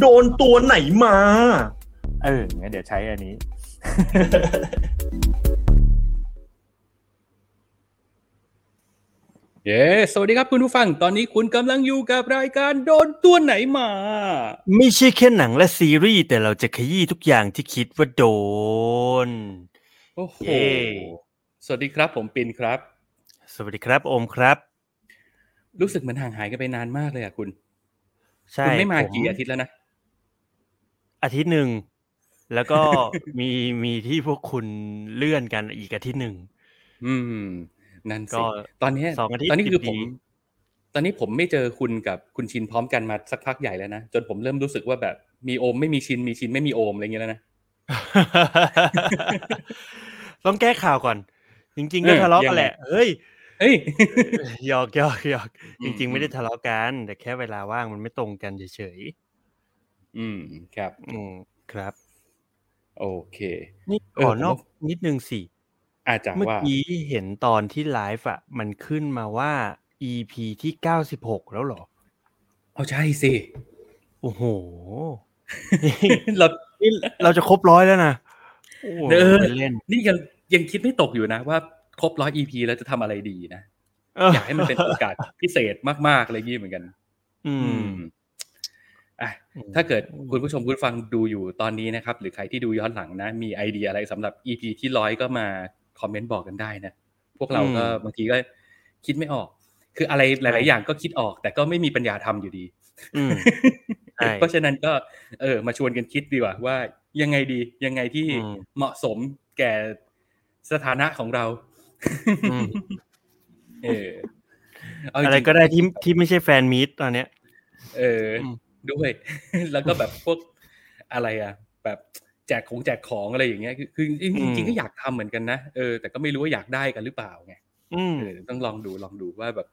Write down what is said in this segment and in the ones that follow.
โดนตัวไหนมา เอองั้นเดี๋ยวใช้อันนี้ เย้ สวัสดีครับคุณผู้ฟัง ตอนนี้คุณกำลังอยู่กับรายการโดนตัวไหนมา ไม่ใช่แค่หนังและซีรีส์ แต่เราจะขยี้ทุกอย่างที่คิดว่าโดน โอ้โห เย้ สวัสดีครับ ผมปินครับ สวัสดีครับโอมครับ รู้สึกเหมือนห่างหายกันไปนานมากเลยอะคุณ ใช่คุณไม่มาผกี่อาทิตย์แล้วนะ อาทิตย์หนึ่งแล้วก็มีมีที่พวกคุณเลื่อนกันอีกอาทิตย์หนึ่งอืม นั่นก็สิตอนเนี้ยสองอาทิตย์ตอนนี้คือสิบผมปีตอนนี้ผมไม่เจอคุณกับคุณชินพร้อมกันมาสักพักใหญ่แล้วนะ จนผมเริ่มรู้สึกว่าแบบมีโอมไม่มีชินมีชินไม่มีโอมอะไรเงี้ยแล้วนะต้องแก้ข่าวก่อน จริง ๆ ก็เออทะเลาะยักันงไงแหละเฮ้ยเฮ้ยหยอกหยอกหยอกอืจมริง ๆ ไม่ได้อืมทะเลาะกันแต่แค่เวลาว่างมันไม่ตรงกันเฉย อืมครับๆอืมครับ โอเค นี่เอขออนอกผมว่านิดนึงสิอาจจะเมื่อว่ากี้เห็นตอนที่ไลฟ์อะ มันขึ้นมาว่า EP ที่เก้าสิบหกแล้วเหรอเอาใช่สิ โอ้โห เรานี่เราจะครบร้อยแล้วนะโอ้โหเออเป็นเล่นนี่ยังยังคิดไม่ตกอยู่นะ ว่าครบร้อย EP แล้วจะทำอะไรดีนะ อยากให้มันเป็นโอกาสพิเศษมากๆอะไรยี่เหมือนกัน อือืมม อะถ้าเกิดคุณผู้ชมคุณผู้ฟังดูอยู่ตอนนี้นะครับ หรือใครที่ดูย้อนหลังนะ มีไอเดียอะไรสำหรับ EP ที่ร้อยก็มาคอมเมนต์บอกกันได้นะ พวกเราก็อืมบางทีก็คิดไม่ออก คืออะไรหลาย ๆ อย่างก็คิดออก แต่ก็ไม่มีปัญญาทำอยู่ดีอืมใช่เพราะฉะนั้นก็ เออ มาชวนกันคิดดีกว่า ว่ายังไงดียังไงที่อืมเหมาะสมแก่สถานะของเราอืมเออเอาจงๆอะไรก็ได้ที่ที่ไม่ใช่แฟนมีตตอนเนี้ย เอออม ด้วย แล้วก็แบบพวกอะไรอะ แบบแจกของแจกของอะไรอย่างเงี้ย คือคือจริงๆจริงๆก็อยากทำเหมือนกันนะ เออ แต่ก็ไม่รู้ว่าอยากได้กันหรือเปล่าไงอืมเออต้องลองดูลองดูว่าแบบ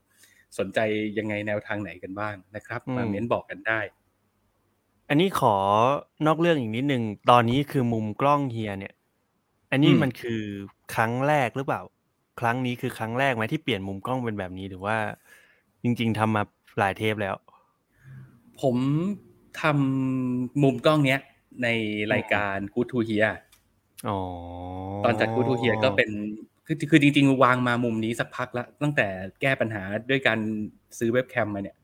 สนใจยังไงแนวทางไหนกันบ้างนะครับอืมมาเม้นบอกกันได้ อันนี้ขอนอกเรื่องอีกนิดนึง ตอนนี้คือมุมกล้องเฮียเนี่ย อันนี้อืมมันคือครั้งแรกหรือเปล่า ครั้งนี้คือครั้งแรกไหมที่เปลี่ยนมุมกล้องเป็นแบบนี้หรือว่า จริง ๆทำมาหลายเทปแล้ว ผมทำมุมกล้องเนี้ย ในรายการ Good to Hear อ๋อตอนจัด Good to Hear ก็เป็นคือคือจริง ๆ วางมามุมนี้สักพักแล้วตั้งแต่แก้ปัญหาด้วยการซื้อเว็บแคมมาเนี่ย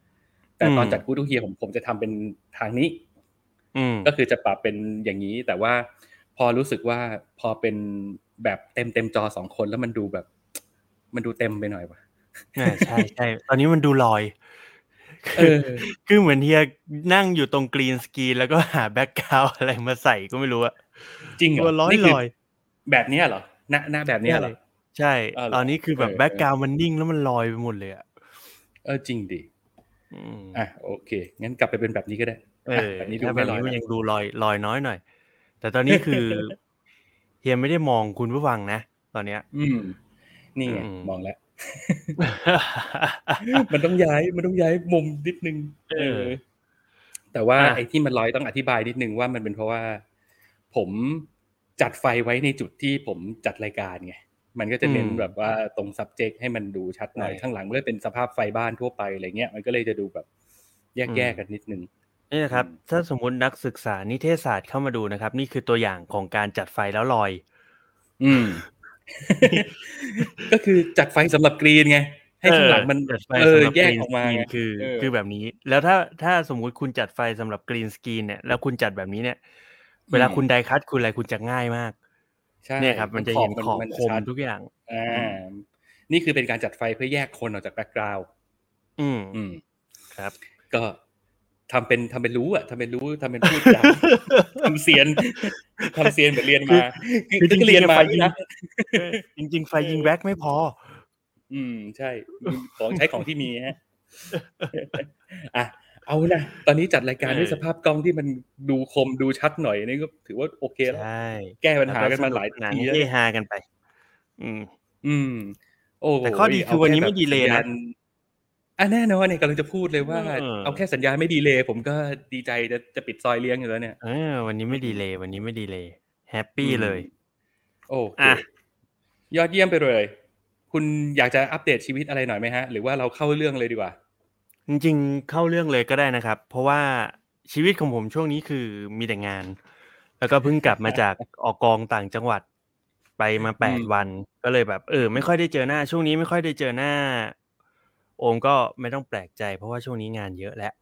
แต่ตอนจัด Good to Hear ผมผมจะทำเป็นทางนี้อืมก็คือจะปรับเป็นอย่างนี้ แต่ว่าพอรู้สึกว่าพอเป็นแบบเต็มเต็มจอสองคนแล้วมันดูแบบ มันดูเต็มไปหน่อยว่ะอ่าใช่ใช่ตอนนี้มันดูลอยเออ คือเหมือนเฮียนั่งอยู่ตรงกรีนสกรีนแล้วก็หาแบ็กกราวอะไรมาใส่ก็ไม่รู้อะจริงเหรอตัวลอยนี่คืลอยแบบเนี้ยเหรอหน้าหน้าแบบเนี้ยเหรอใช่อ๋อเหรอตอนนี้คือแบบเออ background มันนิ่งแล้วมันลอยไปหมดเลยอะเออจริงดิอืมอะโอเค งั้นกลับไปเป็นแบบนี้ก็ได้เออแบบนี้ดูถ้าแบไม่บลอยนี้มันละยังดูลอยลอยน้อยหน่อย แต่ตอนนี้คือเฮียไม่ได้มองคุณผู้ฟังนะตอนเนี้ย อืม นี่ไงอืมมองแล้ว มันต้องย้ายมันต้องย้ายมุมนิดนึงเออ แต่ว่าอะไอ้ที่มันลอยต้องอธิบายนิดนึงว่ามันเป็นเพราะว่า ผมจัดไฟไว้ในจุดที่ผมจัดรายการไงมันก็จะเน้นแบบว่าตรง subject ให้มันดูชัดหน่อยข้างหลังก็เป็นสภาพไฟบ้านทั่วไปอะไรเงี้ยมันก็เลยจะดูแบบแยกๆกันนิดนึงนี่นะครับอืมถ้าสมมตินักศึกษานิเทศศาสตร์เข้ามาดูนะครับ นี่คือตัวอย่างของการจัดไฟแล้วลอย อืม ก็คือจัดไฟสำหรับกรีนไง ให้ข้างหลังมันเออจัดไฟเออสำหรับแยก green ออกมา screen ไงคือเออคือแบบนี้ แล้วถ้าถ้าสมมุติคุณจัดไฟสำหรับ green screen เนี่ยแล้วคุณจัดแบบนี้เนี่ย เวลาคุณ die-cut คุณอะไรคุณจะง่ายมากใช่เนี่ยครับ มันจะเห็นขอบมันคมชัดทุกอย่างอ่านี่คือเป็นการจัดไฟเพื่อแยกคนออกจาก background อืมอืมครับ ก็ ทำเป็นทำเป็นรู้อะทำเป็นรู้ทำเป็นพูดจาทำเสียนทำเสียนเหมือนเรียนมาคือจริงๆเรียนมาไฟยิงนะเออจริง ๆ ไฟยิงแบ็กไม่พอ อืม ใช่ของใช้ของที่มีฮะอะเอานะตอนนี้จัดรายการเออด้วยสภาพกล้องที่มันดูคมดูชัดหน่อยนี่ก็ถือว่าโอเคแล้วใช่แก้ปัญหากันมาหลายหนังทีแล้วเฮฮากันไป อืม อืม โอ้โหแต่ข้อดีคือวันนี้ไม่อาแดีเลย์นะสัญญาณ อะแน่นอนเนี่ยกำลังจะพูดเลยว่า เออเอาแค่สัญญาณไม่ดีเลยผมก็ดีใจจะจะปิดซอยเลี้ยงอยู่แล้วเนี่ยเออวันนี้ไม่ดีเลยวันนี้ไม่ดีเลยแฮปปี้เลย โอเคอะยอดเยี่ยมไปเลย คุณอยากจะอัปเดตชีวิตอะไรหน่อยไหมฮะ หรือว่าเราเข้าเรื่องเลยดีกว่า จริงๆ เข้าเรื่องเลยก็ได้นะครับ เพราะว่าชีวิตของผมช่วงนี้คือมีแต่งาน แล้วก็เพิ่งกลับมาจากออกกองต่างจังหวัดไปมาแปดอืมวัน ก็เลยแบบ เออ ไม่ค่อยได้เจอหน้า ช่วงนี้ไม่ค่อยได้เจอหน้า โอมก็ไม่ต้องแปลกใจ เพราะว่าช่วงนี้งานเยอะแล้ว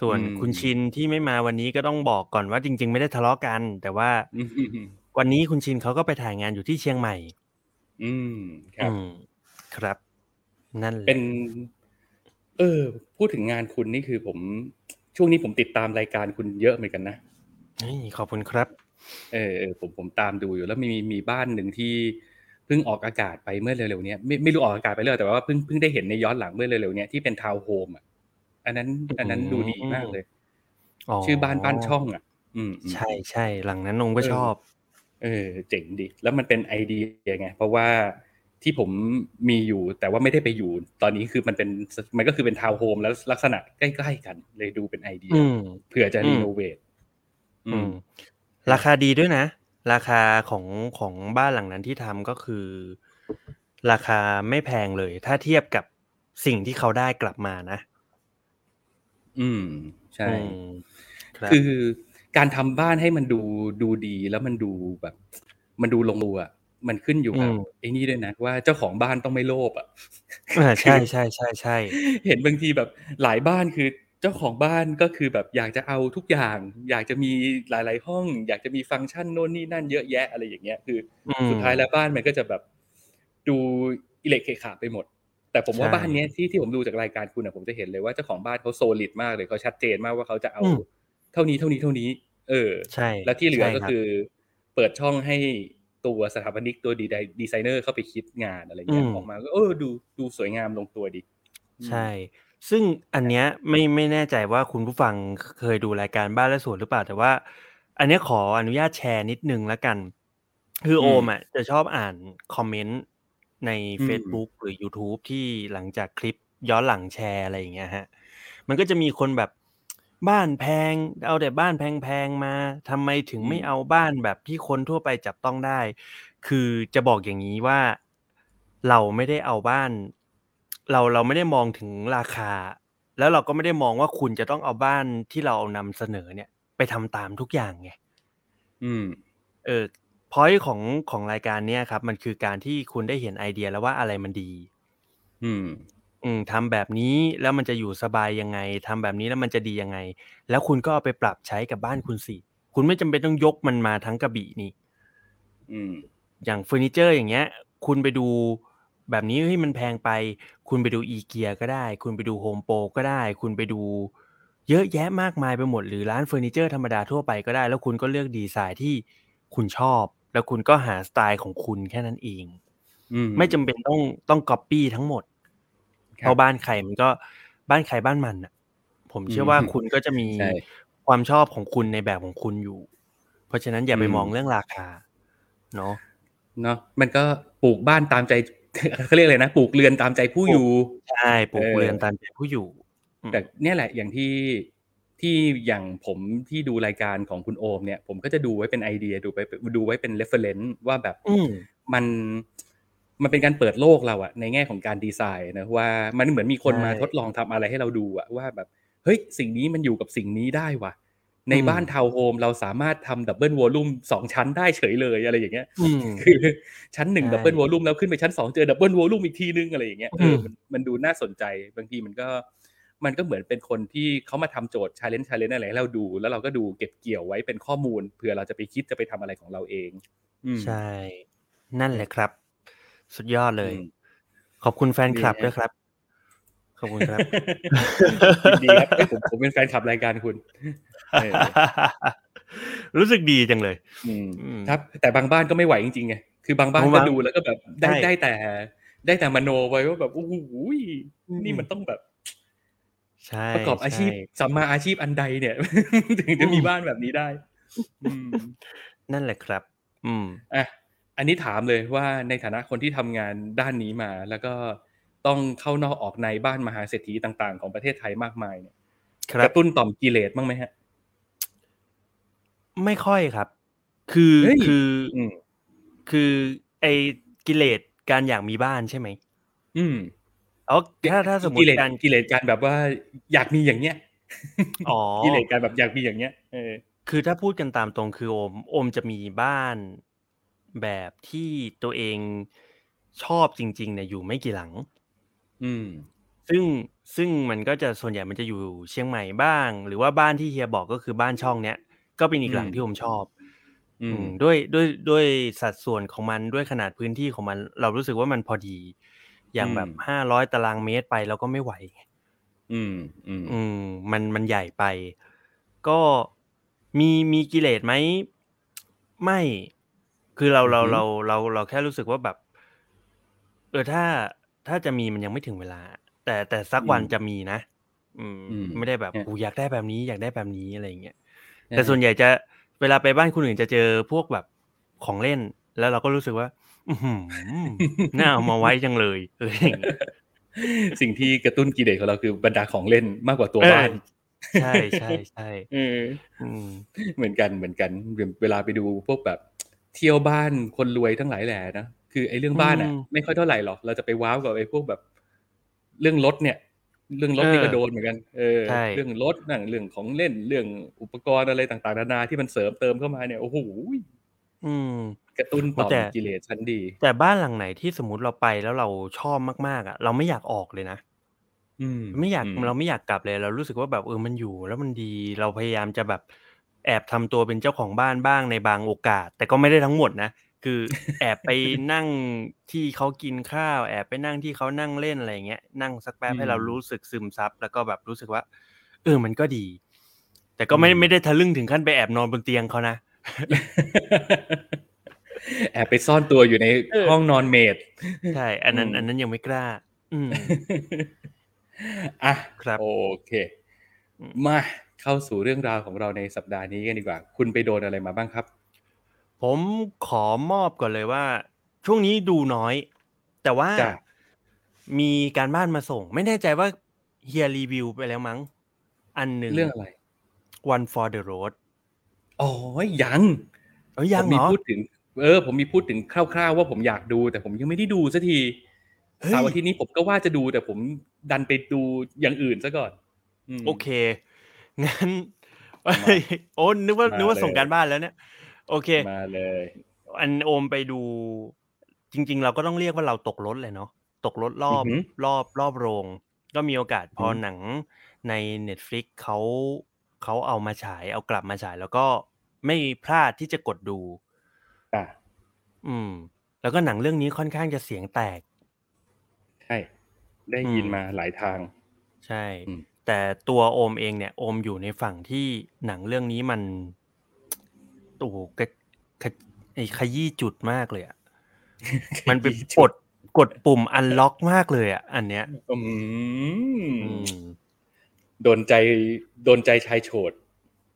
ส่วนคุณชินที่ไม่มาวันนี้ก็ต้องบอกก่อนว่าจริง ๆ ไม่ได้ทะเลาะกัน แต่ว่าอืมวันนี้คุณชินเขาก็ไปถ่ายงานอยู่ที่เชียงใหม่ อืมครับอืมครับ นั่นแหละเป็น เออ พูดถึงงานคุณนี่คือผมช่วงนี้ผมติดตามรายการคุณเยอะเหมือนกันนะเฮ้ยขอบคุณครับเออเออผมผมตามดูอยู่แล้วมีมีบ้านหนึ่งที่เพิ่งออกอากาศไปเมื่อเร็วๆเนี้ยไม่ไม่รู้ออกอากาศไปเลยแต่ว่าเพิ่งเพิ่งได้เห็นในย้อนหลังเมื่อเร็วๆเนี้ยที่เป็นทาวน์โฮมอะอันนั้น อันนั้นดูดีมากเลยชื่อบ้านบ้านช่องอะ อืมอืมใช่ใช่หลังนั้นนงก็เออชอบ เออ เจ๋งดี แล้วมันเป็นไอเดียไง เพราะว่าที่ผมมีอยู่แต่ว่าไม่ได้ไปอยู่ ตอนนี้คือมันเป็นมันก็คือเป็นทาวน์โฮมแล้วลักษณะใกล้ๆกัน เลยดูเป็นไอเดียอืมเผื่อจะอืมรีโนเวทอือืมมราคาดีด้วยนะ ราคาของของบ้านหลังนั้นที่ทำก็คือ ราคาไม่แพงเลย ถ้าเทียบกับสิ่งที่เขาได้กลับมานะ อืม ใช่อืมครับคือการทำบ้านให้มันดูดูดีแล้วมันดูแบบ มันดูลงตัวอะมันขึ้นอยู่กับไอ้นี่ด้วยนะว่าเจ้าของบ้านต้องไม่โลภอะอ่าใช่ใช่ใช่ใช่เห็นบางทีแบบหลายบ้านคือ เจ้าของบ้านก็คือแบบอยากจะเอาทุกอย่าง อยากจะมีหลาย ๆ ห้อง อยากจะมีฟังก์ชันโน่นนี่นั่นเยอะแยะอะไรอย่างเงี้ยคืออืมสุดท้ายแล้วบ้านมันก็จะแบบดู eclectic ไปหมด แต่ผมว่าใช่บ้านเนี้ยที่ที่ผมดูจากรายการคุณอะผมจะเห็นเลยว่าเจ้าของบ้านเขา solid มากเลยเขาชัดเจนมากว่าเขาจะเอาอืมเท่านี้เท่านี้เท่านี้ เออใช่แล้วที่เหลือใช่ก็รับคือเปิดช่องให้ตัวสถาปนิกตัว design designer เข้าไปคิดงานอะไรเงี้ยอืมออกมาก็เออดูดูสวยงามลงตัวดี ใช่ ซึ่งอันเนี้ยไม่ไม่แน่ใจว่าคุณผู้ฟังเคยดูรายการบ้านและสวนหรือเปล่า แต่ว่า อันเนี้ยขออนุญาตแชร์นิดนึงแล้วกัน คือโอมอะจะชอบอ่านคอมเมนต์ในอืม Facebook หรือ YouTube ที่หลังจากคลิปย้อนหลังแชร์อะไรอย่างเงี้ยฮะ มันก็จะมีคนแบบบ้านแพง เอาแต่บ้านแพงๆมาทำไมถึงไม่เอาบ้านแบบที่คนทั่วไปจับต้องได้ คือจะบอกอย่างนี้ว่าเราไม่ได้เอาบ้าน เราเราไม่ได้มองถึงราคา แล้วเราก็ไม่ได้มองว่าคุณจะต้องเอาบ้านที่เราเอานำเสนอเนี่ย ไปทำตามทุกอย่างไงอืม เออพอยของของรายการเนี้ยครับ มันคือการที่คุณได้เห็นไอเดียแล้วว่าอะไรมันดี อืม อืมทำแบบนี้แล้วมันจะอยู่สบายยังไงทำแบบนี้แล้วมันจะดียังไง แล้วคุณก็เอาไปปรับใช้กับบ้านคุณสิคุณไม่จำเป็นต้องยกมันมาทั้งกระบี่นี่ อืม อย่างเฟอร์นิเจอร์อย่างเงี้ย คุณไปดู แบบนี้เฮ้ยมันแพงไป คุณไปดูอีเกียก็ได้ คุณไปดู HomePro ก็ได้ คุณไปดูเยอะแยะมากมายไปหมด หรือร้านเฟอร์นิเจอร์ธรรมดาทั่วไปก็ได้ แล้วคุณก็เลือกดีไซน์ที่คุณชอบ แล้วคุณก็หาสไตล์ของคุณแค่นั้นเองอืมไม่จำเป็นต้องต้องก๊อปปี้ทั้งหมดครับเพราะบ้านใครมันก็บ้านใครบ้านมันอะ ผมเชื่อว่าอืมคุณก็จะมีใช่ความชอบของคุณในแบบของคุณอยู่ เพราะฉะนั้นอย่าไปอืมมองเรื่องราคา เนาะเนาะมันก็ปลูกบ้านตามใจ เขาเรียกอะไรนะปลูกเรือนตามใจผู้อยู่ใช่ปลูกเออเรือนตามใจผู้อยู่อืมแต่เนี่ยแหละอย่างที่ที่อย่างผมที่ดูรายการของคุณโอมเนี่ย ผมก็จะดูไว้เป็นไอเดียดูไปดูไว้เป็น reference ว่าแบบอืมมันมันเป็นการเปิดโลกเราอะในแง่ของการดีไซน์นะว่ามันเหมือนมีคนใช่มาทดลองทำอะไรให้เราดูอะว่าแบบเฮ้ยสิ่งนี้มันอยู่กับสิ่งนี้ได้ว่ะ ในอืมบ้านทาวน์โฮมเราสามารถทำ double volume สองชั้นได้เฉยเลยอะไรอย่างเงี้ยอืมคือชั้นหนึ่งใช่ double volume แล้วขึ้นไปชั้นสองเจอ double volume อีกทีนึงอะไรอย่างเงี้ยเออมมันมันดูน่าสนใจบางทีมันก็มันก็เหมือนเป็นคนที่เขามาทำโจทย์ challenge challenge อะไรให้เราดู แล้วเราก็ดูเก็บเกี่ยวไว้เป็นข้อมูลเผื่อเราจะไปคิดจะไปทำอะไรของเราเองอืมใช่ นั่นแหละครับ สุดยอดเลยอืมขอบคุณแฟนคลับดีนะด้วยครับ ขอบคุณครับยินดีครับเอ้ยผมผมเป็นแฟนคลับรายการคุณเออรู้สึกดีจังเลยอืมอืมครับ แต่บางบ้านก็ไม่ไหวจริงๆไงคือบางบ้านบางก็บ้านดูแล้วก็แบบได้ใช่ได้แต่ ได้แต่มโนไว้ว่าแบบโอ้โหอืมนี่มันต้องแบบใช่ประกอบอาชีพใช่สัมมาอาชีพอันใดเนี่ย ถึงจะมีบ้านแบบนี้ได้อืมนั่นแหละครับ อืมอะอันนี้ถามเลยว่าในฐานะคนที่ทำงานด้านนี้มาแล้วก็ ต้องเข้านอกออกในบ้านมหาเศรษฐีต่าง ๆ ของประเทศไทยมากมายเนี่ยคกรับระตุ้นต่อมกิเลสบ้างไหมฮะ ไม่ค่อยครับ คือเฮ้ยคืออืมคือไอ้กิเลสการอยากมีบ้านใช่ไหมอืมเอาถ้าถ้าสมมกิติเลสการกิเลสการแบบว่า อยากมีอย่างเนี้ยอ๋อกิเลสการแบบอยากมีอย่างเนี้ยเออคือถ้าพูดกันตามตรงคือโอมโอมจะมีบ้านแบบที่ตัวเองชอบจริง ๆ เนี่ยอยู่ไม่กี่หลัง อืม ซึ่งซึ่งมันก็จะส่วนใหญ่มันจะอยู่เชียงใหม่บ้าง หรือว่าบ้านที่เฮียบอกก็คือบ้านช่องเนี้ยก็เป็นอีกหลังอืมที่ผมชอบ อือืมมด้วยด้วยด้วยสัดส่วนของมันด้วยขนาดพื้นที่ของมัน เรารู้สึกว่ามันพอดี อย่างแบบอืมห้าร้อยตารางเมตรไปเราก็ไม่ไหว อืม อืมอืมมันมันใหญ่ไป ก็มีมีกิเลสไหมไม่คือเราเราเราเราเราแค่รู้สึกว่าแบบ เออถ้า ถ้าจะมีมันยังไม่ถึงเวลา แต่แต่สักวันจะมีนะ อืม ไม่ได้แบบกูอยากได้แบบนี้อยากได้แบบนี้อะไรอย่างเงี้ยแต่ส่วนใหญ่จะเวลาไปบ้านคนอื่นจะเจอพวกแบบของเล่น แล้วเราก็รู้สึกว่าอือหือน่าเอามาไว้จังเลยเอออย่างเงี้ยสิ่งที่กระตุ้นกิเลสของเราคือบรรดาของเล่นมากกว่าตัวเออบ้านใช่ใช่ใช่เอออืมเหมือนกันเหมือนกัน เวลาไปดูพวกแบบเที่ยวบ้านคนรวยทั้งหลายแหล่นะ คือไอ้เรื่องบ้านอะอืมไม่ค่อยเท่าไหร่หรอกเราจะไปว้าวกับไอ้พวกแบบ เรื่องรถเนี่ย เรื่องรถนี่เออก็โดนเหมือนกันเออใช่เรื่องรถนั่งเรื่องของเล่นเรื่องอุปกรณ์อะไรต่างๆนานาที่มันเสริมเติมเข้ามาเนี่ยโอ้โหอืมกระตุ้นต่อมแต่กิเลสชั้นดี แต่บ้านหลังไหนที่สมมติเราไปแล้วเราชอบมากๆอะ เราไม่อยากออกเลยนะอืมไม่อยากมเราไม่อยากกลับเลย เรารู้สึกว่าแบบเออมันอยู่ แล้วมันดีเราพยายามจะแบบแอบทำตัวเป็นเจ้าของบ้านบ้างในบางโอกาส แต่ก็ไม่ได้ทั้งหมดนะ คือแอบไปนั่งที่เขากินข้าว แอบไปนั่งที่เขานั่งเล่นอะไรเงี้ยนั่งสักแป๊บให้เรารู้สึกซึมซับแล้วก็แบบรู้สึกว่า เออมันก็ดี แต่ก็ไม่ไม่ได้ทะลึ่งถึงขั้นไปแอบนอนบนเตียงเขานะแอบไปซ่อนตัวอยู่ในเออห้องนอนเมดใช่ อันนั้นอืมอันนั้นยังไม่กล้า อืมอะครับโอเคอืมมาเข้าสู่เรื่องราวของเราในสัปดาห์นี้กันดีกว่า คุณไปโดนอะไรมาบ้างครับ ผมขอมอบก่อนเลยว่า ช่วงนี้ดูน้อย แต่ว่าจ้ะมีการบ้านมาส่ง ไม่แน่ใจว่าเฮียรีวิวไปแล้วมั้ง อันหนึ่งเรื่องอะไร One for the road อ๋อยังเอ้ยยังผมเหมีรอพูดถึง เออ ผมมีพูดถึงคร่าวๆว่าผมอยากดู แต่ผมยังไม่ได้ดูสักทีเฮ้ยเสาร์อาทิตย์นี้ผมก็ว่าจะดูแต่ผมดันไปดูอย่างอื่นซะก่อนมโอเคงั้นโอ้นึกว่ามานึกว่าเลยส่งการบ้านแล้วเนี่ย โอเค มาเลย อันโอมไปดู จริง ๆ เราก็ต้องเรียกว่าเราตกรถเลยเนาะตกรถรอบอือหือรอบรอบโรง ก็มีโอกาสพออือหือหนังใน Netflix เขาเขาเอามาฉาย เอากลับมาฉาย แล้วก็ไม่พลาดที่จะกดดูอะอืม แล้วก็หนังเรื่องนี้ค่อนข้างจะเสียงแตก ใช่ ได้ยินอืมมาหลายทาง ใช่อืมแต่ตัวโอมเองเนี่ย โอมอยู่ในฝั่งที่หนังเรื่องนี้มัน โอ้โหกระขะไอ้ขยี้จุดมากเลยอะมันเป็นขยี้จุกดดกดปุ่มอันล็อกมากเลยอะ อันเนี้ยอืมอืมโดนใจโดนใจชายโฉด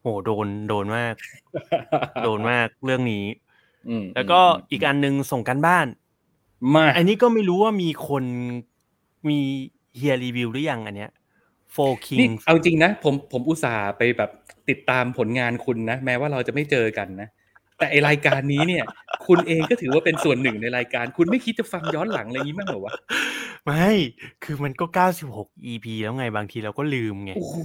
โหโดนโดนมาก โดนมากเรื่องนี้อืมแล้วก็มอีกอันหนึงส่งกันบ้าน มา อันนี้ก็ไม่รู้ว่ามีคนมีเฮียรีวิวหรือยังอันเนี้ย Four นี่ Kings เอาจริงนะ ผมผมอุตส่าห์ไปแบบ ติดตามผลงานคุณนะ แม้ว่าเราจะไม่เจอกันนะแต่ไอรายการนี้เนี่ย คุณเองก็ถือว่าเป็นส่วนหนึ่งในรายการ คุณไม่คิดจะฟังย้อนหลังอะไรอย่างนี้มั้างเหรอวะไม่คือมันก็96 EP แล้วไงบางทีเราก็ลืมไงโอ้โห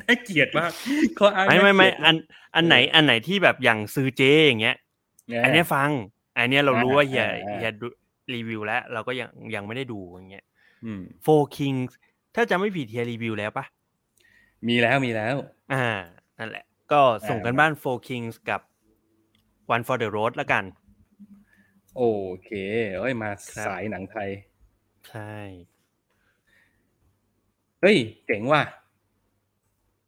น่าเกลียดมากข้ออ้างไม่ไม่ไม่น่าเกลียดอันอันไหนอันไหนที่แบบอย่างซื้อเจอย่างเงี้ยเนี่ยอันเนี้ยฟัง อันเนี้ยเรารู้ว่าเฮียอ่าเฮียดูรีวิวแล้ว เราก็ยังยังไม่ได้ดูอย่างเงี้ยอืม Four Kings ถ้าจะไม่ผิดเฮียรีวิวแล้วปะ มีแล้วมีแล้ว อ่า นั่นแหละ ก็ส่งกันอ่าบ้าน Four Kings กับ One for the Road ละกัน โอเคเอ้ยมาครับสายหนังไทย ใช่ เฮ้ย เจ๋งว่ะ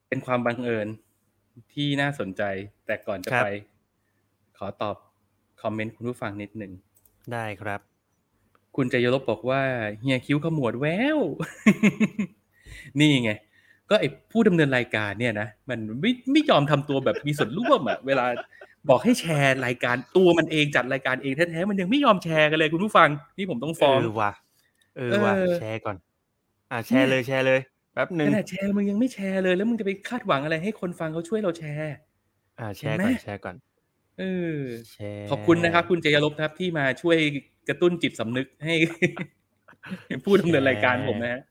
เป็นความบังเอิญที่น่าสนใจ แต่ก่อนจะไป ขอตอบคอมเมนต์คุณผู้ฟังนิดหนึ่ง ได้ครับ คุณจยลบบอกว่า เฮียคิ้วขมวดแวว นี่ไง ก็ไอ้ผู้ดำเนินรายการเนี่ยนะมันไม่ไม่ยอมทำตัวแบบมีส่วนร่วมอะเวลาบอกให้แชร์รายการตัวมันเองจัดรายการเองแท้ๆมันยังไม่ยอมแชร์กันเลยคุณผู้ฟังนี่ผมต้องฟ้องเออว่ะเออว่ะเออแชร์ก่อน อ่าแชร์เลยแชร์เลยแป๊บหนึ่งขนาดแชร์มึงยังไม่แชร์เลย แล้วมึงจะไปคาดหวังอะไรให้คนฟังเขาช่วยเราแชร์ อ่าแชร์เห็นไหก่มอนแชร์ก่อนเออแชร์ขอบคุณนะครับ คุณเจยลบครับที่มาช่วยกระตุ้นจิตสำนึกให้ผู้ดำเนินรายการผมนะฮะ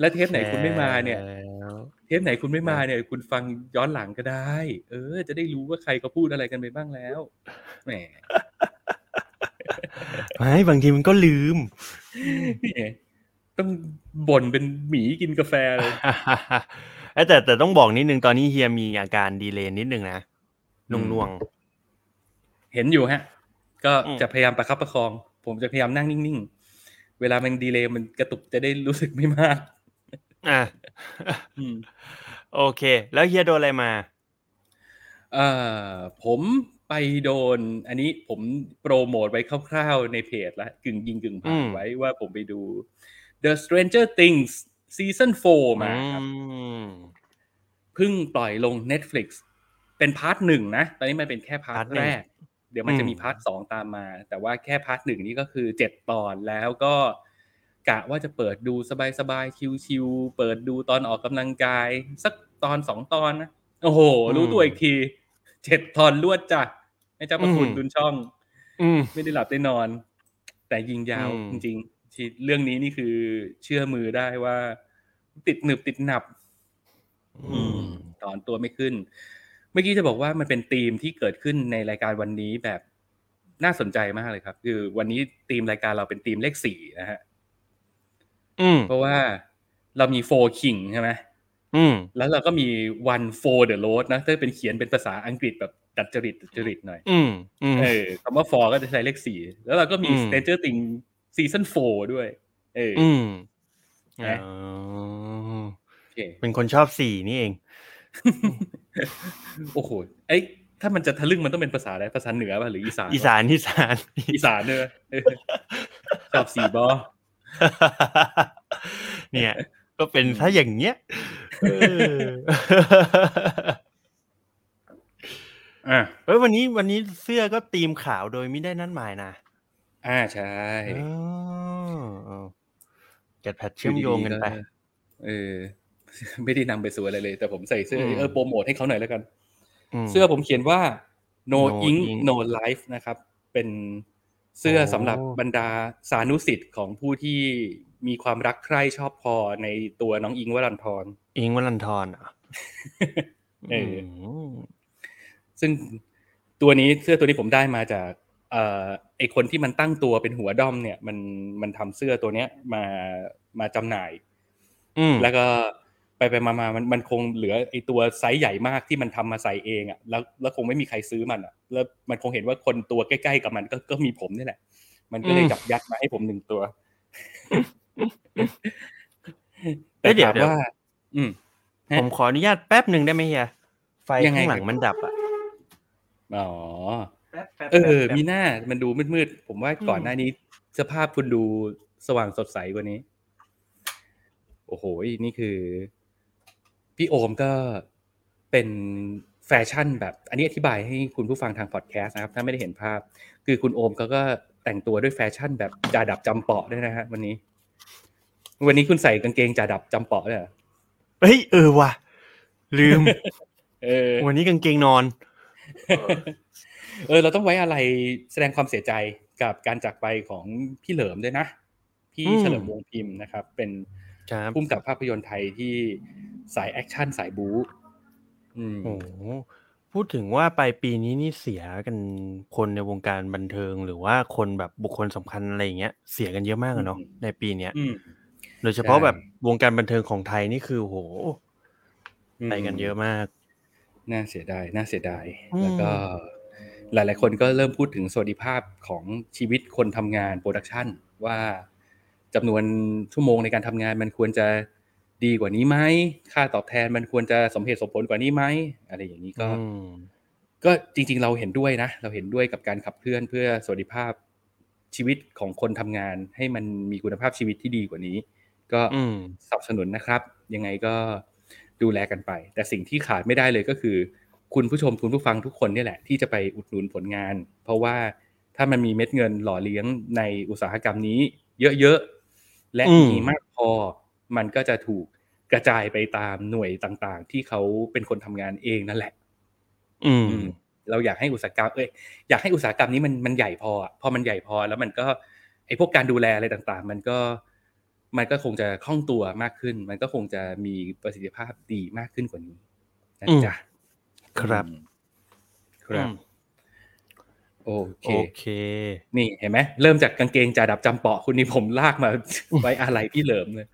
และเทปไหนคุณไม่มาเนี่ยแชร์แล้วเทปไหนคุณไม่มาเนี่ย คุณฟังย้อนหลังก็ได้ เออ จะได้รู้ว่าใครเขาพูดอะไรกันไปบ้างแล้วแหมไม่บางทีมันก็ลืมนี่ไงต้องบ่นเป็นหมีกินกาแฟเลยเอ้ยแต่แต่ต้องบอกนิดนึงตอนนี้เฮียมีอาการดีเลย์นิดนึงนะอืนมวงนวง เห็นอยู่ฮะ ก็อืมจะพยายามประคับประคอง ผมจะพยายามนั่งนิ่งๆ เวลามันดีเลย์มันกระตุกจะได้รู้สึกไม่มากๆ อะอืมโอเค แล้วเฮียโดนอะไรมาเอ่อผมไปโดน อันนี้ผมโปรโมทไว้คร่าวๆในเพจละกึ่งยิงกึ่งผ่าอืนมไว้ว่าผมไปดู The Stranger Things Season 4มาครับอืเพิ่งปล่อยลง Netflix เป็น part หนึ่งนะ ตอนนี้มันเป็นแค่ part part หนึ่งแรก เดี๋ยวมันจะอืมมี part สองตามมา แต่ว่าแค่ part หนึ่งนี่ก็คือเจ็ดตอนแล้วก็ กะว่าจะเปิดดูสบายๆชิวๆเปิดดูตอนออกกำลังกาย สักตอนสองตอนนะโอ้โห รู้ตัวอีกทีเจ็ดตอนรวดจ้ะให้เจ้าประคุณรุนช่องอืมไม่ได้หลับได้นอน แต่ยิงยาวอืมจริงๆที่เรื่องนี้นี่คือเชื่อมือได้ว่า ติดหนึบติดหนับอืมถอนตัวไม่ขึ้น เมื่อกี้จะบอกว่ามันเป็นธีมที่เกิดขึ้นในรายการวันนี้แบบน่าสนใจมากเลยครับ คือวันนี้ธีมรายการเราเป็นธีมเลขสี่นะฮะอืม เพราะว่าเรามี four king ใช่ไหมอืมแล้วเราก็มี one for the road นะถ้าเป็นเขียนเป็นภาษาอังกฤษแบบดัดจริตดัดจริตหน่อยอืมอืมเออคำว่า for ก็จะใช้เลขสี่แล้วเราก็มีอืม Stranger Things season four ด้วย เออออืมนะอ๋อโอเคเป็นคนชอบสี่นี่เอง โอ้โหไอยถ้ามันจะทะลึ่งมันต้องเป็นภาษาอะไรภาษาเหนือป่ะหรืออีสานวะอีสานอีสานอีสานด้วยเออชอบสีบอ เนี่ย ก็เป็นถ้าอย่างเงี้ยเอออ่าเฮ้ยวันนี้วันนี้เสื้อก็ตีมขาวโดยไม่ได้นั่นหมายนะอ่าใช่อ๋อแกดแพทเชื่อมโยงกันไปเออ ไม่ได้นำไปสู่อะไรเลย แต่ผมใส่เสื้ออืมเออโปรโมทให้เขาหน่อยแล้วกันมเสื้อผมเขียนว่า no No ink ink no life นะครับ เป็น เสื้อโอ้สำหรับบรรดาสานุสิทธิ์ของผู้ที่มีความรักใคร่ชอบพอในตัวน้องอิงค์วรันทรอิงวัลันทรเหรอะเออซึ่งตัวนี้เสื้อตัวนี้ผมได้มาจากเอ่อไอคนที่มันตั้งตัวเป็นหัวด้อมเนี่ย มันมันทำเสื้อตัวเนี้ยมามาจำหน่ายอืมแล้วก็ ไปไปมามามันมันคงเหลือไอตัวไซส์ใหญ่มากที่มันทำมาใส่เองอะแล้วแล้วคงไม่มีใครซื้อมันอะ แล้วมันคงเห็นว่าคนตัวใกล้ๆกับมันก็ก็มีผมนี่แหละ มันก็เลยอืมจับยัดมาให้ผมหนึ่งตัวเอ้ยเดี๋ยวถามเดี๋ยวว่า อืมฮะผมขออนุญาตแป๊บหนึ่งได้ไหมเฮียไฟยังไงข้างหลังครับมันดับอะอ๋อแป๊บแป๊บเออแป๊บมีหน้ามันดูมืดๆผมว่าก่อนอืมหน้านี้สภาพคุณดูสว่างสดใสกว่านี้ โอ้โหนี่คือ พี่โอมก็เป็นแฟชั่นแบบอันนี้อธิบายให้คุณผู้ฟังทางพอดแคสต์นะครับ ถ้าไม่ได้เห็นภาพ คือคุณโอมเขาก็แต่งตัวด้วยแฟชั่นแบบจ่าดับจำเปาะด้วยนะฮะวันนี้ วันนี้คุณใส่กางเกงจ่าดับจำเปาะเลยเหรอเฮ้ยเออว่ะ ลืม เออ วันนี้กางเกงนอน เออ เราต้องไว้อะไรแสดงความเสียใจกับการจากไปของพี่เหลิมด้วยนะ พี่อืมเฉลิมวงศ์พิมพ์นะครับ เป็นครับผู้กำกับภาพยนตร์ไทยที่ สายแอคชั่นสายบู๊อืมโอ้โหพูดถึงว่าปลายปีนี้นี่เสียกันคนในวงการบันเทิง หรือว่าคนแบบบุคคลสำคัญอะไรอย่างเงี้ยเสียกันเยอะมากอะเนาะในปีเนี้ยอืมโดยเฉพาะใช่แบบวงการบันเทิงของไทยนี่คือโหไปกันเยอะมาก น่าเสียดายน่าเสียดายอืมแล้วก็ หลาย ๆ คนก็เริ่มพูดถึงสวัสดิภาพของชีวิตคนทำงานโปรดักชันว่าจำนวนชั่วโมงในการทำงานมันควรจะ ดีกว่านี้ไหมค่าตอบแทนมันควรจะสมเหตุสมผลกว่านี้ไหมอะไรอย่างนี้ก็อืมก็จริง ๆ เราเห็นด้วยนะ เราเห็นด้วยกับการขับเคลื่อนเพื่อสวัสดิภาพชีวิตของคนทำงาน ให้มันมีคุณภาพชีวิตที่ดีกว่านี้ ก็อืมสนับสนุนนะครับ ยังไงก็ดูแลกันไป แต่สิ่งที่ขาดไม่ได้เลยก็คือ คุณผู้ชมคุณผู้ฟังทุกคนเนี่ยแหละ ที่จะไปอุดหนุนผลงาน เพราะว่าถ้ามันมีเม็ดเงินหล่อเลี้ยงในอุตสาหกรรมนี้ เยอะๆและอืมมีมากพอ มันก็จะถูกกระจายไปตามหน่วยต่างๆ ที่เขาเป็นคนทำงานเองนั่นแหละอืมอืม เราอยากให้อุตสาหกรรมเอ้ยอยากให้อุตสาหกรรมนี้มันมันใหญ่พออะพอมันใหญ่พอ แล้วมันก็ไอ้พวกการดูแลอะไรต่างๆ มันก็มันก็คงจะคล่องตัวมากขึ้น มันก็คงจะมีประสิทธิภาพดีมากขึ้นกว่านี้นะอืมจ๊ะครับอืมครับอืม โอเคโอเค นี่เห็นไหมเริ่มจากกางเกงจ่าดับจำเปาะคุณนี่ผมลากมาไว้อะไรพี่เหลิมเลย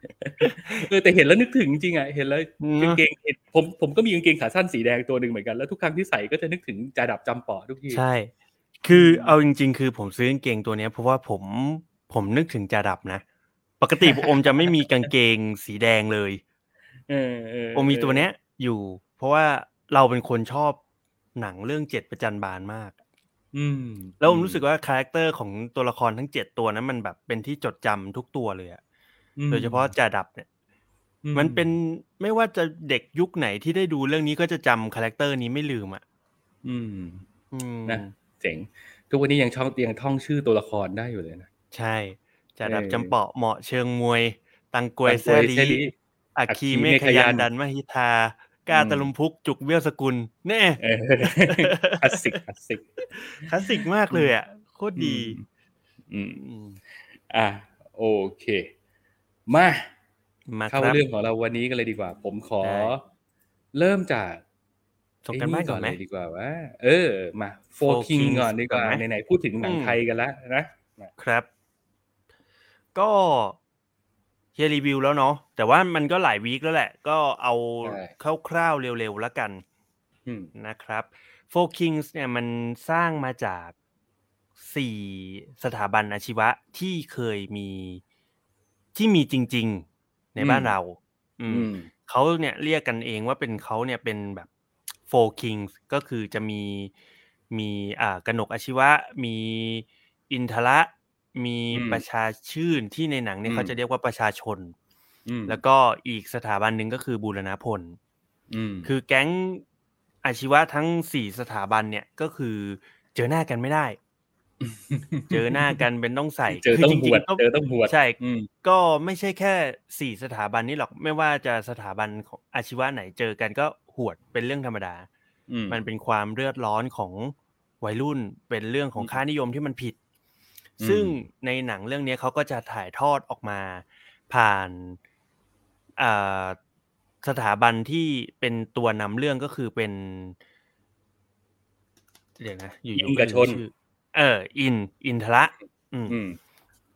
เออแต่เห็นแล้วนึกถึงจริงอะเห็นแล้วอืมกางเกงเห็นผมผมก็มีกางเกงขาสั้นสีแดงตัวหนึ่งเหมือนกันแล้วทุกครั้งที่ใส่ก็จะนึกถึงจ่าดับจำเปาะทุกทีใช่ คือเอาจริง ๆ คือผมซื้อกางเกงตัวเนี้ยเพราะว่าผมผมนึกถึงจ่าดับนะปกติโอมจะไม่มีกางเกงสีแดงเลย เออเออโอมมีตัวเนี้ยอยู่ เพราะว่าเราเป็นคนชอบหนังเรื่องเจ็ดประจันบานมาก อืม แล้วผมรู้สึกว่า character ของตัวละครทั้งเจ็ดตัวนั้นมันแบบเป็นที่จดจำทุกตัวเลยอะอืมโดยเฉพาะจ่าดับเนี่ยอืมมันเป็นไม่ว่าจะเด็กยุคไหนที่ได้ดูเรื่องนี้ก็จะจำ character นี้ไม่ลืมอะ อืมอืมนะเจ๋ง ทุกวันนี้ยังชอบยังท่องชื่อตัวละครได้อยู่เลยนะ ใช่จาดับเออจำเปาะเหมาะเชิงมวย ตังกวยตังแซกวยลีแซ่ลีอัคคีอัคคีเมฆเมฆยัยันนดันมหิทา กาอืมตะลุมพุกจุกเบี้ยวสกุล แน่เออคลาสสิกคลาสสิกคลาสสิกมากเลยอะโคตรดี อืมอืมอะโอเค มามาคเข้ารับเรื่องของเราวันนี้กันเลยดีกว่า ผมขอได้เริ่มจากส่งกันบ้านก่อนไหมเลยดีกว่าว่า เออ มาโฟ Four คิง Kings ก่อนดีกว่าก่อนไหมไหนๆพูดถึงหนังอืมไทยกันแล้วนะมาครับ ก็ เฮียรีวิวแล้วเนาะแต่ว่ามันก็หลายวีคแล้วแหละ ก็เอาคร่าวๆเร็วๆแล้วกันอืมนะครับ Four Kings เนี่ยมันสร้างมาจากสี่สถาบันอาชีวะที่เคยมีที่มีจริง ๆ ในบ้านเรา อือืมมเขาเนี่ยเรียกกันเองว่าเป็นเขาเนี่ยเป็นแบบ Four Kings ก็คือจะมีมีอ่ากนกอาชีวะ มีอินทระ มีอืมประชาชื่นที่ในหนังเนี่ยอืมเขาจะเรียกว่าประชาชนอืมแล้วก็อีกสถาบันหนึ่งก็คือบูรณพลอืมคือแก๊งอาชีวะทั้งสี่สถาบันเนี่ยก็คือเจอหน้ากันไม่ได้ เจอหน้ากันเป็นต้องใส่เจอคืต้องจบริวชๆก็เจอต้องบวชใช่อืมก็ไม่ใช่แค่สี่สถาบันนี้หรอกไม่ว่าจะสถาบันของอาชีวะไหนเจอกันก็หวดเป็นเรื่องธรรมดาอืมมันเป็นความเลือดร้อนของวัยรุ่นเป็นเรื่องของอืมค่านิยมที่มันผิดอืม ซึ่งในหนังเรื่องนี้เขาก็จะถ่ายทอดออกมาผ่านอ่าสถาบันที่เป็นตัวนำเรื่องก็คือเป็นเดี๋ยวนะอยู่ๆอินกับชนชื่อเอออินอินทรอืมอืม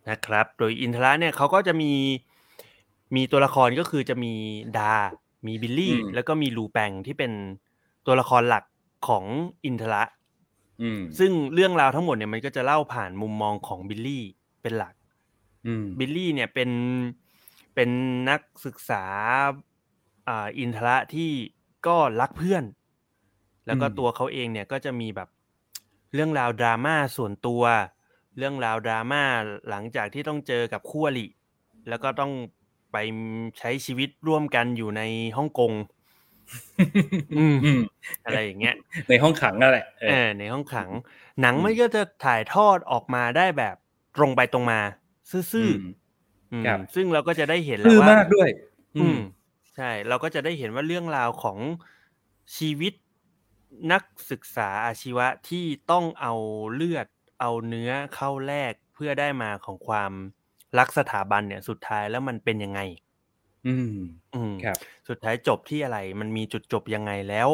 นะครับ โดยอินทรเนี่ยเขาก็จะมีมีตัวละครก็คือจะมีดา มีบิลลี่อืมแล้วก็มีรูแปงที่เป็นตัวละครหลักของอินทรอืม ซึ่งเรื่องราวทั้งหมดเนี่ยมันก็จะเล่าผ่านมุมมองของบิลลี่เป็นหลักอืมบิลลี่เนี่ยเป็นเป็นนักศึกษาอ่าอินทรที่ก็รักเพื่อน แล้วก็อืมตัวเขาเองเนี่ยก็จะมีแบบเรื่องราวดราม่าส่วนตัว เรื่องราวดราม่าหลังจากที่ต้องเจอกับคู่อริแล้วก็ต้องไปใช้ชีวิตร่วมกันอยู่ในฮ่องกง อืมอืมอะไรอย่างเงี้ย ในห้องขังนั่นแหละเอเอออในห้องขัง หนังอืมมันก็จะถ่ายทอดออกมาได้แบบตรงไปตรงมา ซื่ออืมๆอืมครับซึ่งเราก็จะได้เห็นแล้คือวว่ามากด้วย อืม ใช่ เราก็จะได้เห็นว่าเรื่องราวของชีวิตนักศึกษาอาชีวะที่ต้องเอาเลือดเอาเนื้อเข้าแลกเพื่อได้มาของความรักสถาบันเนี่ยสุดท้ายแล้วมันเป็นยังไง อืมอืมครับ สุดท้ายจบที่อะไร มันมีจุดจบยังไงแล้ว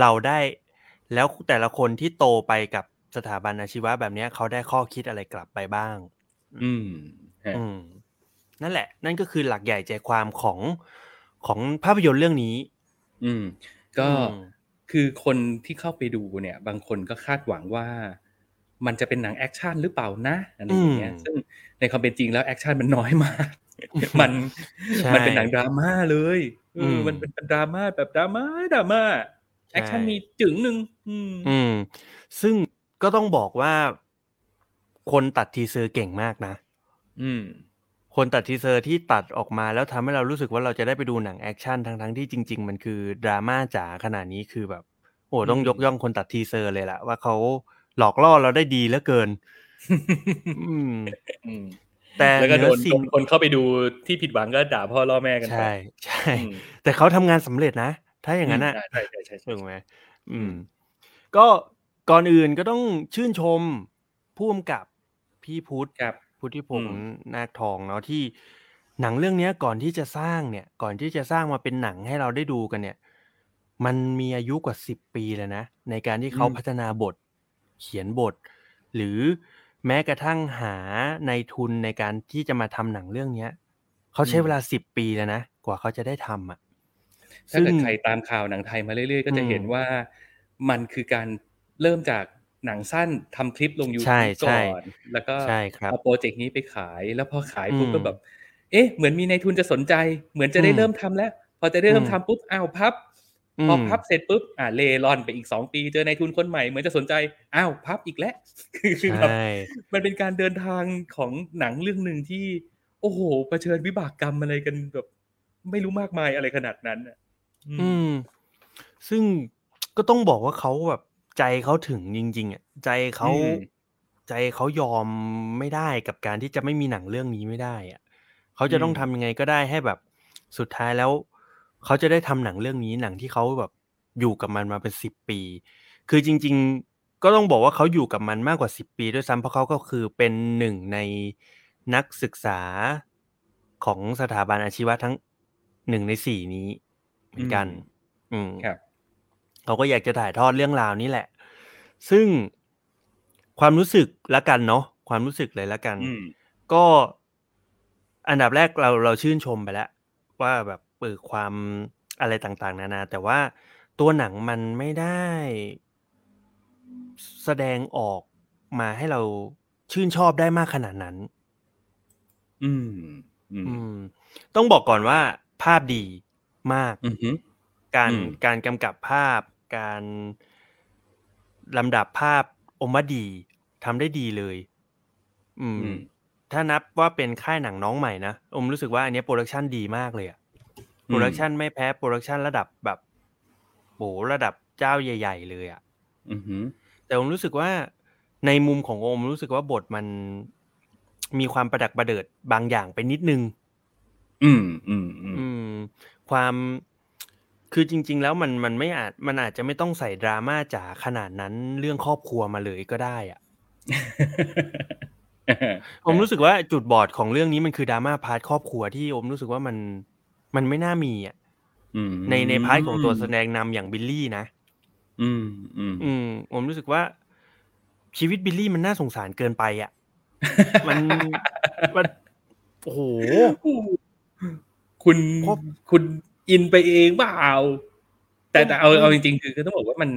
เราได้แล้วแต่ละคนที่โตไปกับสถาบันอาชีวะแบบเนี้ยเขาได้ข้อคิดอะไรกลับไปบ้าง อืมฮะอืมนั่นแหละ นั่นก็คือหลักใหญ่ใจความของของภาพยนตร์เรื่องนี้ อืม ก็อืมคือคนที่เข้าไปดูเนี่ย บางคนก็คาดหวังว่า มันจะเป็นหนังแอคชั่นหรือเปล่านะอะไรอย่างเงี้ยซึ่งในความเป็นจริงแล้วแอคชั่นมันน้อยมาก มันใช่มันเป็นหนังดราม่าเลยเอออมมันเป็นดราม่าแบบดราม่าดราม่าแอคชั่นมีจึ๋งหนึ่งอืมอืม ซึ่งก็ต้องบอกว่า คนตัด teaser เก่งมากนะ อืม คนตัด teaser ที่ตัดออกมาแล้วทำให้เรารู้สึกว่าเราจะได้ไปดูหนังแอคชั่นทั้งๆที่จริง ๆ มันคือดราม่าจ๋าขนาดนี้คือแบบ โอ้ต้องอืมยกย่องคนตัด teaser เลยล่ะว่าเขา หลอกล่อเราได้ดีเหลือเกิน อืมอืมแต่แล้วก็เหโดนือนสิ่งคนเข้าไปดูที่ผิดหวังก็ด่าพ่อล่อแม่กันไปใช่ใช่อืมแต่เขาทำงานสำเร็จนะ ถ้าอย่างนั้นอะใช่ใช่ใช่ใช่ถูกไหมอืม ก็ก่อนอื่นก็ต้องชื่นชมผู้กำกับพี่พุทธครับพุทธิพงอืศ์มนาคทองเนาะที่หนังเรื่องเนี้ยก่อนที่จะสร้างเนี่ย ก่อนที่จะสร้างมาเป็นหนังให้เราได้ดูกันเนี่ย มันมีอายุกว่าสิบปีแล้วนะในการที่เขาพัฒนาบท เขียนบท หรือแม้กระทั่งหาในทุนในการที่จะมาทำหนังเรื่องเนี้ยเขาใช้เวลาสิบปีแล้วนะ กว่าเขาจะได้ทำอะถ้าเกิดใครตามข่าวหนังไทยมาเรื่อยๆ ก็จะอืมเห็นว่ามันคือการเริ่มจากหนังสั้นทำคลิปลงใช่ YouTube ใช่ก่อน แล้วก็ใช่ครับเอาโปรเจกต์นี้ไปขาย แล้วพอขายปุ๊บอืมก็แบบ เอ๊ะ เหมือนมีในทุนจะสนใจ เหมือนจะได้อืมเริ่มทำแล้ว พอจะได้เริ่มอืมทำปุ๊บอ้าวพับอืม พอพับเสร็จปุ๊บอ่าเลรอนไปอีกสองปีเจอในทุนคนใหม่เหมือนจะสนใจอ้าวพับอีกแล้วคือแบบใช่มันเป็นการเดินทางของหนังเรื่องหนึ่งที่ โอ้โหเผชิญวิบากกรรมอะไรกันแบบไม่รู้มากมายอะไรขนาดนั้นอะอืมอืม ซึ่งก็ต้องบอกว่าเขาแบบใจเขาถึงจริง ๆอะใจเขาอืมใจเขายอมไม่ได้กับการที่จะไม่มีหนังเรื่องนี้ไม่ได้อะเขาจะต้องทำยังไงก็ได้ให้แบบสุดท้ายแล้ว เขาจะได้ทำหนังเรื่องนี้หนังที่เขาแบบอยู่กับมันมาเป็นสิบปี คือจริง ๆ ก็ต้องบอกว่าเขาอยู่กับมันมากกว่าสิบปีด้วยซ้ำเพราะเขาก็คือเป็นหนึ่งในนักศึกษาของสถาบันอาชีวะทั้งหนึ่งในสี่นี้เหมือนกัน อืมครับเขาก็อยากจะถ่ายทอดเรื่องราวนี้แหละ ซึ่งความรู้สึกละกันเนาะความรู้สึกเลยละกันอืมก็อันดับแรกเราเราชื่นชมไปแล้ว ว่าแบบ เปิดความอะไรต่างๆ นานา แต่ว่าตัวหนังมันไม่ได้ แสดงออกมาให้เราชื่นชอบได้มากขนาดนั้น อืม อืมอืมต้องบอกก่อนว่า ภาพดีมากอือหือการอืมการกำกับภาพ การลำดับภาพอมว่าดีทำได้ดีเลยอืมอืม ถ้านับว่าเป็นค่ายหนังน้องใหม่นะอมรู้สึกว่าอันเนี้ยโปรดักชันดีมากเลยอะ production ไม่แพ้ production ระดับแบบโหระดับเจ้าใหญ่ ๆ เลยอะอือหือแต่ผมรู้สึกว่าในมุมของโอมรู้สึกว่าบทมันมีความประดักประเดิดบางอย่างไปนิดนึงอืมอืมอืมอืมความคือจริง ๆ แล้วมันมันไม่อาจมันอาจจะไม่ต้องใส่ดราม่าจ๋าขนาดนั้นเรื่องครอบครัวมาเลยก็ได้อะผมรู้สึกว่าจุดบอดของเรื่องนี้มันคือดราม่า part ครอบครัวที่ผมรู้สึกว่ามัน มันไม่น่ามีอะอืมในใน part ของตัวแสดงนำอย่างบิลลี่นะอืมอืมอืมผมรู้สึกว่า ชีวิตบิลลี่มันน่าสงสารเกินไปอะ มันมันโอ้โหคุณครบคุณอินไปเองเปล่าแต่แต่เอาเอาจริงๆคือคือต้องบอกว่ามัน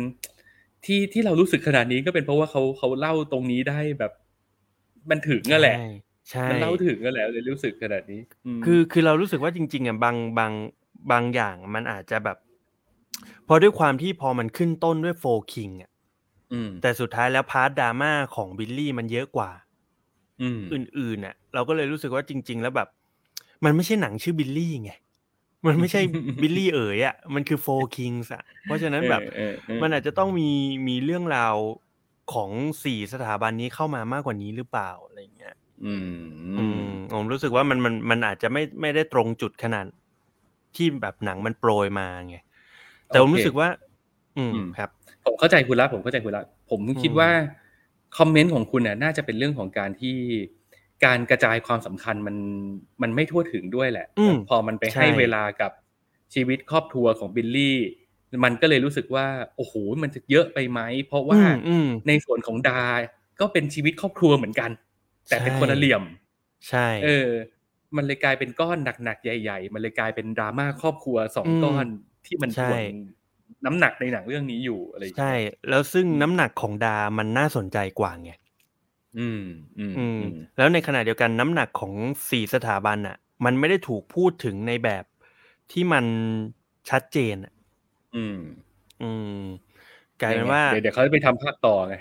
ที่ที่เรารู้สึกขนาดนี้ก็เป็นเพราะว่าเขาเขาเล่าตรงนี้ได้แบบ มันถึงนั่นแหละ ใช่ใช่มันเล่าถึงนั่นแหละเลยรู้สึกขนาดนี้มคือคือเรารู้สึกว่าจริง ๆอะบางบางบางอย่างมันอาจจะแบบเพราะด้วยความที่พอมันขึ้นต้นด้วย4 Kings อะอืมแต่สุดท้ายแล้ว part ดราม่าของบิลลี่มันเยอะกว่าอืมอื่นๆน่ะ เราก็เลยรู้สึกว่าจริง ๆ แล้วแบบ มันไม่ใช่หนังชื่อบิลลี่ไงมันไม่ใช่บิลลี่เอ๋ยอะมันคือ4 Kings อะเพราะฉะนั้นแบบเออเออเออมันอาจจะต้องมีมีเรื่องราวของสี่สถาบันนี้เข้ามามากกว่านี้หรือเปล่าอะไรอย่างเงี้ย อืม อืมผมรู้สึกว่ามันมันมันอาจจะไม่ไม่ได้ตรงจุดขนาดที่แบบหนังมันโปรยมาไงแต่ผมรู้สึกว่า อืมอืมครับ ผมเข้าใจคุณละผมเข้าใจคุณละผมคิดอืมว่าคอมเมนต์ของคุณน่ะน่าจะเป็นเรื่องของการที่การกระจายความสำคัญมันมันไม่ทั่วถึงด้วยแหละอืมพอมันไปใช่ให้เวลากับชีวิตครอบครัวของบิลลี่ มันก็เลยรู้สึกว่า โอ้โหมันจะเยอะไปไหม เพราะว่าอืมอืมในส่วนของดา ก็เป็นชีวิตครอบครัวเหมือนกัน แต่เป็นใช่คนละเหลี่ยม ใช่ เออ มันเลยกลายเป็นก้อนหนักๆใหญ่ ๆ มันเลยกลายเป็นดราม่าครอบครัวสองอืมก้อนที่มันใช่ถ่วงน้ำหนักในหนังเรื่องนี้อยู่อะไรอย่างเงี้ยใช่ แล้วซึ่งน้ำหนักของดามันน่าสนใจกว่าไงอืมอืมอืมอืมแล้วในขณะเดียวกันน้ำหนักของสี่สถาบันอะ มันไม่ได้ถูกพูดถึงในแบบที่มันชัดเจนอะอืม อืมกลายเป็นว่าเดี๋ยวเดี๋ยวเขาจะไปทำภาคต่อไง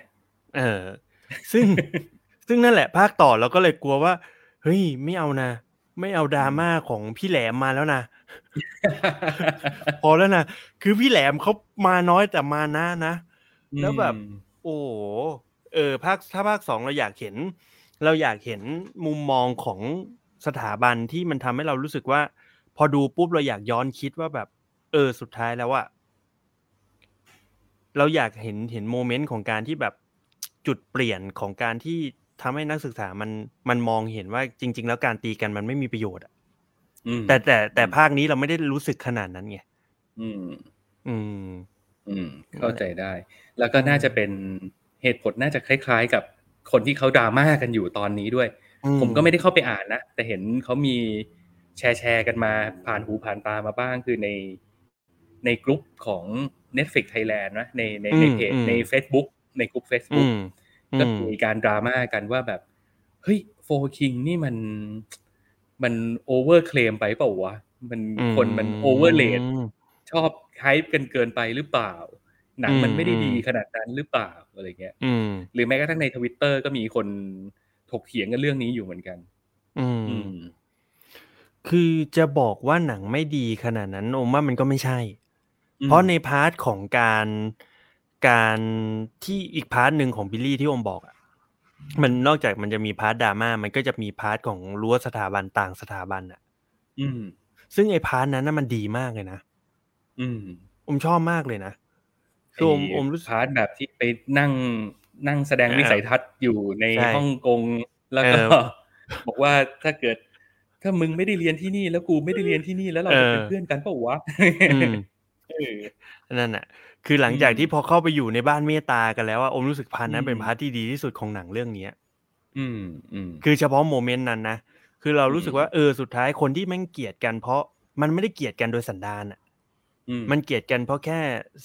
เออ ซึ่ง ซึ่งนั่นแหละภาคต่อเราก็เลยกลัวว่า เฮ้ยไม่เอานะ ไม่เอาดราม่าของพี่แหลมมาแล้วนะ พอแล้วนะ คือพี่แหลมเขามาน้อยแต่มานะนะ แล้วแบบ โอ้โหเออภาคถ้าภาคสองเราอยากเห็น เราอยากเห็นมุมมองของสถาบันที่มันทำให้เรารู้สึกว่า พอดูปุ๊บเราอยากย้อนคิดว่าแบบ เออสุดท้ายแล้วอะเราอยากเห็นเห็นโมเมนต์ของการที่แบบจุดเปลี่ยนของการที่ ทำให้นักศึกษามันมันมองเห็นว่าจริง ๆ แล้วการตีกันมันไม่มีประโยชน์อะอืมแต่แต่แต่ภาคนี้เราไม่ได้รู้สึกขนาดนั้นไงอืม อืม อืม เข้าใจได้ แล้วก็น่าจะเป็นเหตุผลน่าจะคล้าย ๆ กับคนที่เขาดราม่ากันอยู่ตอนนี้ด้วยอืมผมก็ไม่ได้เข้าไปอ่านนะ แต่เห็นเขามีแชร์แชร์กันมาผ่านหูผ่านตามาบ้างคือในในกลุ่มของ Netflix Thailand นะในในในเพจใน Facebook ในกลุ่มอื Facebook ม ก็มีการดราม่ากันว่าแบบ เฮ้ย4 Kings นี่มันมัน overclaim ไปเปล่าวะ มันอืมคนมัน overrateชอบ hype กันเกินไปหรือเปล่า หนังมันอืมไม่ได้ดีอืมขนาดนั้นหรือเปล่าอะไรเงี้ยอืมหรือแม้กระทั่งในทวิตเตอร์ก็มีคนถกเถียงกันเรื่องนี้อยู่เหมือนกัน อืมอืมคือจะบอกว่าหนังไม่ดีขนาดนั้นโอมว่ามันก็ไม่ใช่อืมเพราะใน part ของการ การที่อีก part หนึ่งของบิลลี่ที่โอมบอกอะมันนอกจากมันจะมี part ดราม่ามันก็จะมี part ของรั้วสถาบันต่างสถาบันอะอืม ซึ่งไอ้ part นั้นน่ะมันดีมากเลยนะอืมโอมชอบมากเลยนะคือโอมโอมรู้สึก part แบบที่ไปนั่งนั่งแสดงเออวิสัยทัศน์อยู่ในใช่ฮ่องกงแล้วก็เออบอกว่าถ้าเกิด ถ้ามึงไม่ได้เรียนที่นี่ แล้วกูไม่ได้เรียนที่นี่แล้วเราจะเป็นเออเพื่อนกันเปล่าวะอืมเออนั่นน่ะ คือหลังจากอืมที่พอเข้าไปอยู่ในบ้านเมตตากันแล้วอะโอมรู้สึก part นั้นอืมเป็น part ที่ดีที่สุดของหนังเรื่องเนี้ย อืมอืมคือเฉพาะโมเมนต์นั้นนะคือเรารู้สึกอืมว่าเออสุดท้ายคนที่แม่งเกลียดกันเพราะมันไม่ได้เกลียดกันโดยสันดานอะอืมมันเกลียดกันเพราะแค่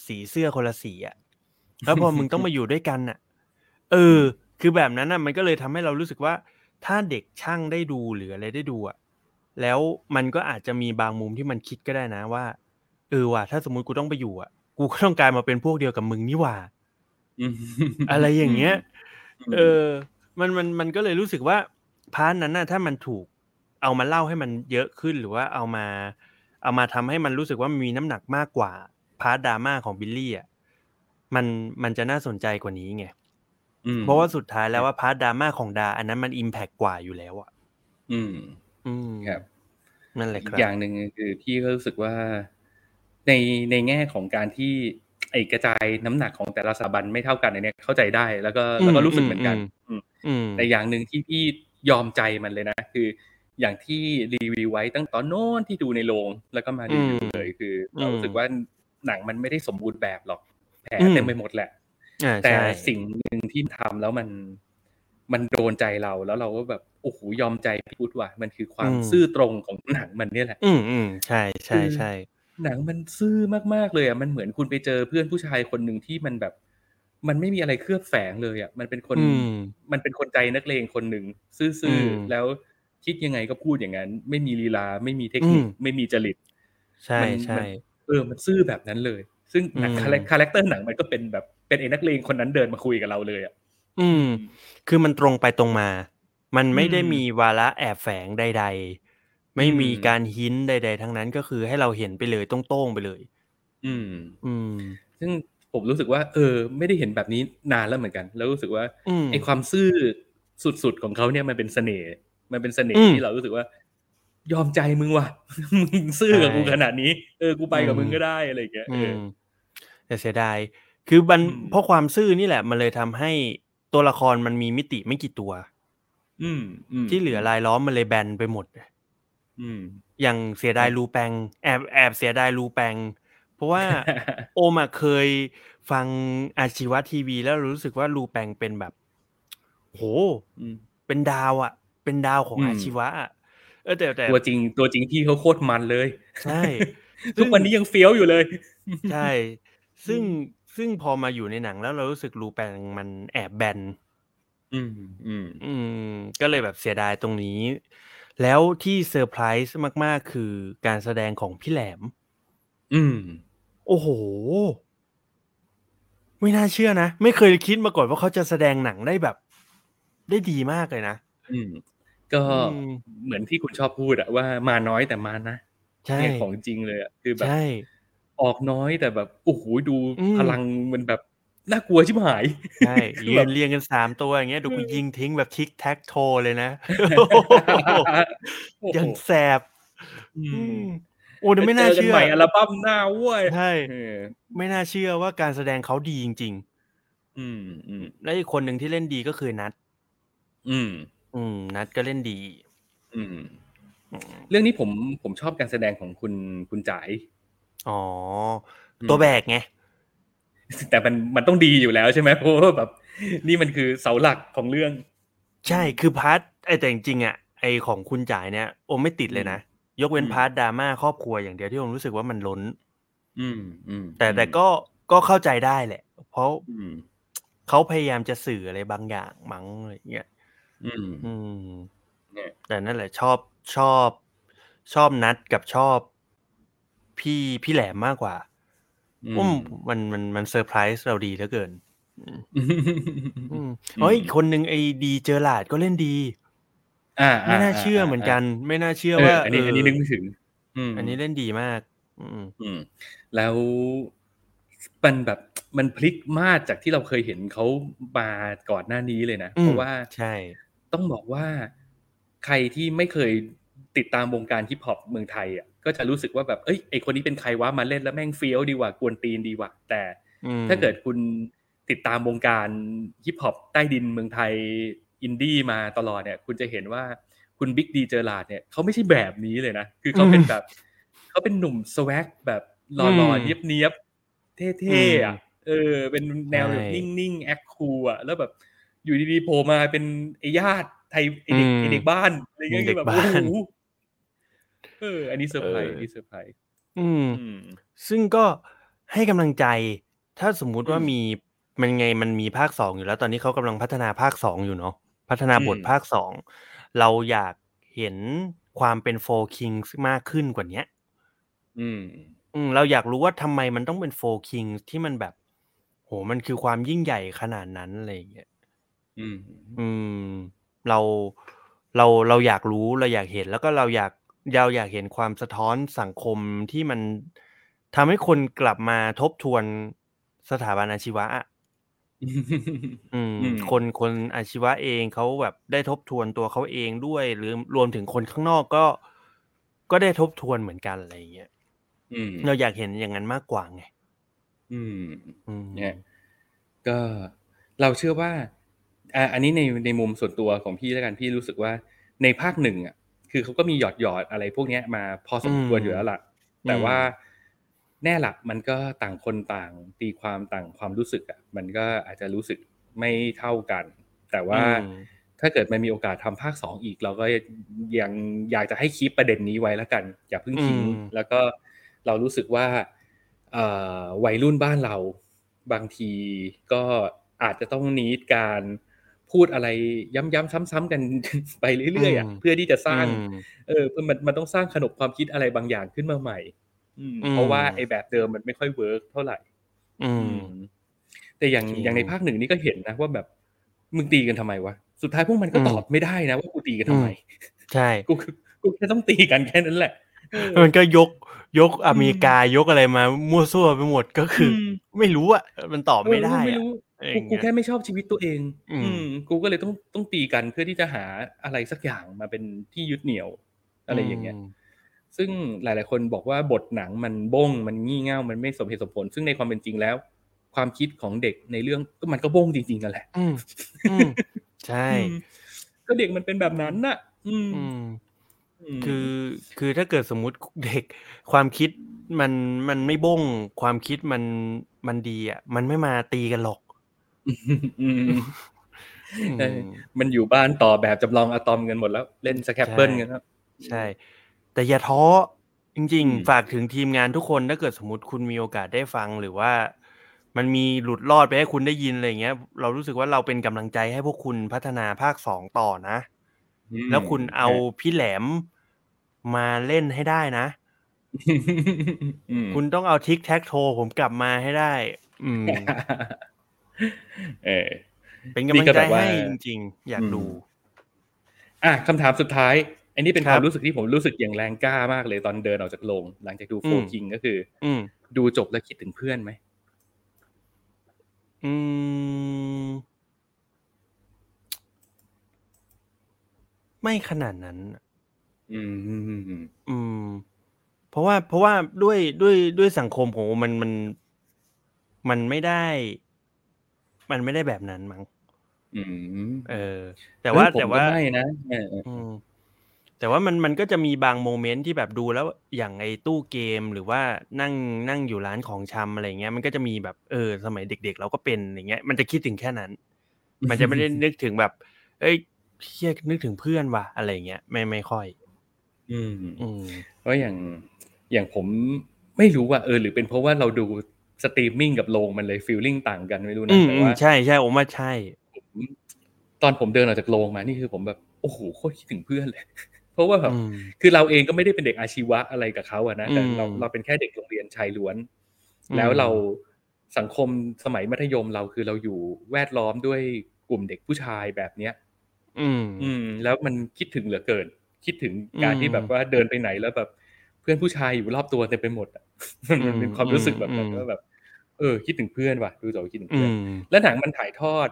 สีเสื้อคนละสีอะแล้วพอมึงต้องมาอยู่ด้วยกันอะเออ คือแบบนั้นอะมันก็เลยทำให้เรารู้สึกว่า ถ้าเด็กช่างได้ดูหรืออะไรได้ดูอะแล้วมันก็อาจจะมีบางมุมที่มันคิดก็ได้นะว่าเออว่ะถ้าสมมุติกูต้องไปอยู่อะ กูก็ต้องกลายมาเป็นพวกเดียวกับมึงนี่หว่าอืมอะไรอย่างเงี้ย เออ มันมันมันก็เลยรู้สึกว่า part นั้นน่ะถ้ามันถูกเอามาเล่าให้มันเยอะขึ้นหรือว่าเอามา เอามาทำให้มันรู้สึกว่ามันมีน้ำหนักมากกว่า part ดราม่าของบิลลี่อะมันมันจะน่าสนใจกว่านี้ไงอืมเพราะว่าสุดท้ายแล้วว่า part ดราม่าของดา อันนั้นมัน impact กว่าอยู่แล้วอะ อืม อืมครับนั่นแหละอีครักอย่างหนึ่งคือพี่ก็รู้สึกว่า ในในแง่ของการที่ไอกระจายน้ำหนักของแต่ละสถาบันไม่เท่ากันอันเนี้ยเข้าใจได้แล้วก็แล้วก็รู้สึกเหมือนกันอืมอืมแต่อย่างหนึ่งที่พี่ยอมใจมันเลยนะ คือ อย่างที่รีวิวไว้ตั้งตอนโน้นที่ดูในโรงแล้วก็มารีวิวอืมเลยคืออืมเรารู้สึกว่าหนังมันไม่ได้สมบูรณ์แบบหรอกแผลอืมเต็มไปหมดแหละอ่าแต่ใช่สิ่งหนึ่งที่ทำแล้วมันมันโดนใจเราแล้วเราก็แบบโอ้โหยอมใจพี่พุทธว่ะมันคือความซื่อตรงของหนังมันเนี่ยแหละ อืมอืมใช่ใช่ใช่ หนังมันซื่อมากๆเลยอะมันเหมือนคุณไปเจอเพื่อนผู้ชายคนหนึ่งที่มันแบบ มันไม่มีอะไรเคลือบแฝงเลยอะมันเป็นคนอืมมันเป็นคนใจนักเลงคนหนึ่งซื่ออืมๆแล้วคิดยังไงก็พูดอย่างนั้น ไม่มีลีลาไม่มีเทคนิคอืมไม่มีจริต ใช่มันใช่มันเออมันซื่อแบบนั้นเลย ซึ่งหนังอืมคาแร character หนังมันก็เป็นแบบเป็นไอ้นักเลงคนนั้นเดินมาคุยกับเราเลยอะอืม คือมันตรงไปตรงมา มันไม่ได้อืมมีวาระแอบแฝงใด ๆ ไม่มีอืมการหินใด ๆ ทั้งนั้นก็คือให้เราเห็นไปเลยตรงๆไปเลย อืม อืม ซึ่งผมรู้สึกว่า เออ ไม่ได้เห็นแบบนี้นานแล้วเหมือนกัน แล้วรู้สึกว่าอืมไอ้ความซื่อสุดๆของเขาเนี่ยมันเป็นเสน่ห์มันเป็นเสน่อืห์มที่เรารู้สึกว่ายอมใจมึงว่ะมึงซื่อกับใช่กูขนาดนี้เออกูไปกับอืมมึงก็ได้อะไรอย่างเงี้ยอืเออมแต่เสียดาย คือมันอืมเพราะความซื่อนี่แหละ มันเลยทำให้ตัวละครมันมีมิติไม่กี่ตัว อืมอืมที่เหลือรายล้อมมันเลยแบนไปหมด อืมอย่างเสียดายรูแปงแอบแอบเสียดายรูแปง เพราะว่าโอมอะเคยฟังอาชีวะทีวี แล้วรู้สึกว่ารูแปงเป็นแบบ โหอืมเป็นดาวอะเป็นดาวของอืมอาชีวะอะเออแต่แต่ตัวจริงตัวจริงพี่เขาโคตรมันเลย ใช่ทุกวันนี้ยังเฟี้ยวอยู่เลย ใช่ ซึ่งซึ่งพอมาอยู่ในหนังแล้วเรารู้สึกรูแปงมันแอบแบนอืมอืมอืมก็เลยแบบเสียดายตรงนี้ แล้วที่เซอร์ไพรส์มาก ๆ คือการแสดงของพี่แหลม อืม โอ้โห ไม่น่าเชื่อนะ ไม่เคยคิดมาก่อนว่าเขาจะแสดงหนังได้แบบ ได้ดีมากเลยนะ อืม ก็อืมเหมือนที่คุณชอบพูดอะว่ามาน้อยแต่มานะใช่เนี่ยของจริงเลยอะคือแบบใช่ออกน้อยแต่แบบโอ้โหดูอืมพลังมันแบบ น่ากลัวชิบหายใช่คือยืแบนบเรียงกันสามตัวอย่างเงี้ยดูกูยิงทิ้งแบบทิกแท็กโทเลยนะโอ้โหยังแสบอือืมมโอ้แต่ไม่น่าจกัเชื่อใหม่อัลบั้มหน้าเว้ยใช่เออไม่น่าเชื่อว่าการแสดงเขาดีจริงอืมอืมๆและอีกคนหนึ่งที่เล่นดีก็คือนัทอืม อืม นัทก็เล่นดีอืมอืม เรื่องนี้ผมผมชอบการแสดงของคุณคุณจ๋ายอ๋ออมตัวแบกไง แต่มันมันต้องดีอยู่แล้วใช่ไหมเพราะว่าแบบ นี่มันคือเสาหลักของเรื่อง ใช่คือ part ไอแต่จริงๆอะไอของคุณจ๋ายเนี่ยโอมไม่ติดเลยนะยกเว้นอืม part ดราม่าครอบครัวอย่างเดียวที่โอมรู้สึกว่ามันล้น อืมอืมแต่แต่ก็ก็เข้าใจได้แหละ เพราะอืมเขาพยายามจะสื่ออะไรบางอย่างมั้งอะไรอย่างเงี้ยอืมอืมเนี่ยแต่นั่นแหละ ชอบชอบ ชอบนัดกับชอบ พี่พี่แหลมมากกว่า อือืมมมันมันมันเซอร์ไพรส์เราดีเหลือเกินอืมอือืมมเฮ้ยอีกคนหนึ่งไอ้ดีเจอหลาดก็เล่นดีอ่าไม่น่าเชื่อเหมือนกัน ไม่น่าเชื่อเออว่าอันนี้อันนี้นึกไม่ถึงอืมอันนี้เล่นดีมากอืมอืมแล้วมันแบบมันพลิกมากจากที่เราเคยเห็นเขามาก่อนหน้านี้เลยนะอืมเพราะว่าใช่ ต้องบอกว่าใครที่ไม่เคยติดตามวงการฮิปฮอปเมืองไทยอะ ก็จะรู้สึกว่าแบบเอ้ยไอ้คนนี้เป็นใครวะมาเล่นแล้วแม่งเฟี้ยวดีกว่ากวนตีนดีกว่าแต่อืมถ้าเกิดคุณติดตามวงการฮิปฮอปใต้ดินเมืองไทยอินดี้มาตลอดเนี่ย คุณจะเห็นว่าคุณบิ๊ก D Gerrard เนี่ยเขาไม่ใช่แบบนี้เลยนะ คือเขาเป็นแบบเขาเป็นหนุ่ม swag แบบหล่อๆเนียบๆเท่ๆอะเออ เป็นแนวแบบนิ่งๆ act cool อะแล้วแบบอยู่ดีๆโผล่มาเป็นไอ้ญาติไทยไอ้เด็กไอ้เด็กบ้านอะไรเงี้ยคือแบบโอ้โห เออ อันนี้เซอร์ไพรส์อันนี้เซอร์ไพรส์อืมอืมซึ่งก็ให้กำลังใจ ถ้าสมมุติว่าอืมมีมันไงมันมีภาคสองอยู่แล้ว ตอนนี้เขากำลังพัฒนาภาคสองอยู่เนาะพัฒนาบทอืมภาคสองเราอยากเห็นความเป็นโฟคิงมากขึ้นกว่าเนี้ยอืมอืมเราอยากรู้ว่าทำไมมันต้องเป็นโฟคิงที่มันแบบ โหมันคือความยิ่งใหญ่ขนาดนั้นอะไรอย่างเงี้ยอืม อืม เราเราเราอยากรู้เราอยากเห็นแล้วก็เราอยาก เราอยากเห็นความสะท้อนสังคมที่มันทำให้คนกลับมาทบทวนสถาบันอาชีวะอะอืมอืมคนคนอาชีวะเองเขาแบบได้ทบทวนตัวเขาเองด้วย หรือรวมถึงคนข้างนอกก็ ก็ได้ทบทวนเหมือนกันอะไรอย่างเงี้ยอืมเราอยากเห็นอย่างนั้นมากกว่าไง อืมอืมเนี่ย ก็เราเชื่อว่าอะอันนี้ในในมุมส่วนตัวของพี่แล้วกันพี่รู้สึกว่าในภาคหนึ่งอะ คือเขาก็มีหยอดหยอดๆอะไรพวกเนี้ยมาพอสมควรอยู่แล้วล่ะ แต่ว่าแน่ละมันก็ต่างคนต่างตีความต่างความรู้สึกอะมันก็อาจจะรู้สึกไม่เท่ากัน แต่ว่าอืมถ้าเกิดมันมีโอกาสทำภาคสองอีก เราก็ยังอยากจะให้คีปประเด็นนี้ไว้แล้วกัน อย่าเพิ่งทิ้งอืมแล้วก็เรารู้สึกว่าเอ่อวัยรุ่นบ้านเราบางทีก็อาจจะต้องนิดการ พูดอะไรย้ำๆซ้ำๆกันไปเรื่อยๆอะเพื่อที่จะสร้างอืมเออมันมันต้องสร้างขนบความคิดอะไรบางอย่างขึ้นมาใหม่อืมอืมเพราะว่าไอ้แบบเดิมมันไม่ค่อยเวิร์กเท่าไหร่ อืมอืมแต่อย่างจริงอย่างในภาคหนึ่งนี่ก็เห็นนะว่าแบบมึงตีกันทำไมวะสุดท้ายพวกมันก็อืมตอบไม่ได้นะว่ากูตีกันทำไม ใช่กูคือกูแค่ต้องตีกันแค่นั้นแหละเออมันก็ยกยกอเมริกายกอะไรมามั่วซั่วไปหมดก็คืออมไม่รู้อะมันตอบไม่ได้เออไม่อะรู้อะไรอ กูย่างกูเงี้ยแค่ไม่ชอบชีวิตตัวเองอืมอืม กูก็เลยต้องต้องตีกันเพื่อที่จะหาอะไรสักอย่างมาเป็นที่ยึดเหนี่ยวอะไรอย่างเงี้ยมซึ่งหลาย ๆ คนบอกว่าบทหนังมันบ้ง มันงี่เง่ามันไม่สมเหตุสมผล ซึ่งในความเป็นจริงแล้ว ความคิดของเด็กในเรื่องก็มันก็บ้งจริงๆกันแหละอืมอืมใช่อืมก็เด็กมันเป็นแบบนั้นน่ะ อืมอืมมคือคือถ้าเกิดสมมุติเด็กความคิดมันมันไม่บ้ง ความคิดมันมันดีอะ มันไม่มาตีกันหรอกอื มอืมเออมันอยู่บ้านต่อแบบจำลองอะตอมกันหมดแล้ว เล่น Scrabble กันแล้วใช่ แต่อย่าท้อจริงอืมๆฝากถึงทีมงานทุกคนถ้าเกิดสมมติคุณมีโอกาสได้ฟังหรือว่า มันมีหลุดรอดไปให้คุณได้ยินอะไรอย่างเงี้ย เรารู้สึกว่าเราเป็นกำลังใจให้พวกคุณพัฒนาภาคสองต่อนะอืมแล้วคุณเอาพี่แหลมมาเล่นให้ได้นะอืมคุณต้องเอาทิกแท็กโทผมกลับมาให้ได้ อืม เออเป็นกำลังนี่ก็ใจแบบว่าให้จริง ๆ อยากอืมดู อะคำถามสุดท้าย อันนี้เป็นคครับวามรู้สึกที่ผมรู้สึกอย่างแรงกล้ามากเลยตอนเดินออกจากโรงหลังจากดูโฟอืมคิงก็คือ อืมดูจบแล้วคิดถึงเพื่อนไหมอืม ไม่ขนาดนั้น อืม อืมอืมอืมอืมเพราะว่า เพราะว่าด้วยด้วยด้วยสังคมของมันมัน มันไม่ได้ มันไม่ได้แบบนั้นมั้งอืมเออ แต่ว่าเฮ้ยผมแต่ว่าก็ไม่นะเออเอออืมแต่ว่ามันมันก็จะมีบางโมเมนต์ที่แบบดูแล้วอย่างไอ้ตู้เกมหรือว่านั่งนั่งอยู่ร้านของชำอะไรเงี้ยมันก็จะมีแบบเออ สมัยเด็ก ๆ เราก็เป็นอย่างเงี้ย มันจะคิดถึงแค่นั้น มันจะไม่ได้นึกถึงแบบ เอ้ยเฮียนึกถึงเพื่อนว่ะอะไรเงี้ยไม่ไม่ค่อย อืมอืมเพราะอย่างอย่างผมไม่รู้ว่าเออ หรือเป็นเพราะว่าเราดู สตรีมมิ่งกับโรงมันเลย feeling ต่างกันไม่รู้นะอืมแต่อืมว่าใช่ใช่ผมว่าใช่ผมตอนผมเดินออกจากโรงมานี่คือผมแบบโอ้โหโคตรคิดถึงเพื่อนเลย เพราะว่าแบบอืมคือเราเองก็ไม่ได้เป็นเด็กอาชีวะอะไรกับเขาอะนะแต่เราอืมเราเป็นแค่เด็กโรงเรียนชายล้วนอืมแล้วเราสังคมสมัยมัธยมเราคือเราอยู่แวดล้อมด้วยกลุ่มเด็กผู้ชายแบบเนี้ย อืม อืม แล้วมันคิดถึงเหลือเกิน คิดถึงการอืมที่แบบว่าเดินไปไหนแล้วแบบเพื่อนผู้ชายอยู่รอบตัวเต็มไปหมดอะมันเป็นความรู้สึกแบบอืมว่าแบบ เออ คิดถึงเพื่อนว่ะดูจบคิดถึงอืเพื่อนมและหนังมันถ่ายทอด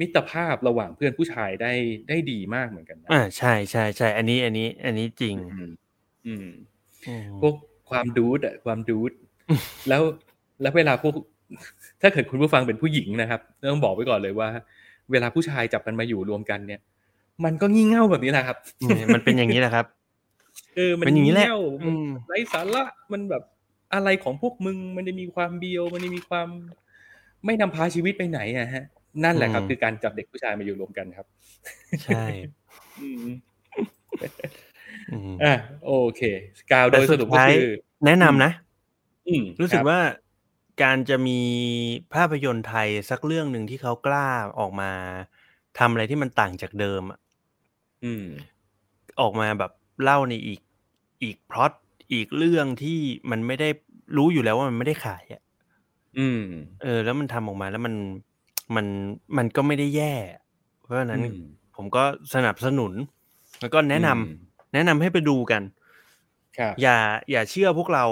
มิตรภาพระหว่างเพื่อนผู้ชายได้ได้ดีมากเหมือนกันนะอ่าใช่ใช่ใช่อันนี้อันนี้ อันนี้จริงอืมอืมอืมพวกความดูดอะความดูดแล้วแล้วเวลาพวก ถ้าเกิดคุณผู้ฟังเป็นผู้หญิงนะครับต้องบอกไว้ก่อนเลยว่า เวลาผู้ชายจับกันมาอยู่รวมกันเนี่ย มันก็งี่เง่าแบบนี้แหละครับเนี่ยมันเป็นอย่างนี้แหละครับ เออมันเป็นอย่างนี้แหละงี่เง่าอืมันมไร้สาระมันแบบอะไรของพวกมึงมันจะมีความเบียว มันจะมีความไม่นำพาชีวิตไปไหนอะฮะ นั่นแหละครับ คือการจับเด็กผู้ชายมาอยู่รวมกันครับ ใช่อืมอืมอะโอเคกาวโดยสรุปก็คือแนะนำนะอืมรู้สึคกบว่าการจะมีภาพยนตร์ไทยสักเรื่องหนึ่งที่เขากล้าออกมาทำอะไรที่มันต่างจากเดิมอะอืมออกมาแบบ เล่าในอีกอีกพล็อตอีกเรื่องที่มันไม่ได้รู้อยู่แล้วว่ามันไม่ได้ขายอะอืม เออ แล้วมันทำออกมาแล้วมันมันมันก็ไม่ได้แย่ เพราะฉะนั้นอืมผมก็สนับสนุน แล้วก็แนะนำอืมแนะนำให้ไปดูกันครับอย่า อย่าเชื่อพวกเรา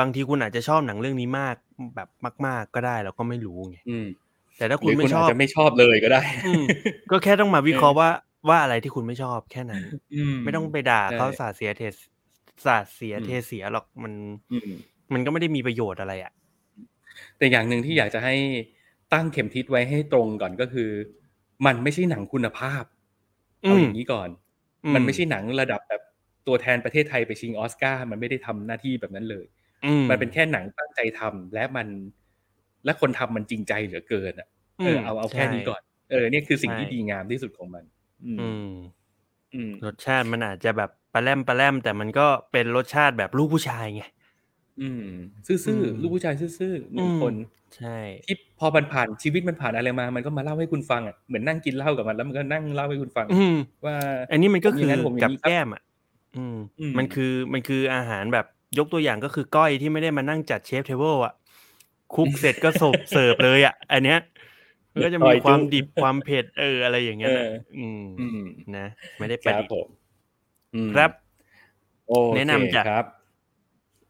บางทีคุณอาจจะชอบหนังเรื่องนี้มาก แบบมาก ๆ ก็ได้เราก็ไม่รู้ไงอืมแต่ถ้าหคุณรือไม่คุณชอาอจบจะไม่ชอบเลยก็ได้อืมก็แค่ต้องมาวิเคราะห์ว่า ว่าอะไรที่คุณไม่ชอบแค่นั้นอืมไม่ต้องไปด่าใช่เขาสาดเสียเทสสาดเสียอืมเทเสียหรอกมันอืมมันก็ไม่ได้มีประโยชน์อะไรอะ แต่อย่างหนึ่งที่อยากจะให้ตั้งเข็มทิศไว้ให้ตรงก่อนก็คือ มันไม่ใช่หนังคุณภาพเอาอย่างนี้ก่อนอืมันไม่ใช่หนังระดับแบบตัวแทนประเทศไทยไปชิงออสการ์มันไม่ได้ทำหน้าที่แบบนั้นเลยอืมันเป็นแค่หนังตั้งใจทำและมัน และคนทำมันจริงใจเหลือเกินอะเออเอาเอาแค่นี้ก่อนเออเนี่ยคือสิ่งที่ดีงามที่สุดของมัน อืมอืม อืม รสชาติมันอาจจะแบบปลาแรมปลาแรมแต่มันก็เป็นรสชาติแบบลูกผู้ชายไงอืม ซื่ออืมๆลูกผู้ชายซื่อๆหนึ่งคน ใช่ที่พอมันผ่านชีวิตมันผ่านอะไรมา มันก็มาเล่าให้คุณฟังอะเหมือนนั่งกินเหล้ากับมันแล้วมันก็นั่งเล่าให้คุณฟังอืมว่า อันนี้มันก็ผมอคืย่างอนั้นผมอย่างกับนี้ครับแก้มอะอืมอืม มันคือมันคืออาหารแบบยกตัวอย่างก็คือก้อยที่ไม่ได้มานั่งจัดเชฟเทเบิลอะคุกเสร็จก็สบเสิร์ฟเลยอะ อันเนี้ยมัน ก็จะมีความดิบความเผ็ดเอออะไรอย่างเงี้ยนะอืมอืมนะ ไม่ได้คประรับดิษฐ์ผมอืมครับโอเคแนะนำจ้ะครับ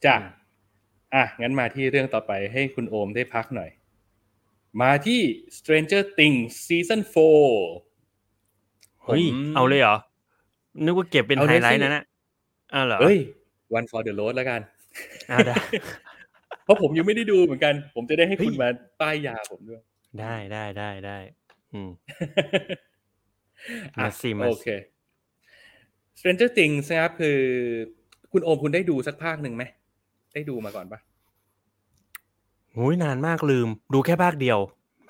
จ้ะอะ งั้นมาที่เรื่องต่อไปให้คุณโอมได้พักหน่อย มาที่ Stranger Things Season 4 เฮ้ยผมเอาเลยเหรอ นึกว่าเก็บเป็นเอาไฮเลยไลท์สินะนะอ้าวเหรอ เฮ้ย One for the Road แล้วกันอ่าได้เพราะผมยังไม่ได้ดูเหมือนกัน ผมจะได้ให้เฮ้ยคุณมาป้ายยาผมด้วย ได้ได้ได้ได้อืมอะมาสิมาสิโอเค Stranger Things นะครับคือ คุณโอมคุณได้ดูสักภาคหนึ่งไหม ได้ดูมาก่อนปะโอ้ยนานมากลืม ดูแค่ภาคเดียว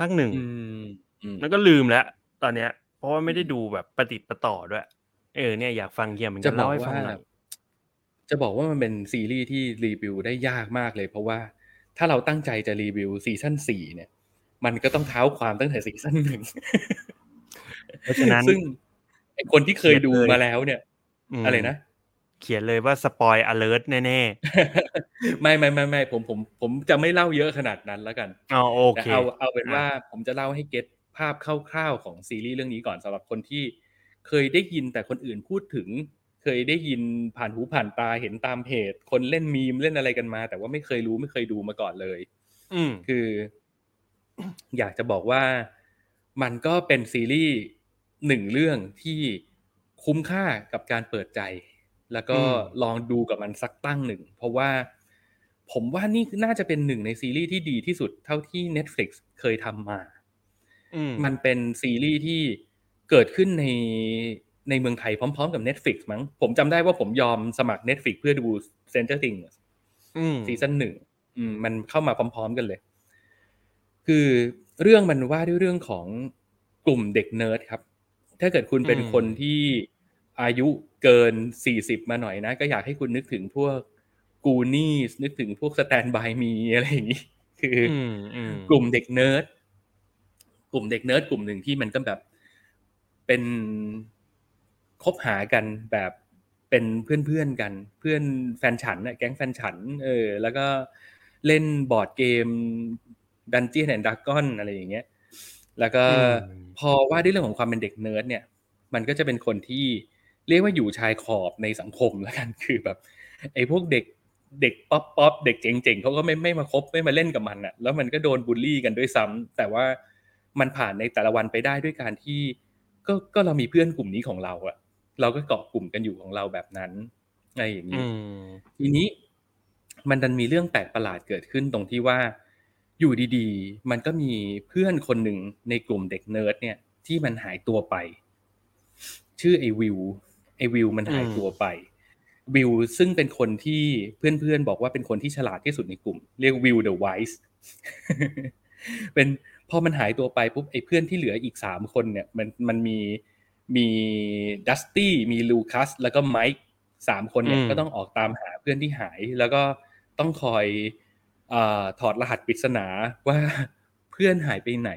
ภาคหนึ่งอืมอืมแล้วก็ลืมแล้ว ตอนเนี้ย เพราะว่าไม่ได้ดูแบบประติดประต่อด้วย เออเนี่ยอยากฟังเฮียเหมือนจะกันบอกเล่าให้ฟังว่าหน่อยจะบอกว่ามันเป็นซีรีส์ที่รีวิวได้ยากมากเลย เพราะว่าถ้าเราตั้งใจจะรีวิว season สี่เนี่ย มันก็ต้องเท้าความตั้งแต่ season หนึ่งเพราะฉะนั้นซึ่งไอ้คนที่เคยดูเขียนเลยมาแล้วเนี่ยมอะไรนะเขียนเลยว่า spoil alert แน่ไม่ไม่ไม่ไม่ผมผม ผมจะไม่เล่าเยอะขนาดนั้นแล้วกันๆอ๋อโอแต่เคเอาเอาเป็นอะว่าผมจะเล่าให้ get ภาพคร่าวๆของซีรีส์เรื่องนี้ก่อนสำหรับคนที่เคยได้ยินแต่คนอื่นพูดถึง เคยได้ยินผ่านหูผ่านตาเห็นตามเพจคนเล่นมีมเล่นอะไรกันมา แต่ว่าไม่เคยรู้ไม่เคยดูมาก่อนเลย อืมคือ อยากจะบอกว่ามันก็เป็นซีรีส์หนึ่งเรื่องที่คุ้มค่ากับการเปิดใจ แล้วก็อืมลองดูกับมันสักตั้งหนึ่ง เพราะว่าผมว่านี่น่าจะเป็นหนึ่งในซีรีส์ที่ดีที่สุดเท่าที่ Netflix เคยทำมาอืมมันเป็นซีรีส์ที่เกิดขึ้นในในเมืองไทยพร้อม ๆ กับ Netflix มั้ง ผมจำได้ว่าผมยอมสมัคร Netflix เพื่อดู Stranger Things อืมซีซั่นหนึ่งอืมมันเข้ามาพร้อม ๆ กันเลย คือเรื่องมันว่าด้วยเรื่องของกลุ่มเด็กเนิร์ดครับ ถ้าเกิดคุณเป็นอืมคนที่อายุเกินสี่สิบมาหน่อยนะ ก็อยากให้คุณนึกถึงพวก Goonies นึกถึงพวก Stand by Me อะไรอย่างนี้ คือออืมอืมกลุ่มเด็กเนิร์ดกลุ่มเด็กเนิร์ดกลุ่มหนึ่งที่มันก็แบบเป็นคบหากันแบบเป็นเพื่อนๆกัน เพื่อนแฟนฉันน่ะแก๊งแฟนฉัน เออ แล้วก็เล่นบอร์ดเกม Dungeons and Dragons อะไรอย่างเงี้ย แล้วก็อืมพอว่าด้วยเรื่องของความเป็นเด็กเนิร์ดเนี่ย มันก็จะเป็นคนที่เรียกว่าอยู่ชายขอบในสังคมแล้วกันคือแบบไอ้พวกเด็กเด็กป๊อปป๊อปเด็กเจ๋งๆเขาก็ไม่ไม่มาคบไม่มาเล่นกับมันอะแล้วมันก็โดนบูลลี่กันด้วยซ้ำแต่ว่ามันผ่านในแต่ละวันไปได้ด้วยการที่ ก็ก็เรามีเพื่อนกลุ่มนี้ของเราอะเราก็เกาะกลุ่มกันอยู่ของเราแบบนั้นอะไรอย่างนี้อืมทีนี้มันดันมีเรื่องแปลกประหลาดเกิดขึ้นตรงที่ว่า อยู่ดีๆ มันก็มีเพื่อนคนหนึ่งในกลุ่มเด็กเนิร์ดเนี่ย ที่มันหายตัวไป ชื่อไอ้ Will ไอ้ Will มันหายตัวไป Will ซึ่งเป็นคนที่เพื่อนๆบอกว่าเป็นคนที่ฉลาดที่สุดในกลุ่ม เรียก Will the Wise เป็นพอมันหายตัวไปปุ๊บไอ้เพื่อนที่เหลืออีกสามคนเนี่ย มันมันมีมีดัสตี้มีลูคัสแล้วก็ไมค์สามคนเนี่ยอืมก็ต้องออกตามหาเพื่อนที่หาย แล้วก็ต้องคอยเอ่อ ถอดรหัสปริศนาว่าเพื่อนหายไปไหน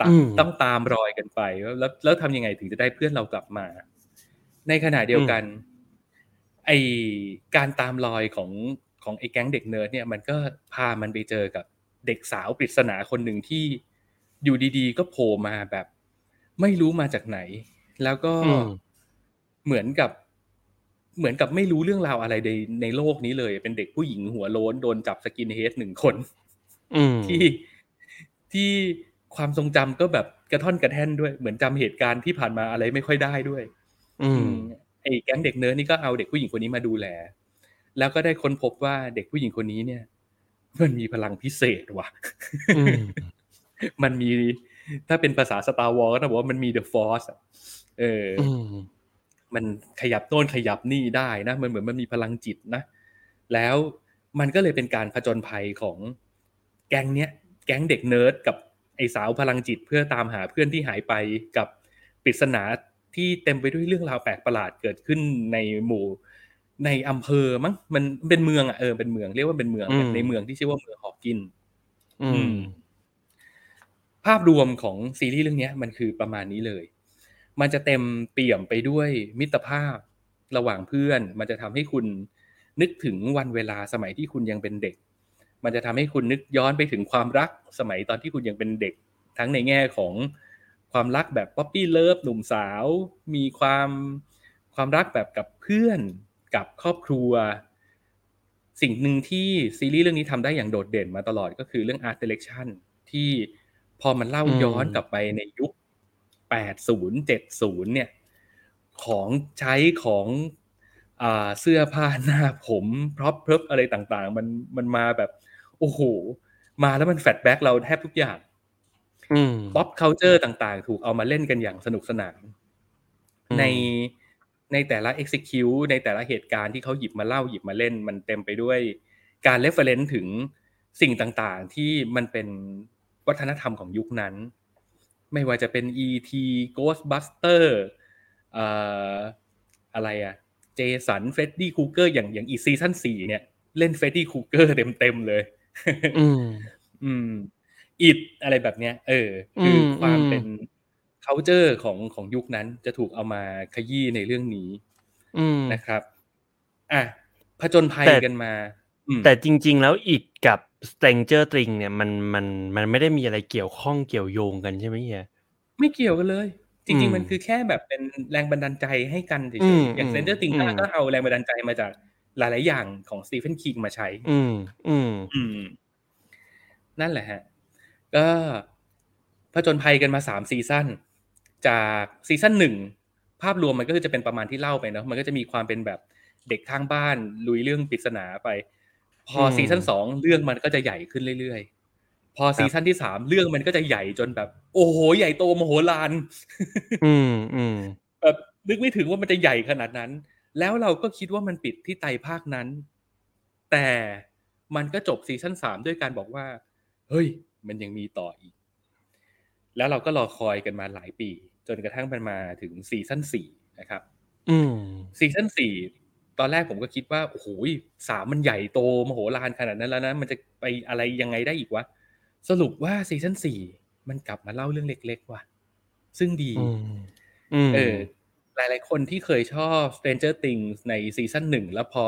ตามอืมต้องตามรอยกันไปแล้วแล้วแล้วทำยังไงถึงจะได้เพื่อนเรากลับมา ในขณะเดียวกัน ไอ้การตามรอยของของไอ้แก๊งเด็กเนิร์ดเนี่ยมันก็พามันไปเจอกับเด็กสาวปริศนาคนหนึ่งที่อยู่ดีๆ ก็โผล่มาแบบ ไม่รู้มาจากไหน แล้วก็อืมเหมือนกับ เหมือนกับไม่รู้เรื่องราวอะไรในในโลกนี้เลย เป็นเด็กผู้หญิงหัวโล้นโดนจับ skinhead หนึ่งคนอืมที่ที่ความทรงจำก็แบบกระท่อนกระแท่นด้วย เหมือนจำเหตุการณ์ที่ผ่านมาอะไรไม่ค่อยได้ด้วย อืมไอ้แก๊งเด็กเนิร์ดนี่ก็เอาเด็กผู้หญิงคนนี้มาดูแล แล้วก็ได้ค้นพบว่าเด็กผู้หญิงคนนี้เนี่ย มันมีพลังพิเศษว่ะอืมมันมีถ้าเป็นภาษา Star Wars ก็ต้องบอกว่ามันมี the Force เอออออื มมันขยับโน่นขยับนี่ได้นะ มันเหมือนมันมีพลังจิตนะ แล้วมันก็เลยเป็นการผจญภัยของแก๊งเนี้ย แก๊งเด็กเนิร์ดกับไอ้สาวพลังจิตเพื่อตามหาเพื่อนที่หายไปกับปริศนาที่เต็มไปด้วยเรื่องราวแปลกประหลาดเกิดขึ้นในหมู่ในอำเภอมั้งมันเป็นเมืองอะเออเป็นเมืองเรียกว่าเป็นเมืองอืมในเมืองที่ชื่อว่าเมืองฮอกกิน อืม ภาพรวมของซีรีส์เรื่องเนี้ยมันคือประมาณนี้เลย มันจะเต็มเปี่ยมไปด้วยมิตรภาพระหว่างเพื่อน มันจะทำให้คุณนึกถึงวันเวลาสมัยที่คุณยังเป็นเด็ก มันจะทำให้คุณนึกย้อนไปถึงความรักสมัยตอนที่คุณยังเป็นเด็ก ทั้งในแง่ของความรักแบบ puppy love หนุ่มสาว มีความความรักแบบกับเพื่อนกับครอบครัว สิ่งหนึ่งที่ซีรีส์เรื่องนี้ทำได้อย่างโดดเด่นมาตลอดก็คือเรื่อง Art Direction ที่พอมันเล่าย้อนกลับไปในยุค 80 70เนี่ยของใช้ของอ่าเสื้อผ้าหน้าผมพร็อพเพริบอะไรต่างๆ มันมันมาแบบโอ้โหมาแล้วมัน flashback เราแทบทุกอย่างอืม pop culture ต่างๆ ถูกเอามาเล่นกันอย่างสนุกสนานอืมในในแต่ละ execute ในแต่ละเหตุการณ์ที่เขาหยิบมาเล่าหยิบมาเล่น มันเต็มไปด้วยการ reference ถึงสิ่งต่างๆ ที่มันเป็นวัฒนธรรมของยุคนั้น ไม่ว่าจะเป็น E.T. Ghostbuster เอ่ออะไรอะเจสัน Freddy Krueger อย่างอย่างไอ้ซีซั่นสี่เนี่ย เล่น Freddy Krueger เต็มๆเลยอืมอืมอิดอะไรแบบเนี้ย เออ คืออมความอืมเป็น culture ของของยุคนั้นจะถูกเอามาขยี้ในเรื่องนี้อืมนะครับ อะผจญภัยแต่กันมาอืม แต่จริง ๆ แล้วอิดกับ Stranger Things เนี่ยมันมันมันไม่ได้มีอะไรเกี่ยวข้องเกี่ยวโยงกันใช่ไหมเฮียไม่เกี่ยวกันเลยจริงๆอืมมันคือแค่แบบเป็นแรงบันดาลใจให้กันเฉยๆอืมอย่างอืมเซนเตอร์ติงอืมก็เอาแรงบันดาลใจมาจากหลาย ๆ อย่างของสตีเฟนคิงมาใช้ อืม อืม อืม นั่นแหละฮะ ก็ผจญภัยกันมาสามซีซั่น จากซีซั่นหนึ่งภาพรวมมันก็คือจะเป็นประมาณที่เล่าไปเนาะ มันก็จะมีความเป็นแบบเด็กข้างบ้านลุยเรื่องปริศนาไป พออมซีซั่นสองเรื่องมันก็จะใหญ่ขึ้นเรื่อยๆ พอซีซั่นที่สามเรื่องมันก็จะใหญ่จนแบบ โอ้โห ใหญ่โตมโหฬารอืมอืมแบบนึกไม่ถึงว่ามันจะใหญ่ขนาดนั้น แล้วเราก็คิดว่ามันปิดที่ไตรภาคนั้น แต่มันก็จบซีซั่นสามด้วยการบอกว่า เฮ้ย มันยังมีต่ออีก แล้วเราก็รอคอยกันมาหลายปี จนกระทั่งมันมาถึงซีซั่นสี่นะครับอืมซีซั่นสี่ ตอนแรกผมก็คิดว่าโอ้โหสามมันใหญ่โตมโหฬารขนาดนั้นแล้วนะมันจะไปอะไรยังไงได้อีกวะสรุปว่าซีซั่นสี่มันกลับมาเล่าเรื่องเล็ก ๆ ว่ะ ซึ่งดีอืมอืมเออหลายๆคนที่เคยชอบ Stranger Things ในซีซั่นหนึ่งแล้วพอ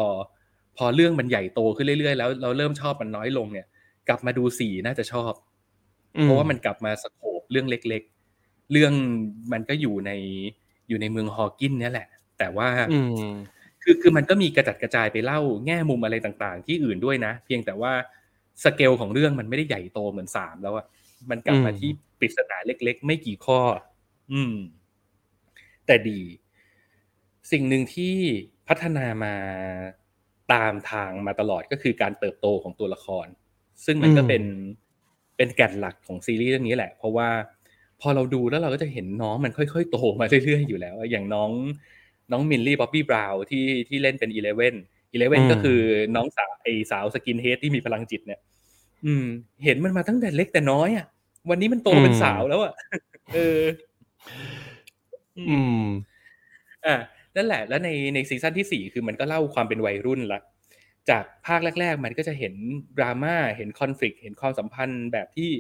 พอเรื่องมันใหญ่โตขึ้นเรื่อย ๆ แล้วเราเริ่มชอบมันน้อยลงเนี่ย กลับมาดูสี่น่าจะชอบ เพราะว่ามันกลับมาสโคบเรื่องเล็ก ๆ เรื่องมันก็อยู่ในอยู่ในเมืองฮอว์กินเนี่ยแหละ แต่ว่าอืม คือคือมันก็มีกระจัดกระจายไปเล่าแง่มุมอะไรต่างๆ ที่อื่นด้วยนะ เพียงแต่ว่าสเกลของเรื่องมันไม่ได้ใหญ่โตเหมือนสามแล้วอะมันกลับมาอืมที่ปริศนาเล็ก ๆ ไม่กี่ข้อ อืม แต่ดี สิ่งหนึ่งที่พัฒนามาตามทางมาตลอดก็คือการเติบโตของตัวละคร ซึ่งมันก็เป็นเป็นแก่นหลักของซีรีส์เรื่องนี้แหละ เพราะว่าพอเราดูแล้วเราก็จะเห็นน้องมันค่อยๆโตมาเรื่อยๆอยู่แล้วอย่างน้อง น้องมิลลี่บ๊อบบี้บราวน์ที่ที่เล่นเป็นอีเลเว่นอีเลเว่นอืมก็คือน้องสาวไอสาว skinhead ที่มีพลังจิตเนี่ย อืม เห็นมันมาตั้งแต่เล็กแต่น้อยอะวันนี้มันโตเป็นสาวแล้วอะเออ อืมอ่านั่นแหละ แล้วในในซีซั่นที่สี่คือมันก็เล่าความเป็นวัยรุ่นละจากภาคแรก ๆ มันก็จะเห็นดราม่าเห็นคอน FLICT เห็นความสัมพันธ์แบบที่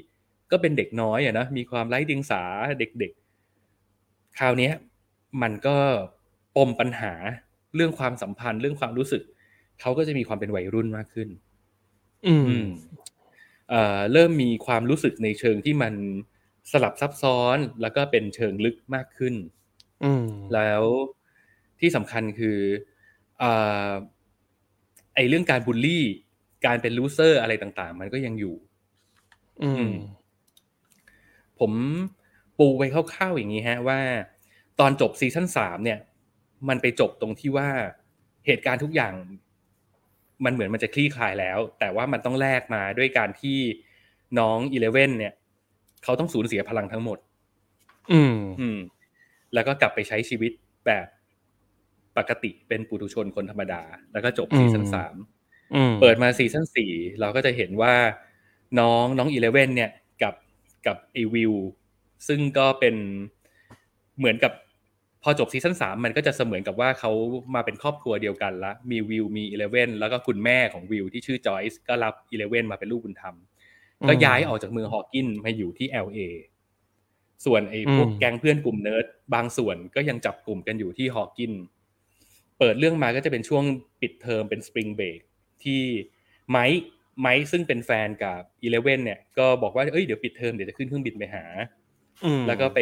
ก็เป็นเด็กน้อยอะนะมีความไร้เดียงสาเด็กๆคราวเนี้ยมันก็ ปมปัญหาเรื่องความสัมพันธ์เรื่องความรู้สึก เขาก็จะมีความเป็นวัยรุ่นมากขึ้นอืมอืมเอ่อเริ่มมีความรู้สึกในเชิงที่มันสลับซับซ้อนแล้วก็เป็นเชิงลึกมากขึ้น อืมแล้วที่สำคัญคือเอ่อไอเรื่องการบูลลี่ การเป็น loser อะไรต่างๆ มันก็ยังอยู่ อืม ผมปูไว้คร่าวๆอย่างนี้ฮะว่า ตอนจบซีซั่นสามเนี่ย มันไปจบตรงที่ว่าเหตุการณ์ทุกอย่าง มันเหมือนมันจะคลี่คลายแล้ว แต่ว่ามันต้องแลกมาด้วยการที่น้องอีเลเว่นเนี่ย เขาต้องสูญเสียพลังทั้งหมด อืมอืม แล้วก็กลับไปใช้ชีวิตแบบปกติเป็นปุถุชนคนธรรมดา แล้วก็จบซีซั่นอืมสามอืมเปิดมาซีซั่นสี่เราก็จะเห็นว่าน้องน้องอีเลเว่นเนี่ยกับกับไอวิลซึ่งก็เป็นเหมือนกับ พอจบซีซั่นสามมันก็จะเสมือนกับว่าเขามาเป็นครอบครัวเดียวกันละมีวิลมีอีเลเว่นแล้วก็คุณแม่ของวิลที่ชื่อจอยส์ก็รับอีเลเว่นมาเป็นลูกบุญธรรมก็ย้ายออกจากเมืองฮอว์กินมาอยู่ที่ LA ส่วนไอ้พวกอืมแก๊งเพื่อนกลุ่มเนิร์ดบางส่วนก็ยังจับกลุ่มกันอยู่ที่ฮอว์กิน เปิดเรื่องมาก็จะเป็นช่วงปิดเทอมเป็น spring break ที่ไมค์ไมค์ซึ่งเป็นแฟนกับอีเลเว่นเนี่ย ก็บอกว่าเอ้ยเดี๋ยวปิดเทอมเดี๋ยวจะขึ้นเครื่องบินไปหาอืมแล้วก็ไป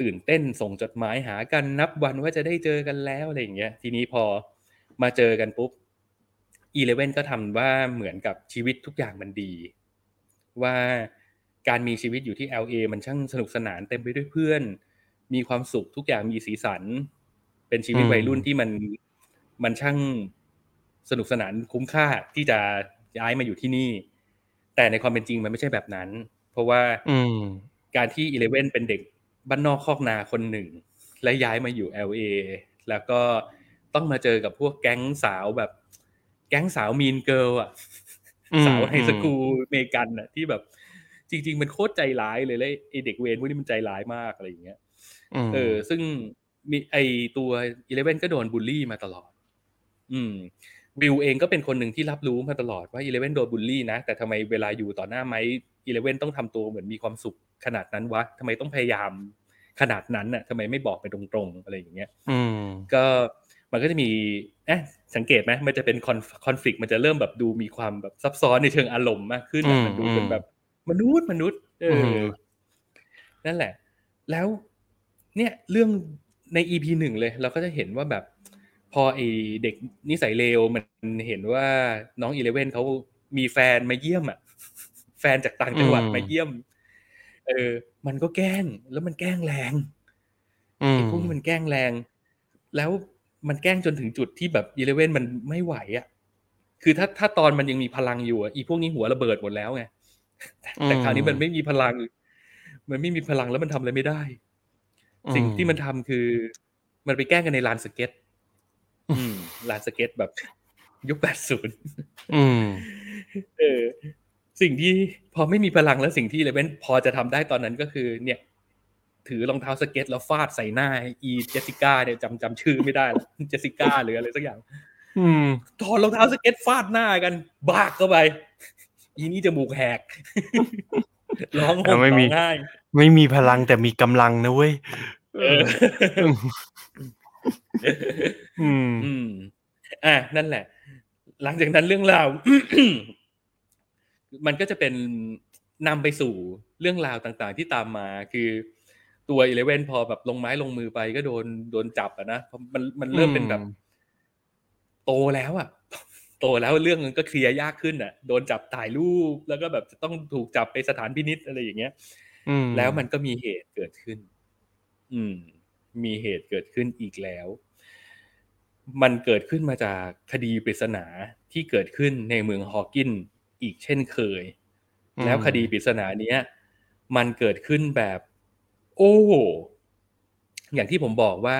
ตื่นเต้นส่งจดหมายหากันนับวันว่าจะได้เจอกันแล้วอะไรอย่างเงี้ย ทีนี้พอมาเจอกันปุ๊บอีเลเว่นก็ทำว่าเหมือนกับชีวิตทุกอย่างมันดี ว่าการมีชีวิตอยู่ที่ LA มันช่างสนุกสนานเต็มไปด้วยเพื่อน มีความสุขทุกอย่างมีสีสัน เป็นชีวิตวัยรุ่นที่มันมันช่างสนุกสนานคุ้มค่าที่จะย้ายมาอยู่ที่นี่ แต่ในความเป็นจริงมันไม่ใช่แบบนั้น เพราะว่าอืมการที่อีเลเว่นเป็นเด็ก บ้านนอกคอกนาคนหนึ่ง และย้ายมาอยู่ LA แล้วก็ต้องมาเจอกับพวกแก๊งสาวแบบ แก๊งสาว mean girl อะอืมสาว high schoolอเมริกันอะ ที่แบบ จริง ๆ มันโคตรใจร้ายเลยแล้วไอเด็กเวรพวกนี้มันใจร้ายมากอะไรอย่างเงี้ยมเออ ซึ่งมีไอตัวอีเลเว่นก็โดนบูลลี่มาตลอด อืมวิลเองก็เป็นคนหนึ่งที่รับรู้มาตลอดว่าอีเลเว่นโดนบูลลี่นะ แต่ทำไมเวลาอยู่ต่อหน้าไมค์ อีเลเว่นต้องทำตัวเหมือนมีความสุขขนาดนั้นวะทำไมต้องพยายามขนาดนั้นน่ะทำไมไม่บอกไปตรงๆ อะไรอย่างเงี้ยอืมก็มันก็จะมีเอ๊ะสังเกตไหมมันจะเป็นคอนคอน FLICT มันจะเริ่มแบบดูมีความแบบซับซ้อนในเชิงอารมณ์มากขึ้นอะอืมมันดูเป็นอืมแบบมนุษย์มนุษย์ เอออมนั่นแหละ แล้วเนี่ยเรื่องใน EP หนึ่งเลย เราก็จะเห็นว่าแบบ พอไอเด็กนิสัยเลวมันเห็นว่าน้องอีเลเว่นเขามีแฟนมาเยี่ยมอะแฟ นจากต่างจังหวัดอืมมาเยี่ยม เออ มันก็แกล้ง แล้วมันแกล้งแรงอืมไอ้พวกนี้มันแกล้งแรง แล้วมันแกล้งจนถึงจุดที่แบบอีเลเว่นมันไม่ไหวอะ คือถ้าถ้าตอนมันยังมีพลังอยู่อะอีพวกนี้หัวระเบิดหมดแล้วไง แต่คราวนี้มันไม่มีพลัง มันไม่มีพลังแล้วมันทำอะไรไม่ได้ สิ่งที่มันทำคือ มันไปแกล้งกันในลานสเก็ต อืมลานสเก็ตแบบยุคแปดศูนย์อืมเออ สิ่งที่พอไม่มีพลังแล้วสิ่งที่เลเว่นพอจะทำได้ตอนนั้นก็คือเนี่ย ถือรองเท้าสเก็ตแล้วฟาดใส่หน้า อีเจสสิก้าเนี่ยจำจำชื่อไม่ได้แล้วเจสสิก้าหรืออะไรสักอย่าง อืมถอดรองเท้าสเก็ตฟาดหน้ากัน บากเข้าไป อีนี่จมูกแหกร้องห่มเอาไม่ร้มีองไห้ไม่มีพลังแต่มีกำลังนะเว้ยเอออืมอืม อะนั่นแหละ หลังจากนั้นเรื่องราว มันก็จะเป็นนำไปสู่เรื่องราวต่างๆ ที่ตามมาคือตัวอีเลเว่นพอแบบลงไม้ลงมือไปก็โดนโดนจับอะนะเพราะมันมันเริ่มเป็นแบบอืมโตแล้วอะโตแล้วเรื่องมันก็เคลียร์ยากขึ้นอะโดนจับถ่ายรูปแล้วก็แบบจะต้องถูกจับไปสถานพินิษอะไรอย่างเงี้ยอืมแล้วมันก็มีเหตุเกิดขึ้น อืม มีเหตุเกิดขึ้นอีกแล้ว มันเกิดขึ้นมาจากคดีปริศนาที่เกิดขึ้นในเมืองฮอว์กิน อีกเช่นเคย แล้วคดีปริศนาเนี้ย มันเกิดขึ้นแบบ โอ้อย่างที่ผมบอกว่า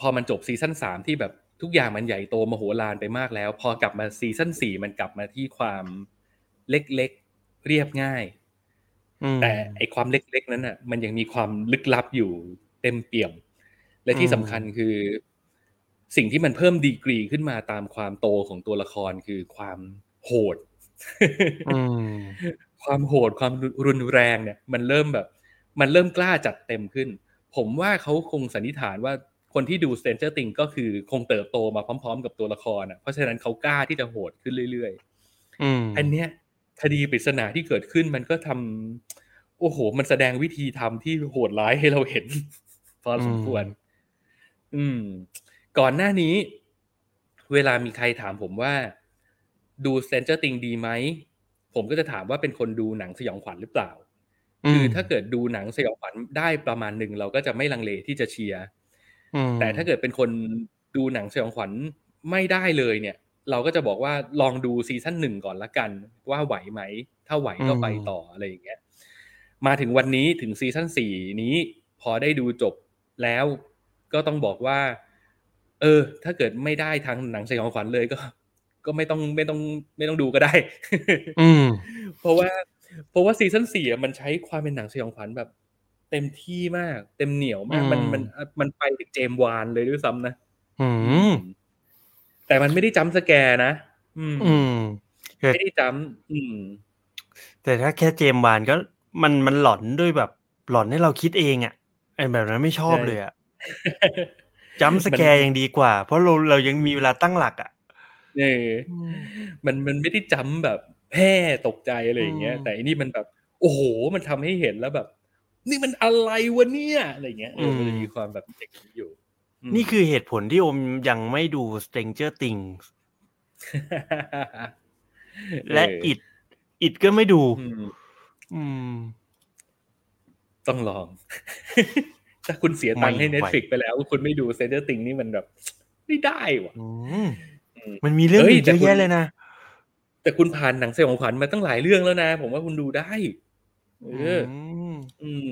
พอมันจบซีซั่นสามที่แบบทุกอย่างมันใหญ่โตมโหฬารไปมากแล้ว พอกลับมาซีซั่นสี่มันกลับมาที่ความเล็กๆเรียบง่ายอืมแต่ไอความเล็กๆนั้นอะ มันยังมีความลึกลับอยู่เต็มเปี่ยม และที่อืมสำคัญคือ สิ่งที่มันเพิ่มดีกรีขึ้นมาตามความโตของตัวละครคือความโหดอืม ความโหดความรุนแรงเนี่ย มันเริ่มแบบ มันเริ่มกล้าจัดเต็มขึ้น ผมว่าเขาคงสันนิษฐานว่าคนที่ดู Stranger Things ก็คือคงเติบโตมาพร้อม ๆ กับตัวละครอะเพราะฉะนั้นเขากล้าที่จะโหดขึ้นเรื่อยๆอืมอันเนี้ยคดีปริศนาที่เกิดขึ้นมันก็ทำโอ้โห มันแสดงวิธีทำที่โหดร้ายให้เราเห็นพอสมควร อืม ก่อนหน้านี้ เวลามีใครถามผมว่า ดู Stranger Things ดีไหม ผมก็จะถามว่าเป็นคนดูหนังสยองขวัญหรือเปล่า คือถ้าเกิดดูหนังสยองขวัญได้ประมาณหนึ่งเราก็จะไม่ลังเลที่จะเชียร์อืมแต่ถ้าเกิดเป็นคนดูหนังสยองขวัญไม่ได้เลยเนี่ย เราก็จะบอกว่าลองดูซีซั่นหนึ่งก่อนละกัน ว่าไหวไหม ถ้าไหวก็ไปต่ออะไรอย่างเงี้ยมาถึงวันนี้ถึงซีซั่นสี่นี้พอได้ดูจบแล้วก็ต้องบอกว่า เออ ถ้าเกิดไม่ได้ทางหนังสยองขวัญเลยก็ ก็ไม่ต้องไม่ต้องไม่ต้องดูก็ได้ อืม เพราะว่า เพราะว่าซีซั่นสี่อะมันใช้ความเป็นหนังสยองขวัญแบบ เต็มที่มาก เต็มเหนียวมาก มันอืมมันมันไปถึงเจมส์วานเลยด้วยซ้ำนะอืม แต่มันไม่ได้จำสแกร์นะอืมอืมไม่ได้จำอืม แต่ถ้าแค่เจมส์วานก็มันมันหลอนด้วยแบบ หลอนให้เราคิดเองอะไอ้แบบนั้นไม่ชอบใช่เลยอะจัมป์สแกร์ยังดีกว่า เพราะเราเรายังมีเวลาตั้งหลักอะ เออมันมันไม่ได้จำแบบแพ้ตกใจอะไรอย่างเงี้ยอืมแต่อันนี้มันแบบ โอ้โห มันทำให้เห็นแล้วแบบ นี่มันอะไรวะเนี่ยอะไรเงี้ยเออมันจะมีความแบบอย่างนี้อยู่มนี่คือเหตุผลที่อมยังไม่ดู Stranger Things และเอิดอิดก็ไม่ดูอืมอืม ต้องลอง ถ้าคุณเสียตังค์ให้ไม่ไหว Netflix ไปแล้ว คุณไม่ดู Stranger Things นี่มันแบบ ไม่ได้ว่ะอื มอืมมันมีเรื่องเอ้ยอื่นแต่เยอะคุณแยะเลยนะ แต่คุณผ่านหนังสยองขวัญมาตั้งหลายเรื่องแล้วนะ ผมว่าคุณดูได้ เออมอืม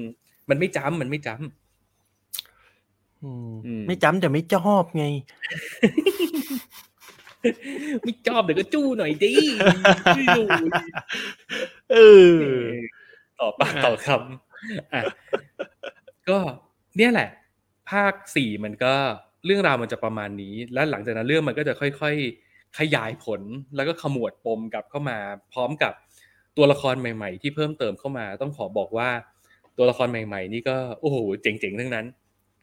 มันไม่จำมันไม่จำอืมอืมไม่จำแต่ไม่ชอบไง ไม่ชอบเดี๋ยวก็จู้หน่อยดิไม่ดูเออต่อปากต่อคำอะก็เนี่ยแหละ ภาคสี่มันก็ เรื่องราวมันจะประมาณนี้ แล้วหลังจากนั้นเรื่องมันก็จะค่อยๆ ขยายผลแล้วก็ขมวดปมกลับเข้ามา พร้อมกับตัวละครใหม่ ๆ ที่เพิ่มเติมเข้ามา ต้องขอบอกว่าตัวละครใหม่ ๆ นี่ก็โอ้โหเจ๋งๆทั้งนั้น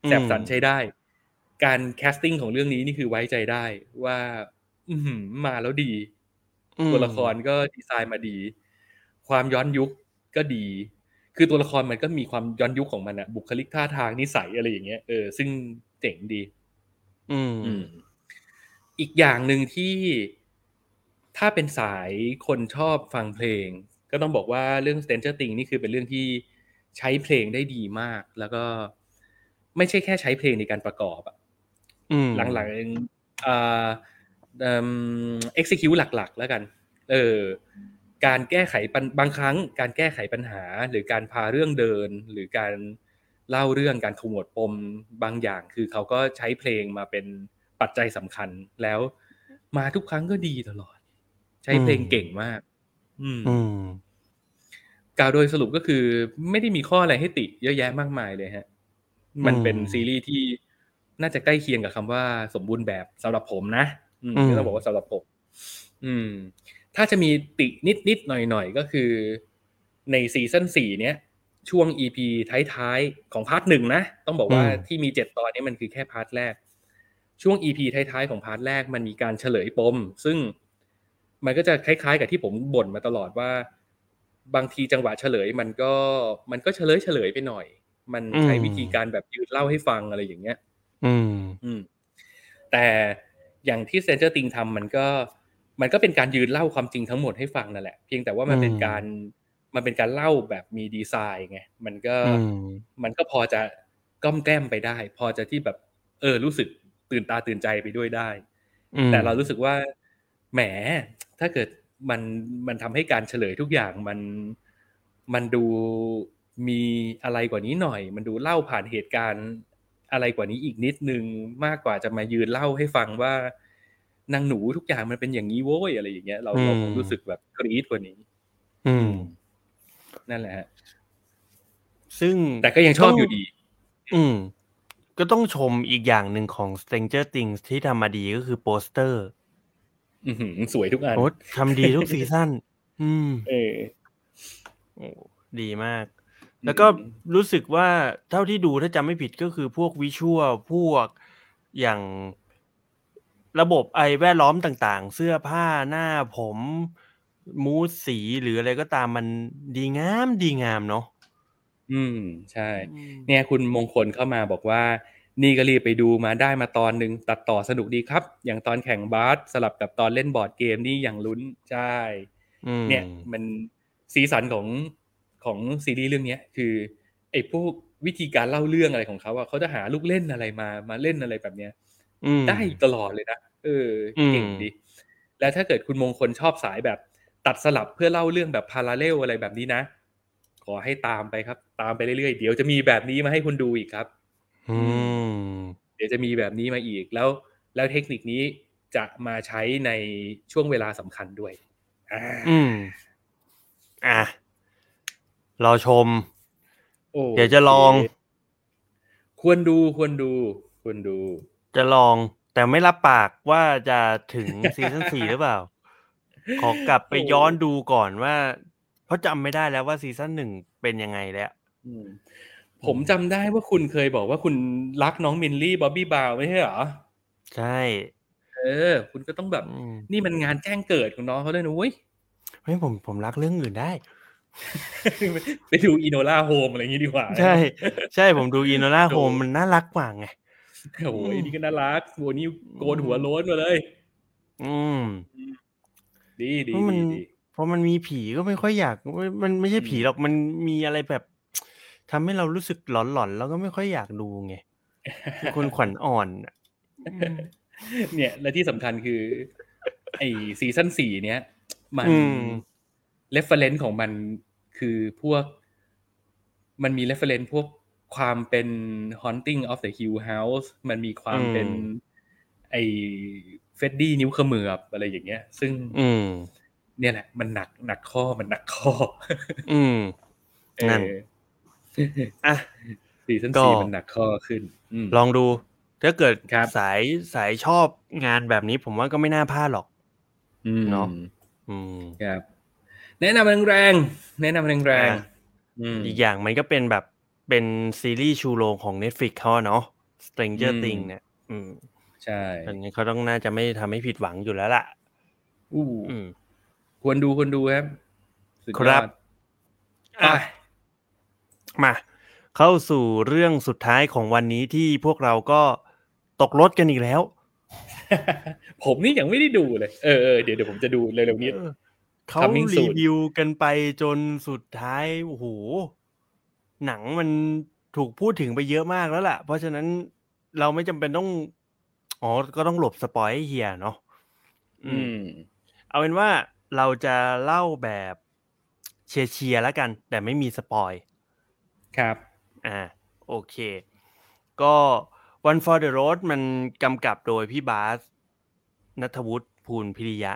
แสบสันใช้ได้ การแคสติ้งของเรื่องนี้นี่คือไว้ใจได้ว่า อืมาแล้วดี ตัวละครก็ดีไซน์มาดี ความย้อนยุคก็ดี คือตัวละครมันก็มีความย้อนยุคของมันอะบุคลิกท่าทางนิสัยอะไรอย่างเงี้ยเออซึ่งเจ๋งดี อืมอืมอีกอย่างหนึ่งที่ถ้าเป็นสายคนชอบฟังเพลง ก็ต้องบอกว่าเรื่อง Stranger Things นี่คือเป็นเรื่องที่ใช้เพลงได้ดีมาก แล้วก็ไม่ใช่แค่ใช้เพลงในการประกอบอะอืมหลังๆอ่าเอ่อ execute หลักๆ แล้วกัน เออ การแก้ไขปัญบางครั้ง การแก้ไขปัญหา หรือการพาเรื่องเดิน หรือการ เล่าเรื่องการขมวดปมบางอย่าง คือเขาก็ใช้เพลงมาเป็นปัจจัยสำคัญแล้วมาทุกครั้งก็ดีตลอด ใช้เพลงเก่งมาก อืมอืมกล่าวโดยสรุปก็คือ ไม่ได้มีข้ออะไรให้ติเยอะแยะมากมายเลยฮะ มันเป็นอืมซีรีส์ที่น่าจะใกล้เคียงกับคำว่าสมบูรณ์แบบสำหรับผมนะอืมอืมที่เราบอกว่าสำหรับผม อืม ถ้าจะมีตินิดนิดๆหน่อยหน่อยๆก็คือ ในซีซั่นสี่เนี้ย ช่วง EP ท้ายๆ ของ part หนึ่งนะ ต้องบอกว่าที่มีเจ็ดตอนนี้มันคือแค่ part แรก ช่วง EP ท้ายๆ ของ part แรกมันมีการเฉลยปม ซึ่งมันก็จะคล้ายๆ กับที่ผมบ่นมาตลอดว่า บางทีจังหวะเฉลยมันก็มันก็เฉลยเฉลยไปหน่อย มันใช้อืมวิธีการแบบยืนเล่าให้ฟังอะไรอย่างเงี้ย อืมอืมแต่อย่างที่ Stranger Things ทำมันก็มันก็เป็นการยืนเล่าความจริงทั้งหมดให้ฟังนั่นแหละ เพียงแต่ว่ามันเป็นอืมการ มันเป็นการเล่าแบบมีดีไซน์ไงมันก็อืมมันก็พอจะก้อมแกล้มไปได้ พอจะที่แบบเออรู้สึกตื่นตาตื่นใจไปด้วยได้อืมแต่เรารู้สึกว่าแหมถ้าเกิดมันมันทำให้การเฉลยทุกอย่างมันมันดูมีอะไรกว่านี้หน่อย มันดูเล่าผ่านเหตุการณ์อะไรกว่านี้อีกนิดนึงมากกว่าจะมายืนเล่าให้ฟังว่านางหนูทุกอย่างมันเป็นอย่างนี้โว้ยอะไรอย่างเงี้ยเราเราคงรู้สึกแบบกรี๊ดกว่านี้ อืม นั่นแหละฮะซึ่งแต่ก็ยังชอบอยู่ดี อืม ก็ต้องชมอีกอย่างหนึ่งของ Stranger Things ที่ทำมาดีก็คือโปสเตอร์ อือหือสวยทุกอันโอ้ทำดีทุกซีซั่นอืม เออโอ้ดีมาก แล้วก็รู้สึกว่าเท่าที่ดูถ้าจำไม่ผิดก็คือพวกวิชวลพวกอย่างระบบไอแวดล้อมต่างๆ เสื้อผ้าหน้าผม มูดสีหรืออะไรก็ตามมันดีงามดีงามเนาะอืมใช่ เนี่ยคุณมงคลเข้ามาบอกว่า นี่ก็รีบไปดูมาได้มาตอนหนึ่งตัดต่อสนุกดีครับ อย่างตอนแข่งบาสสลับกับตอนเล่นบอร์ดเกมนี่อย่างลุ้นใช่อืมเนี่ยมันสีสันของของซีรีส์เรื่องเนี้ยคือไอ้พวกวิธีการเล่าเรื่องอะไรของเขาอะเขาจะหาลูกเล่นอะไรมามาเล่นอะไรแบบเนี้ยอืมได้ตลอดเลยนะเอออมเก่งดี แล้วถ้าเกิดคุณมงคลชอบสายแบบ ตัดสลับเพื่อเล่าเรื่องแบบพาราเลลอะไรแบบนี้นะ ขอให้ตามไปครับ ตามไปเรื่อยๆ เดี๋ยวจะมีแบบนี้มาให้คุณดูอีกครับอืมเดี๋ยวจะมีแบบนี้มาอีกแล้ว แล้วเทคนิคนี้จะมาใช้ในช่วงเวลาสำคัญด้วยอ่าอืมอะรอชมโอ้เดี๋ยวจะลอง ควรดูควรดู ควรดู จะลองแต่ไม่รับปากว่าจะถึงซีซั่นสี่หรือเปล่า ขอกลับไปโอ้ย้อนดูก่อนว่าเพราะจำไม่ได้แล้วว่าซีซั่นหนึ่งเป็นยังไงแล้วอืมผมจำได้ว่าคุณเคยบอกว่าคุณรักน้องมิลลี่บ็อบบี้บราวน์ไม่ใช่เหรอ ใช่ เออ คุณก็ต้องแบบอืมนี่มันงานแจ้งเกิดของน้องเขาเลยนะเว้ยเฮ้ยผมผมรักเรื่องอื่นได้ ไปดู Enola Holmes อะไรอย่างงี้ดีกว่า ใช่ ใช่ผมดูอินโน a าโฮมมันน่ารักกว่าไงโอ้ยนี่ก็น่ารักโหนี่โกนหัวโล้นมาเลย อืม ดีดีเพราะมันดีดีพอมันมีผีก็ไม่ค่อยอยาก มันมันไม่ใช่ผีอืมหรอกมันมีอะไรแบบทำให้เรารู้สึกหลอนๆแล้วก็ไม่ค่อยอยากดูไงเป็นคนขวัญอ่อนอะอืมเนี่ย และที่สำคัญคือ ไอ้ซีซั่นสี่เนี้ยมันอืม reference ของมันคือพวก มันมี reference พวกความเป็น haunting of the hill house มันมีความเป็น ไอ้ เฟรดดี้นิ้วเขมือบอะไรอย่างเงี้ย ซึ่ง อืม เนี่ยแหละ มันหนักหนักข้อมันหนักข้อ อืมนั่นเอออะซีซั่นก็สี่มันหนักข้อขึ้นอืมลองดูถ้าเกิดครับสายสายชอบงานแบบนี้ผมว่าก็ไม่น่าพลาดหรอกอืมเนาะอืมครับ แนะนำแรงๆแนะนำแรงอะๆอืมอีกอย่างมันก็เป็นแบบเป็นซีรีส์ชูโรงของ Netflix เขาอะเนาะ Stranger อืม Things เนี่ยอืม ใช่อันนี้เขาต้องน่าจะไม่ทำให้ผิดหวังอยู่แล้วล่ะ อู้อืมควรดูควรดูครับสุดยอดครับไปอะมาเข้าสู่เรื่องสุดท้ายของวันนี้ที่พวกเราก็ตกรถกันอีกแล้ว ผมนี่ยังไม่ได้ดูเลย เออเออเดี๋ยวเดี๋ยวผมจะดูเร็วๆนี้เออเขา Coming รี soon วิวกันไปจนสุดท้ายโอ้โหหนังมันถูกพูดถึงไปเยอะมากแล้วล่ะ เพราะฉะนั้นเราไม่จำเป็นต้อง อ๋อ ก็ต้องหลบสปอยให้เฮียเนาะอือืมมเอาเป็นว่าเราจะเล่าแบบเชียร์เชียร์แล้วกัน แต่ไม่มีสปอยครับ อ่า โอเค ก็ One for the Road มันกำกับโดยพี่บาสนัทวุฒิภูลพิริยะ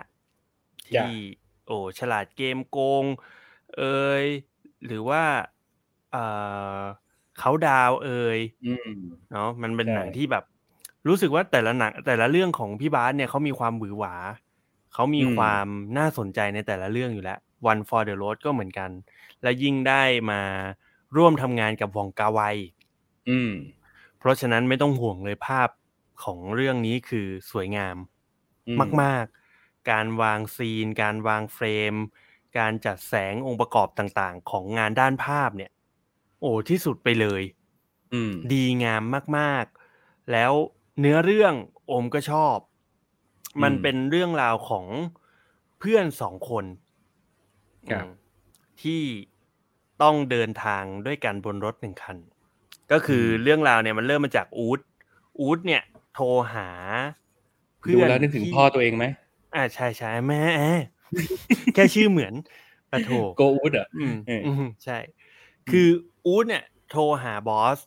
จ้ะที่โอ้ฉลาดเกมโกง เอยหรือว่าเอ่อเขาดาวเอยอืมเนาะมันเป็นใช่หนังที่แบบ รู้สึกว่าแต่ละหนังแต่ละเรื่องของพี่บาสเนี่ยเขามีความหวือหวาเขามีความน่าสนใจในแต่ละเรื่องอยู่แล้ว One for the Road ก็เหมือนกัน และยิ่งได้มาร่วมทำงานกับวองกาไวอืม เพราะฉะนั้นไม่ต้องห่วงเลยภาพของเรื่องนี้คือสวยงามอืมาก ๆ การวางซีน การวางเฟรม การจัดแสงองค์ประกอบต่างๆ ของงานด้านภาพเนี่ย โอ้ที่สุดไปเลยอืมดีงามมาก ๆ แล้ว เนื้อเรื่องโอมก็ชอบ มันอืมเป็นเรื่องราวของเพื่อนสองคนครับอืมที่ต้องเดินทางด้วยกันบนรถหนึ่งคัน ก็คืออมเรื่องราวเนี่ยมันเริ่มมาจากอูดอูดเนี่ย โทรหา เพื่ดูอนแล้วนึกถึงที่พ่อตัวเองไหมอ่าใช่ใช่แม่แค่ชื่อเหมือนปะโถโกอูดอะอืมเอออืมใช่ คืออูดเนี่ย โทรหาบอส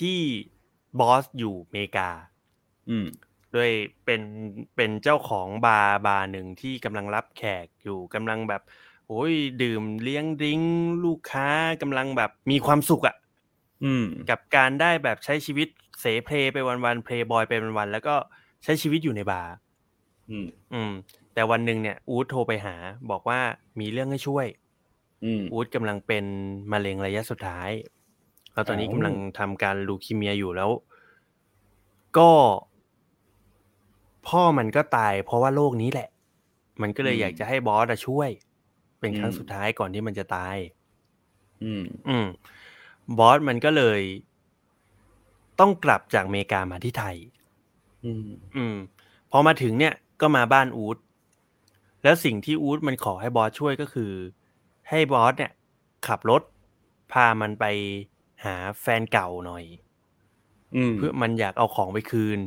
ที่ บอสอยู่อเมริกา อืมด้วยเป็นเป็นเจ้าของบาร์บาร์หนึ่งที่กำลังรับแขกอยู่กำลังแบบโอ้ยดื่มเลี้ยงดริ้งลูกค้ากำลังแบบมีความสุขอะอืมกับการได้แบบใช้ชีวิตเสเพลไปวันๆเพลย์บอยไปวันๆแล้วก็ใช้ชีวิตอยู่ในบาร์อืมอืมแต่วันหนึ่งเนี่ยอูดโทรไปหา บอกว่ามีเรื่องให้ช่วยอืมอูดกำลังเป็นมะเร็งระยะสุดท้าย แล้วตอนนี้อ้าวกำลังทำการลูคีเมียอยู่แล้ว ก็ พ่อมันก็ตายเพราะว่าโรคนี้แหละ มันก็เลยอยากจะให้บอสอะช่วย เป็นครั้งสุดท้ายก่อนที่มันจะตาย อืม อืม บอสมันก็เลย ต้องกลับจากอเมริกามาที่ไทย อืม อืม พอมาถึงเนี่ยก็มาบ้านอูดแล้วสิ่งที่อูดมันขอให้บอสช่วยก็คือ ให้บอสเนี่ย ขับรถพามันไป หาแฟนเก่าหน่อยอืมเพื่อมันอยากเอาของไปคืน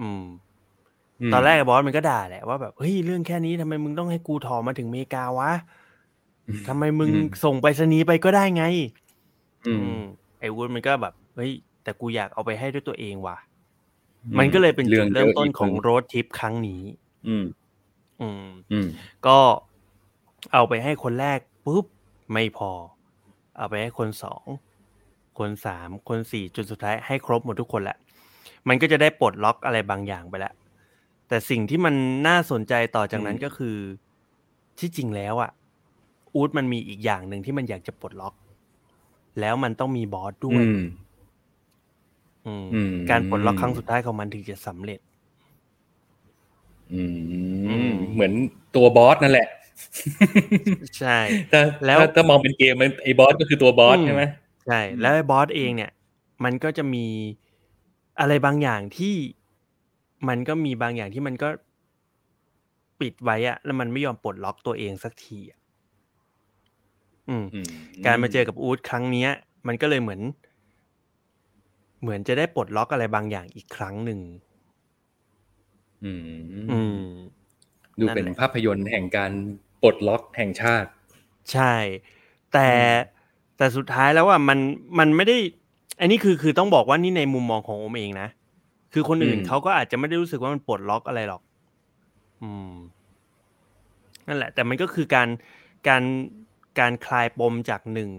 อืมมตอนแรกบอสมันก็ด่าแหละว่าแบบเฮ้ยเรื่องแค่นี้ทำไมมึงต้องให้กูถอมาถึงอเมริกาวะทำไมมึงอืส่งไปสนีย์ไปก็ได้ไง อืมอืมไอ้วูดมันก็แบบเฮ้ยแต่กูอยากเอาไปให้ด้วยตัวเองว่ะ มันก็เลยเป็นจุดเริ่มต้นของโรดทริปครั้งนี้อืมอืม อืม ก็เอาไปให้คนแรกปุ๊บไม่พอ เอาไปให้คนสอง คนสามคนสี่จนสุดท้ายให้ครบหมดทุกคนแหละมันก็จะได้ปลดล็อกอะไรบางอย่างไปแล้วแต่สิ่งที่มันน่าสนใจต่อจากนั้นอืมก็คือที่จริงแล้วอะอูดมันมีอีกอย่างหนึ่งที่มันอยากจะปลดล็อก แล้วมันต้องมีบอสด้วยอืมอืมอืมการปลดล็อกครั้งสุดท้ายของมันถึงจะสำเร็จอือืมมเหมือนตัวบอสนั่นแหละ ใช่ถ้าแล้วถ้าถ้ามองเป็นเกมมันไอ้บอสก็คือตัวบอสอืมใช่ไหม ใช่อืมแล้วไอ้บอสเองเนี่ย มันก็จะมีอะไรบางอย่างที่มันก็มีบางอย่างที่มันก็ปิดไว้อะแล้วมันไม่ยอมปลดล็อกตัวเองสักทีอะอืมอืมการมาเจอกับอูดครั้งเนี้ย มันก็เลยเหมือน เหมือนจะได้ปลดล็อกอะไรบางอย่างอีกครั้งหนึ่ง อืม อืม ดูเป็นนั่นแหละภาพยนตร์แห่งการปลดล็อกแห่งชาติ ใช่ แต่ แต่สุดท้ายแล้วอะมันมันไม่ได้ อันนี้คือคือต้องบอกว่านี่ในมุมมองของโอมเองนะคือคนอื่นอืมเขาก็อาจจะไม่ได้รู้สึกว่ามันปลดล็อกอะไรหรอก อืม นั่นแหละ แต่มันก็คือการการการคลายปมจากหนึ่ง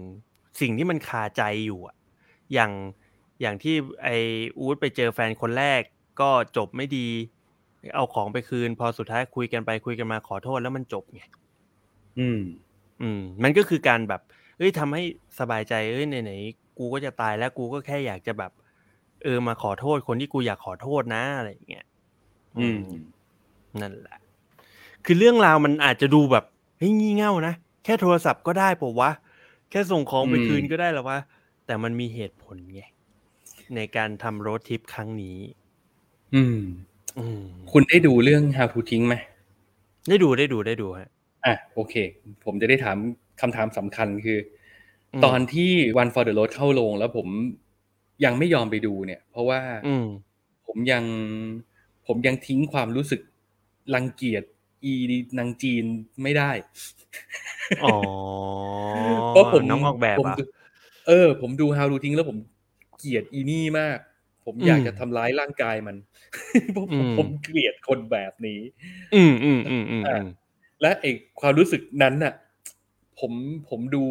สิ่งที่มันคาใจอยู่อะอย่างอย่างที่ไออูดไปเจอแฟนคนแรก ก็จบไม่ดี เอาของไปคืน พอสุดท้ายคุยกันไปคุยกันมาขอโทษแล้วมันจบไงอืม อืม มันก็คือการแบบ เอ้ยทำให้สบายใจเอ้ยไหนๆกูก็จะตายแล้วกูก็แค่อยากจะแบบ เออมาขอโทษคนที่กูอยากขอโทษนะอะไรอย่างเงี้ยอืม นั่นแหละ คือเรื่องราวมันอาจจะดูแบบเฮ้ยงี่เง่านะแค่โทรศัพท์ก็ได้ปะวะแค่ส่งของไปอืมคืนก็ได้แล้ววะแต่มันมีเหตุผลไงในการทำโรดทริปครั้งนี้อืมอืมคุณได้ดูเรื่อง How to ทิ้งไหมได้ดูได้ดูได้ดูฮะอะโอเค ผมจะได้ถาม คำถามสำคัญคืออมตอนที่ One for the Road เข้าลงแล้วผมยังไม่ยอมไปดูเนี่ย เพราะว่าอืมผมยังผมยังทิ้งความรู้สึกรังเกียจอีนางจีนไม่ได้อ๋อเพราะผมน้องออกแบบผมอะดูเออ ผมดู How to ทิ้งแล้วผมเกลียดอีนี่มาก ผมอยากอืมจะทำร้ายร่างกายมันเพราะผมอืมผมเกลียดคนแบบนี้อืมอืมอืมอืมอืมและไอความรู้สึกนั้นน่ะ ผมผมดู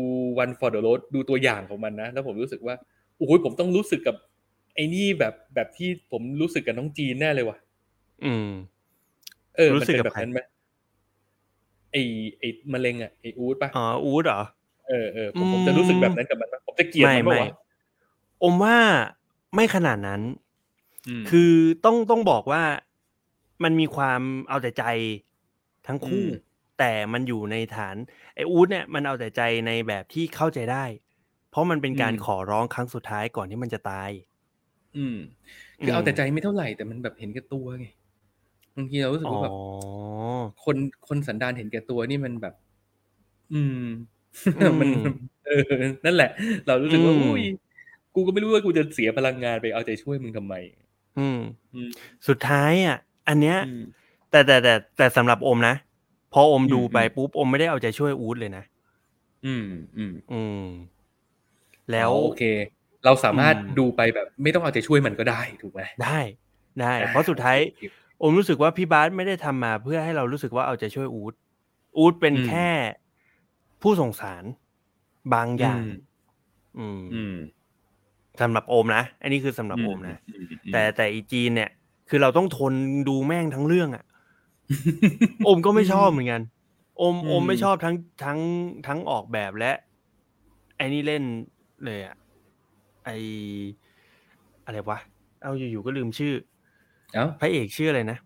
One for the Road ดูตัวอย่างของมันนะ แล้วผมรู้สึกว่าโอ้ยผมต้องรู้สึกกับ ไอ้นี่แบบแบบที่ผมรู้สึกกับน้องจีนแน่เลยว่ะ อืม เออรู้มันสึกเป็นกับแบบใครนั้นไหมไอไอมะเร็งอะไออูดปะอ๋ออูดเหรอเออเออผมอืมผมจะรู้สึกแบบนั้นกับมันปะผมจะเกลียดไม่มันปะไม่วะอมว่าไม่ขนาดนั้นมคือต้องต้องบอกว่ามันมีความเอาแต่ใจทั้งคู่อืม แต่มันอยู่ในฐานไอ้อูดเนี่ยมันเอาแต่ใจในแบบที่เข้าใจได้ เพราะมันเป็นการขอร้องครั้งสุดท้ายก่อนที่มันจะตาย อืม คือมเอาแต่ใจไม่เท่าไหร่แต่มันแบบเห็นแก่ตัวไงบางทีเรารู้สึกอ๋อว่าแบบคนคนสันดานเห็นแก่ตัวนี่มันแบบ อืมอืมมันเออนั่นแหละ เรารู้สึกว่าอืมอุ้ยกูก็ไม่รู้ว่ากูจะเสียพลังงานไปเอาใจช่วยมึงทำไมอืมอืมสุดท้ายอะ อันเนี้ยอืมแต่แต่แต่แต่สำหรับอมนะ พออมอืมดูไปอืมปุ๊บอมไม่ได้เอาใจช่วยอูดเลยนะ อืม อืม อืม แล้วอ๋อโอเค เราสามารถอืมดูไปแบบ ไม่ต้องเอาใจช่วยมันก็ได้ถูกไหมได้ ได้อ่าเพราะสุดท้ายโอเคอมรู้สึกว่าพี่บาสไม่ได้ทำมาเพื่อให้เรารู้สึกว่าเอาใจช่วยอูดอูดเป็นอืมแค่ผู้ส่งสารบางอย่าง อืม อืมสำหรับโอมนะ อันนี้คือสำหรับโอมนะอืมอืมแต่แต่อีจีนเนี่ย คือเราต้องทนดูแม่งทั้งเรื่องอะโอมก็ไม่ชอบเหมือนกันโอมอืมโอมไม่ชอบทั้งทั้งทั้งออกแบบและ ไอ้นี่เล่นเลยอะไออะไรวะ เอาอยู่ๆก็ลืมชื่อ เอ้าพระเอกชื่ออะไรนะ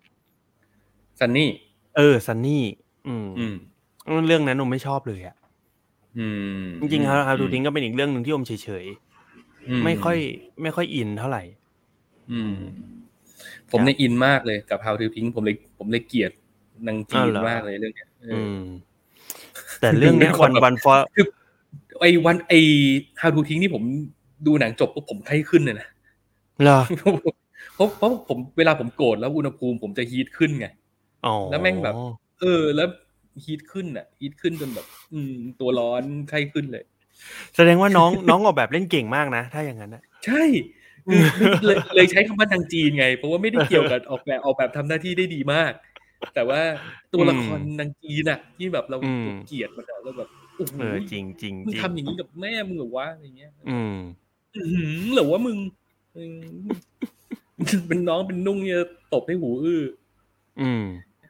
ซันนี่ เออซันนี่อืมอืมเรื่องนั้นโอมไม่ชอบเลยอะอืมจริงๆ How How to ทิ้งก็เป็นอีกเรื่องหนึ่งที่โอมเฉยๆไม่ค่อย ไม่ค่อยอินเท่าไหร่ อืม ผมในยอินมากเลยกับ How to ทิ้งผมเลย ผมเลยเกลียดนางจีอ้าวนเหรอมากเลยเรื่องเนี้ยเอออือมแต่เรื่องเนี้ยเป็นควันนแบบวันฟอคือไอ้วันไอ้ How to ทิ้งนี่ผมดูหนังจบปุ๊บผมไข้ขึ้นเลยนะเหรอเพราะเพราะผมเวลาผมโกรธแล้วอุณหภูมิผมจะฮีทขึ้นไงอ๋อแล้วแม่งแบบ เออ แล้วฮีทขึ้นอะฮีทขึ้นจนแบบ อืม ตัวร้อนไข้ขึ้นเลย แสดงว่าน้องน้องออกแบบเล่นเก่งมากนะ ถ้าอย่างนั้นนะใช่คือคือ เลยเลยใช้คำว่านางจีนไง เพราะว่าไม่ได้เกี่ยวกับออกแบบออกแบบทำหน้าที่ได้ดีมาก แต่ว่าตัวละครนางจีนอะที่แบบเราอืมเกลียดมันอะแล้วแบบโอ้โหเออจริงจริงมึงจริงทำอย่างนี้กับแม่มึงเหรอวะอะไรเงี้ย อืมอื้อหือเหรอว่ามึงอืมเป็นน้องเป็นนุ่งเนี่ยตบให้หูอื้ออืม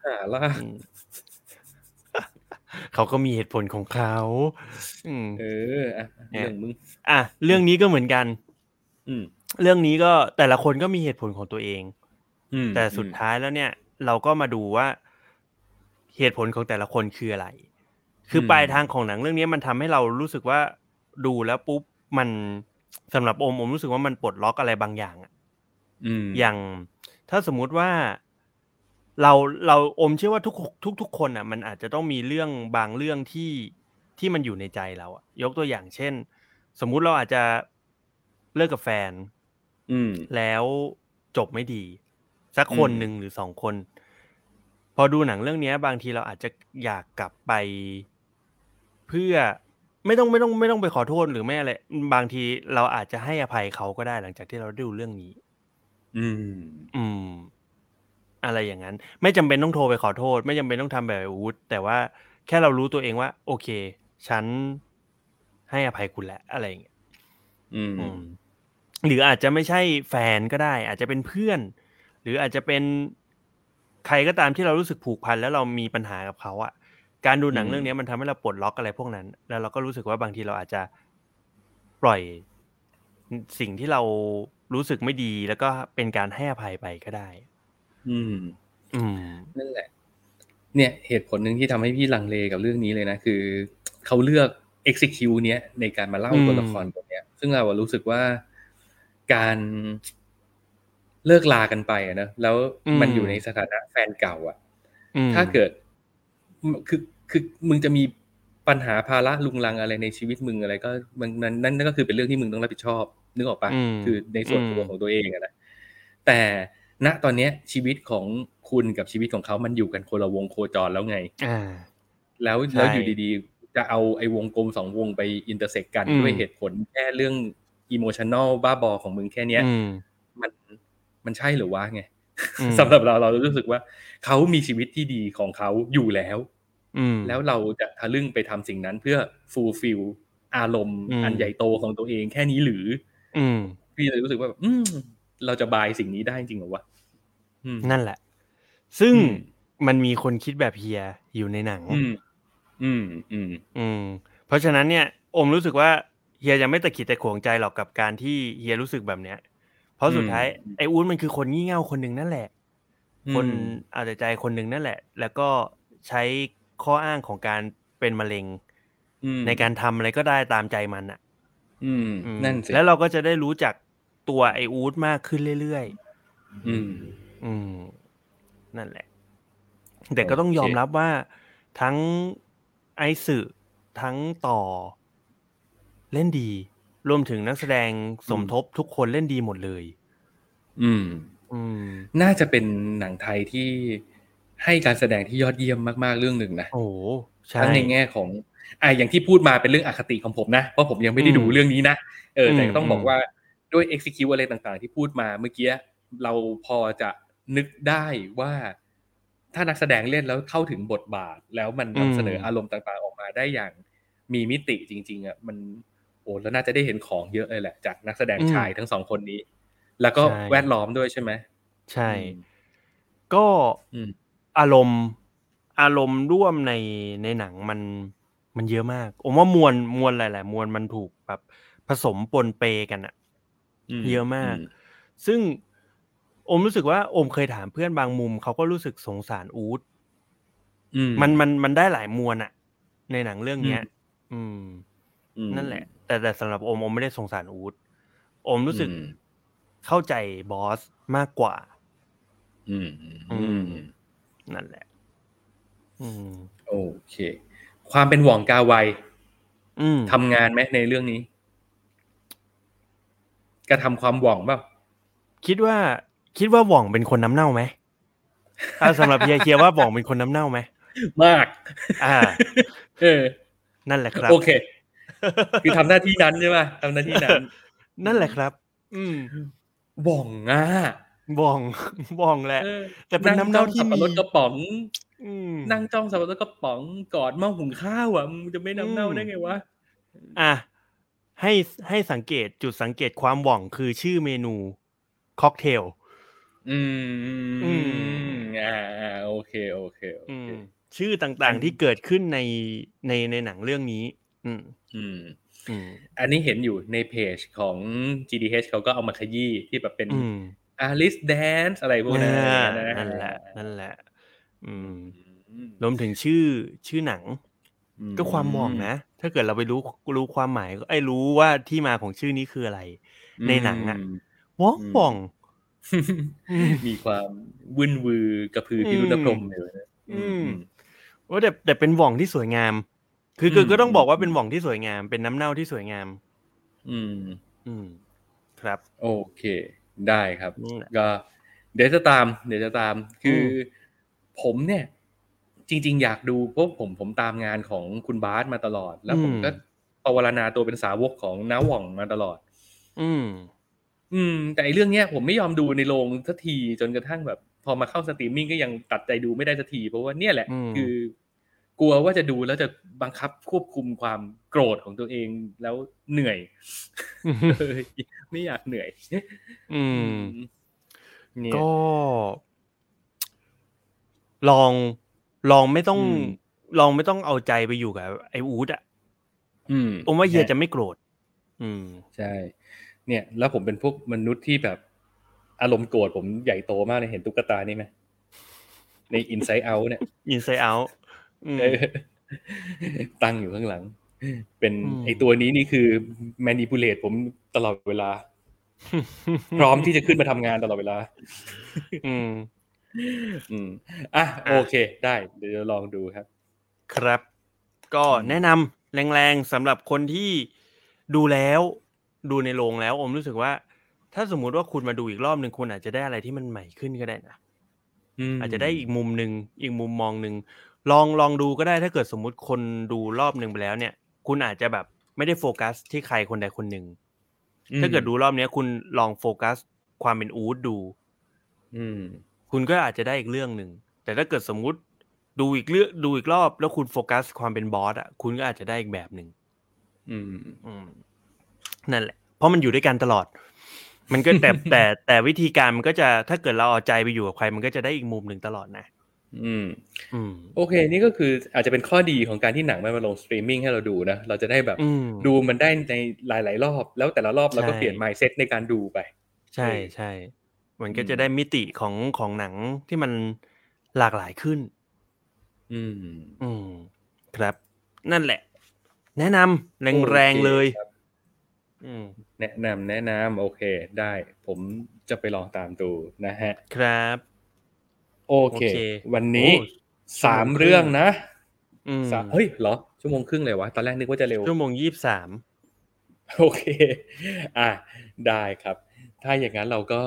หาล่าอืมเขาก็มีเหตุผลของเขาอืมเอออะเนี่ยเรื่องมึง อะ เรื่องนี้ก็เหมือนกัน อืม เรื่องนี้ก็แต่ละคนก็มีเหตุผลของตัวเองอืมแต่สุดท้ายแล้วเนี่ย เราก็มาดูว่าเหตุผลของแต่ละคนคืออะไร คือปลายทางของหนังเรื่องนี้มันทำให้เรารู้สึกว่าดูแล้วปุ๊บมันสำหรับโอมโอมรู้สึกว่ามันปลดล็อกอะไรบางอย่างอะอืมอย่างถ้าสมมุติว่าเราเราอมเชื่อว่าทุกทุกทุกคนอะ มันอาจจะต้องมีเรื่องบางเรื่องที่ที่มันอยู่ในใจเราอะยกตัวอย่างเช่น สมมุติเราอาจจะเลิกกับแฟน อืม แล้วจบไม่ดี สักคนอืมหนึ่งหรือสองคน พอดูหนังเรื่องเนี้ยบางทีเราอาจจะอยากกลับไป เพื่อไม่ต้องไม่ต้องไม่ต้องไปขอโทษหรือไม่อะไรบางทีเราอาจจะให้อภัยเขาก็ได้หลังจากที่เราได้ดูเรื่องนี้ อืม อืม อะไรอย่างนั้น ไม่จำเป็นต้องโทรไปขอโทษ ไม่จำเป็นต้องทำแบบวูดแต่ว่าแค่เรารู้ตัวเองว่า โอเค ฉันให้อภัยคุณแล้วอะไรอย่างเงี้ยอืมอืม หรืออาจจะไม่ใช่แฟนก็ได้ อาจจะเป็นเพื่อน หรืออาจจะเป็นใครก็ตามที่เรารู้สึกผูกพันแล้วเรามีปัญหากับเขาอะการดูหนังอืมเรื่องนี้มันทำให้เราปลดล็อกอะไรพวกนั้น แล้วเราก็รู้สึกว่าบางทีเราอาจจะปล่อยสิ่งที่เรารู้สึกไม่ดี แล้วก็เป็นการให้อภัยไปก็ได้ อืม อืมนั่นแหละ เนี่ย เหตุผลหนึ่งที่ทำให้พี่ลังเลกับเรื่องนี้เลยนะ คือเขาเลือก execute เนี้ยในการมาเล่าอืมตัวละครตัวเนี้ย ซึ่งเราอะรู้สึกว่า การเลิกลากันไปอะเนอะแล้วมันอยู่ในสถานะแฟนเก่าอะอืมถ้าเกิด คือคือมึงจะมีปัญหาภาระรุงรังอะไรในชีวิตมึงอะไร ก็มันนั้นนั่นก็คือเป็นเรื่องที่มึงต้องรับผิดชอบ นึกออกปะอืมคือในส่วนตัวอืมของตัวเองอะนะแต่ณตอนเนี้ย ชีวิตของคุณกับชีวิตของเขามันอยู่กันคนละวงโคจรแล้วไงอ่าแล้วใช่แล้วอยู่ดีๆ จะเอาไอ้วงกลมสองวงไป intersect กันอืมด้วยเหตุผลแค่เรื่อง อิโมชัน a ลบ้าบอของมึงแค่เนี้ยอืมมันมันใช่หรือวะไงอืมสำหรับเราเรารู้สึกว่าเขามีชีวิตที่ดีของเขาอยู่แล้วอืมแล้วเราจะทะลึ่งไปทำสิ่งนั้นเพื่อ fulfill อารมณ์อืมอันใหญ่โตของตัวเองแค่นี้หรืออืมพี่เลยรู้สึกว่าแบบอืมเราจะ buy สิ่งนี้ได้จริงเหรอวะอืมนั่นแหละ ซึ่งอืมมันมีคนคิดแบบเฮียอยู่ในหนัง อืม อืม อืมอืมเพราะฉะนั้นเนี่ย อ๋อมรู้สึกว่า เฮียยังไม่ตะขิดตะขวงใจหรอกกับการที่เฮียรู้สึกแบบเนี้ย เพราะสุดท้ายไอ้อู๊ดมันคือคนงี่เง่าคนหนึ่งนั่นแหละ คนเอาแต่ใจคนหนึ่งนั่นแหละ แล้วก็ใช้ข้ออ้างของการเป็นมะเร็งอืมในการทำอะไรก็ได้ตามใจมันอะอืมอืมนั่นสิแล้วเราก็จะได้รู้จักตัวไออูดมากขึ้นเรื่อยอืมๆอืม นั่นแหละ แต่ก็ต้องยอมโอเครับว่าทั้งไอสึทั้งต่อ เล่นดี รวมถึงนักแสดงสมทบทุกคนเล่นดีหมดเลย อืม อืม น่าจะเป็นหนังไทยที่ให้การแสดงที่ยอดเยี่ยมมากๆเรื่องหนึ่งนะโอ้โหใช่ทั้งในแง่ของอะอย่างที่พูดมาเป็นเรื่องอคติของผมนะเพราะผมยังไม่ได้ดูอืมเรื่องนี้นะเออแต่อืมต้องบอกว่าด้วย execute อะไรต่างๆ ที่พูดมาเมื่อกี้เราพอจะนึกได้ว่าถ้านักแสดงเล่นแล้วเข้าถึงบทบาท แล้วมันนำเสนออารมณ์ต่างๆออกมาได้อย่างมีมิติจริง ๆอะมัน โอ้แล้วน่าจะได้เห็นของเยอะเลยแหละ จากนักแสดงชายทั้งสองคนนี้ แล้วก็แวดล้อมด้วยใช่ไหมใช่อืมก็อืมอารมณ์อารมณ์ร่วมในในหนังมันมันเยอะมากผมว่ามวลมวลหลายๆมวลมันถูกแบบผสมปนเปกันอะเยอะมาก ซึ่งโอมรู้สึกว่าโอมเคยถามเพื่อนบางมุมเขาก็รู้สึกสงสารอูดอืมมันมันมันได้หลายมวลอะในหนังเรื่องเนี้ย อืมอืมนั่นแหละ แต่แต่สำหรับโอมโอมไม่ได้สงสารอูดโอมรู้สึกอืมเข้าใจบอสมากกว่า อืม อือืมมนั่นแหละ อืม โอเค ความเป็นหว่องกาไวอืมทำงานไหมในเรื่องนี้กระทำความหว่องเปล่าคิดว่า คิดว่าหว่องเป็นคนน้ำเน่าไหมถ้าสำหรับเฮียเคียว่าหว่องเป็นคนน้ำเน่าไหมมาก อ่า เออ นั่นแหละครับ โอเค คือทำหน้าที่นั้นใช่ป่ะทำหน้าที่นั้น นั่นแหละครับ อืมหว่องอะหว่องหว่องแหละเออแต่เป็นน้ำเน่าที่งจ้องสับปะรมีดกระป๋องอืมนั่งจ้องสับปะรดกระป๋องกอดหม้อหุงข้าวอะมึงจะไม่น้ำเน่าอืมได้ไงวะอะให้ให้สังเกตจุดสังเกตความหว่องคือชื่อเมนูค็อกเทลอืมอืมอ่าอ่าโอเคโอเคโออืเคมชื่อต่างๆที่เกิดขึ้นในในในหนังเรื่องนี้ อืมอืม อืมอันนี้เห็นอยู่ในเพจของ GDH เขาก็เอามาขยี้ที่แบบเป็นอืม Alice Dance อะไรพวกนั้นอ่าอะไรอย่างเงี้ยนั่นแหละ นั่นแหละอืมอืมรวมถึงชื่อชื่อหนัง ก็ความหว่องนะ ถ้าเกิดเราไปรู้รู้ความหมายก็ไอ้รู้ว่าที่มาของชื่อนี้คืออะไร ในหนังอะหว่องอืมหว่องอืมมีความวุ่นวือกระพือพิรุณพรหมอยู่นะอืมว่าแต่แต่เป็นหว่องที่สวยงาม คือคือก็ต้องบอกว่าเป็นหว่องที่สวยงาม เป็นน้ำเน่าที่สวยงาม อืม อืม ครับ โอเค ได้ครับนี่แหละก็ เดี๋ยวจะตาม เดี๋ยวจะตาม คืออมผมเนี่ย จริง ๆ อยากดูเพราะผมผมตามงานของคุณบาสมาตลอด แล้วผมก็ปวารณาตัวเป็นสาวกของน้าหว่องมาตลอด อืม อืม แต่ไอ้เรื่องเนี้ยผมไม่ยอมดูในโรงสักทีจนกระทั่งแบบ พอมาเข้าสตรีมมิ่งก็ยังตัดใจดูไม่ได้สักทีเพราะว่าเนี่ยแหละอืมคือ กลัวว่าจะดูแล้วจะบังคับควบคุมความโกรธของตัวเองแล้วเหนื่อยเออไม่อยากเหนื่อย อืมเนี่ยก็ ลองลองไม่ต้องอืมลองไม่ต้องเอาใจไปอยู่กับไอ้อูดอะอืมผมว่าเฮียจะไม่โกรธ อืม ใช่ เนี่ย แล้วผมเป็นพวกมนุษย์ที่แบบ อารมณ์โกรธผมใหญ่โตมากเลยเห็นตุ๊กตานี่ไหมใน Inside Out เนี่ยอินไซเอาเออ ตั้งอยู่ข้างหลัง เป็นอืมไอตัวนี้นี่คือ manipulate ผมตลอดเวลา พร้อมที่จะขึ้นมาทำงานตลอดเวลา อืม อืมอะอะโอเค ได้ เดี๋ยวจะลองดูครับ ครับ ก็แนะนำแรงๆสำหรับคนที่ดูแล้วดูในโรงแล้ว อมรู้สึกว่า ถ้าสมมุติว่าคุณมาดูอีกรอบหนึ่งคุณอาจจะได้อะไรที่มันใหม่ขึ้นก็ได้นะมอาจจะได้อีกมุมหนึ่งอีกมุมมองหนึ่ง ลองลองดูก็ได้ถ้าเกิดสมมุติคนดูรอบหนึ่งไปแล้วเนี่ย คุณอาจจะแบบไม่ได้โฟกัสที่ใครคนใดคนหนึ่งอืมถ้าเกิดดูรอบเนี้ย คุณลองโฟกัสความเป็นอูดดู อืม คุณก็อาจจะได้อีกเรื่องหนึ่งแต่ถ้าเกิดสมมุติดูอีกเรื่องดูอีกรอบ แล้วคุณโฟกัสความเป็นบอสอะคุณก็อาจจะได้อีกแบบหนึ่งอืมอืมนั่นแหละ เพราะมันอยู่ด้วยกันตลอด มันก็แต่แต่แต่วิธีการมันก็จะถ้าเกิดเราเอาใจไปอยู่กับใคร มันก็จะได้อีกมุมหนึ่งตลอดนะ อืมอืมโอเค นี่ก็คืออาจจะเป็นข้อดีของการที่หนังมันมาลงสตรีมมิ่งให้เราดูนะ เราจะได้แบบอืมดูมันได้ในหลาย ๆ รอบ แล้วแต่ละรอบเราก็ใช่เปลี่ยน mindset ในการดูไป ใช่เออใช่มันก็อืมจะได้มิติของของหนังที่มันหลากหลายขึ้น อืม อืม ครับ นั่นแหละ แนะนำแรงๆเลยโอคครับอืมแนะนำแนะนำโอเค ได้ ผมจะไปลองตามดูนะฮะ ครับ โอเคโอเค วันนี้โอ้สามชั่วโมงครึ่งเรื่องนะอืมสามเฮ้ยเหรอ ชั่วโมงครึ่งเลยวะ ตอนแรกนึกว่าจะเร็ว ชั่วโมงยี่สิบสามโอเค อะ ได้ครับ ถ้าอย่างนั้นเราก็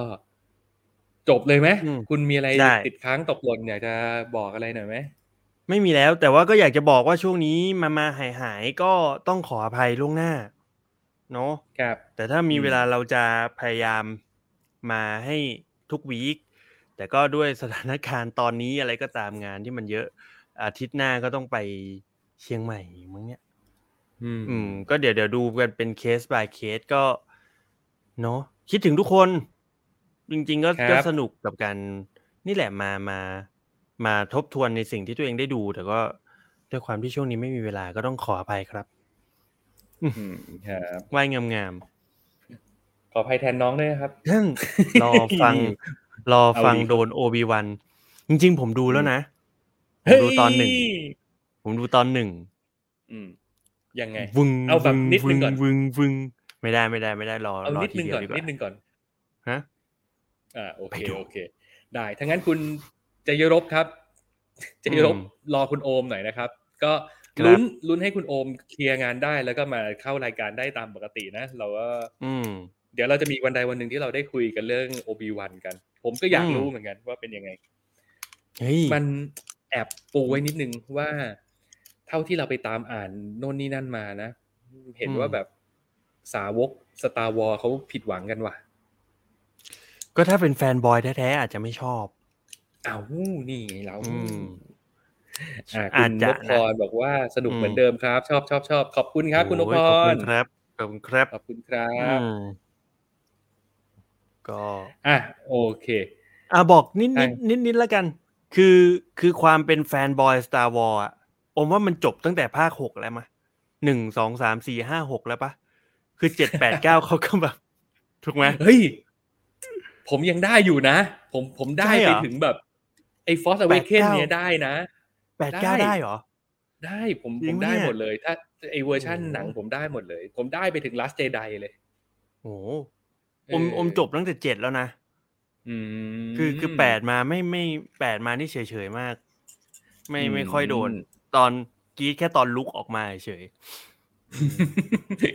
จบเลยไหมคุณมีอะไรติดค้างตกหล่นอยากจะบอกอะไรหน่อยไหมไม่มีแล้ว แต่ว่าก็อยากจะบอกว่าช่วงนี้มามาหายหายๆก็ต้องขออภัยล่วงหน้าเนาะครับแต่ถ้ามีอืมเวลาเราจะพยายามมาให้ทุกวีค แต่ก็ด้วยสถานการณ์ตอนนี้อะไรก็ตามงานที่มันเยอะอาทิตย์หน้าก็ต้องไปเชียงใหม่มั้งเนี่ยอืมอืมก็เดี๋ยวเดี๋ยวดูกันเป็นเคส by เคสก็เนาะคิดถึงทุกคน จริง ๆ ก็ครับก็สนุกกับการนี่แหละมามามาทบทวนในสิ่งที่ตัวเองได้ดู แต่ก็ด้วยความที่ช่วงนี้ไม่มีเวลาก็ต้องขออภัยครับอืมครับว่ายงามขออภัยแทนน้องด้วยนะครับๆท่านรอฟัง รอฟังเอาอีกโดนโอบีวันจริง ๆ ผมดูแล้วนะผมดูตอนหนึ่งเฮ้ยผมดูตอนหนึ่งอืมยังไงวึงเอาแบบวึงนิดนึงก่อนวึงวึงไม่ได้ไม่ได้ไม่ได้รอเอารอนิดทีนึงเดียก่วอนดีกว่านิดนึงก่อนฮะอ่าโอเคไปดูโอเค ได้ถ้างั้นคุณเจยรบครับเจยรบอืมรอคุณโอมหน่อยนะครับ ก็ครับลุ้นลุ้นให้คุณโอมเคลียร์งานได้แล้วก็มาเข้ารายการได้ตามปกตินะ เราก็อืม เดี๋ยวเราจะมีวันใดวันหนึ่งที่เราได้คุยกันเรื่องโอบีวันกัน ผมก็อยากอืมรู้เหมือนกันว่าเป็นยังไงเฮ้ยมันแอบปูไว้นิดนึงว่าเท่าที่เราไปตามอ่านโน่นนี่นั่นมานะ เห็นว่าแบบสาวกสตาร์วอลเขาผิดหวังกันว่ะ ก็ถ้าเป็นแฟนบอยแท้ๆอาจจะไม่ชอบอ้าวนี่ไงเราอืมอ่าอาคุจณจะนพพรบอกว่าสนุกอืมเหมือนเดิมครับ ชอบชอบชอบขอบคุณครับ คุณนพโอ้ยพขอบคุรณครับขอบคุณครับ ขอบคุณครับอืม ก็อะโอเคอะบอกนิดใช่นิดนิดนิดแล้วกัน คือคือความเป็นแฟนบอยสตาร์วอลอะผมว่ามันจบตั้งแต่ภาคหกแล้วมะหนึ่งสองสามสี่ห้าหกแล้วปะคือเจ็ดแปดเก้าเขาก็แบบถูกไหมเฮ้ย ผมยังได้อยู่นะ ผมผมได้ใช่เหรไปอถึงแบบไอ้ฟอสอเวเคน89เนี่ยได้นะแปดเก้าได้ได้เหรอ ได้ผมจริผงมปะได้เนี่ยหมดเลย ถ้าไอเวอร์ชันโอ้โหหนังผมได้หมดเลย ผมได้ไปถึง last Jedi เลย โอ้โหเอ ออมอมจบตั้งแต่เจ็ดแล้วนะอืมคือคือแปดมาไม่ไม่แปดมานี่เฉยเฉยๆมาก ไม่อืมไม่ค่อยโดน ตอนกรีดแค่ตอนลุกออกมาเฉย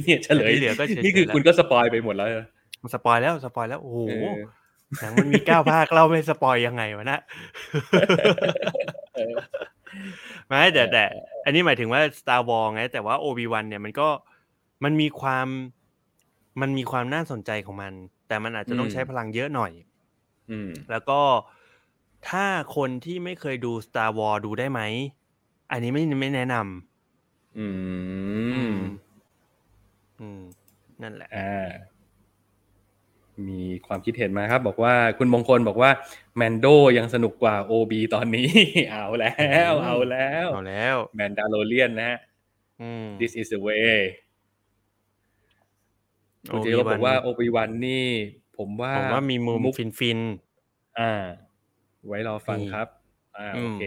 เนี่ยเฉลยที่เหลือก็เฉยๆนี่คือแล้วคุณก็สปอยไปหมดแล้วนะสปอยแล้วสปอยแล้วโอ้โหเออหนังมันมีเก้าภาคเล่าไม่สปอยยังไงวะนะเออไม่แต่แต่ อันนี้หมายถึงว่า Star Wars ไง แต่ว่า Obi-Wan เนี่ยมันก็มันมีความ มันมีความน่าสนใจของมัน แต่มันอาจจะต้องใช้พลังเยอะหน่อยอืมแล้วก็ถ้าคนที่ไม่เคยดู Star Wars ดูได้ไหม อันนี้ไม่ไม่แนะนอืำมอืม นั่นแหละอ่ามีความคิดเห็นมาครับ บอกว่าคุณมงคลบอกว่าแมนโดยังสนุกกว่าโอบีตอนนี้ เอาแล้ว เอาแล้ว เอาแล้ว แมนดาโลเลียนนะฮะอืม this is the way คุณเจก็บอกว่าโอบีวันนี่ ผมว่าผมว่ามีมุมมุกฟินฟินอ่า ไว้รอฟังนี่ครับ อ่าอืโอมเค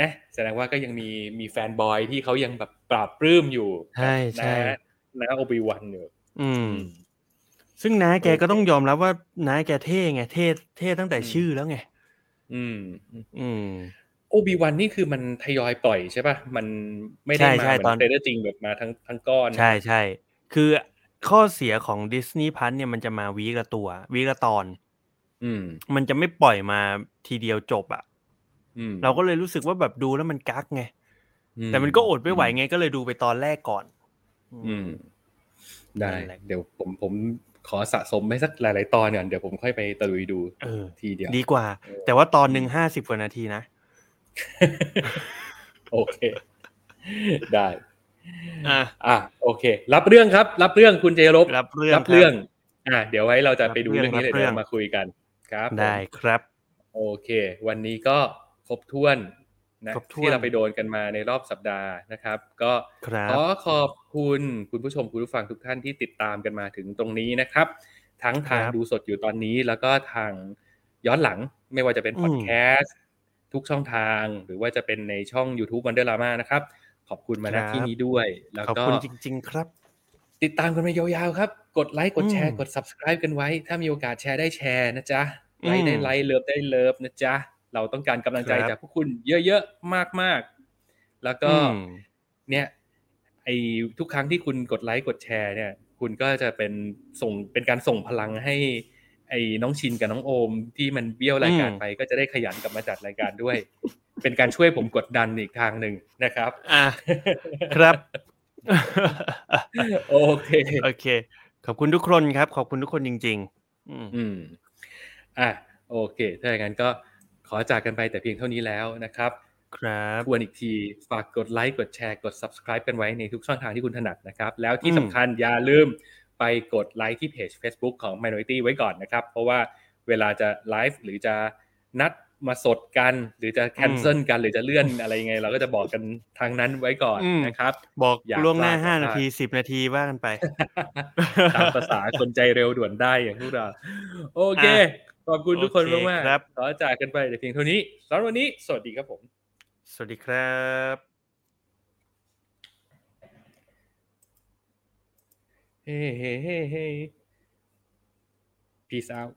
นะแสดงว่าก็ยังมีมีแฟนบอยที่เขายังแบบปราบปลื้มอยู่ใช่ใช่นะนะโอบิวันอยู่อืม ซึ่งน้าแกก็ต้องยอมรับว่าน้าแกเท่ไงเท่เท่ตั้งแต่ชื่อแล้วไงอืม อืมโอบิวันนี่คือมันทยอยปล่อยใช่ป่ะ มันไม่ได้ใช่มาใช่เหมืตออนนเทรลเลอร์จริงแบบมาทั้งทั้งก้อน ใช่ใช่คือ ข้อเสียของดิสนีย์พันเนี่ยมันจะมาวีละตัว วีละตอน อืม มันจะไม่ปล่อยมาทีเดียวจบอะอืมเราก็เลยรู้สึกว่าแบบดูแล้วมันกักไงอืแต่มันก็อดไม่ไหวไงก็เลยดูไปตอนแรกก่อน อืม ได้นั่นแหละเดี๋ยวผมผมขอสะสมไปสักหลาย ๆ ตอนก่อนเดี๋ยวผมค่อยไปตะลุยดูเออทีเดียว ดีกว่า แต่ว่าตอนหนึ่งห้าสิบกว่านาทีนะ โอเค ได้ อะอะโอเค รับเรื่องครับ รับเรื่องคุณเจรบรับเรื่องรับเรื่องคอะเดี๋ยวไว้เราจะรับไปดูเรื่เรื่อองงนี้เลยรับเรื่เดี๋องยวมาคุยกันครับผมได้ครับ โอเค วันนี้ก็ครบถ้วนนะครบถ้วนที่เราไปโดนกันมาในรอบสัปดาห์นะครับ ก็ครับขอขอบคุณคุณผู้ชมคุณผู้ฟังทุกท่านที่ติดตามกันมาถึงตรงนี้นะครับ ทั้งทางครับดูสดอยู่ตอนนี้แล้วก็ทางย้อนหลังไม่ว่าจะเป็นอืมพอดแคสต์ทุกช่องทางหรือว่าจะเป็นในช่อง YouTube Wonder Lama นะครับ ขอบคุณมาณที่นี้ด้วย แล้วก็ขอบคุณจริง ๆ ครับ ติดตามกันไปยาวๆครับ กดไลค์กดแชร์อืมกด subscribe กันไว้ ถ้ามีโอกาสแชร์ได้แชร์นะจ๊ะไลค์ได้อืม like love ได้ love นะจ๊ะเราต้องการกำลังใจครับจากพวกคุณเยอะๆมากๆ แล้วก็อืมเนี่ยไอ้ทุกครั้งที่คุณกดไลค์กดแชร์เนี่ย คุณก็จะเป็นส่งเป็นการส่งพลังให้ ไอ้น้องชินกับน้องโอมที่มันเบี้ยวรายการอืมไป ก็จะได้ขยันกลับมาจัดรายการด้วย เป็นการช่วยผมกดดันอีกทางหนึ่งนะครับ อะครับโอเคโอเค ขอบคุณทุกคนครับ ขอบคุณทุกคนจริงๆอืมอืมอะโอเค ถ้าอย่างนั้นก็ขอจากกันไปแต่เพียงเท่านี้แล้วนะครับ ครับทวนอีกทีฝากกดไลค์กดแชร์กด subscribe กันไว้ในทุกช่องทางที่คุณถนัดนะครับ แล้วที่อืมสำคัญอย่าลืม ไปกดไลค์ที่เพจ Facebook ของ Minority ไว้ก่อนนะครับ เพราะว่าเวลาจะไลฟ์หรือจะนัดมาสดกัน หรือจะแคนเซิลกันหรือจะเลื่อนอะไรยังไง เราก็จะบอกกันทางนั้นไว้ก่อนอืมนะครับ บอกอย่าล่วงหน้าพลาดห้าอย่าพลาดนาทีสิบนาทีว่ากันไป ตามภาษาคนใจเร็วด่วนได้อย่างพวกเรา โอเคอะขอบคุณทุกคนโอเคมากๆครับขอจากกันไปแต่เพียงเท่านี้สำหรับวันนี้ สวัสดีครับผม สวัสดีครับ เฮ้เฮ้เฮ้เฮ้ peace out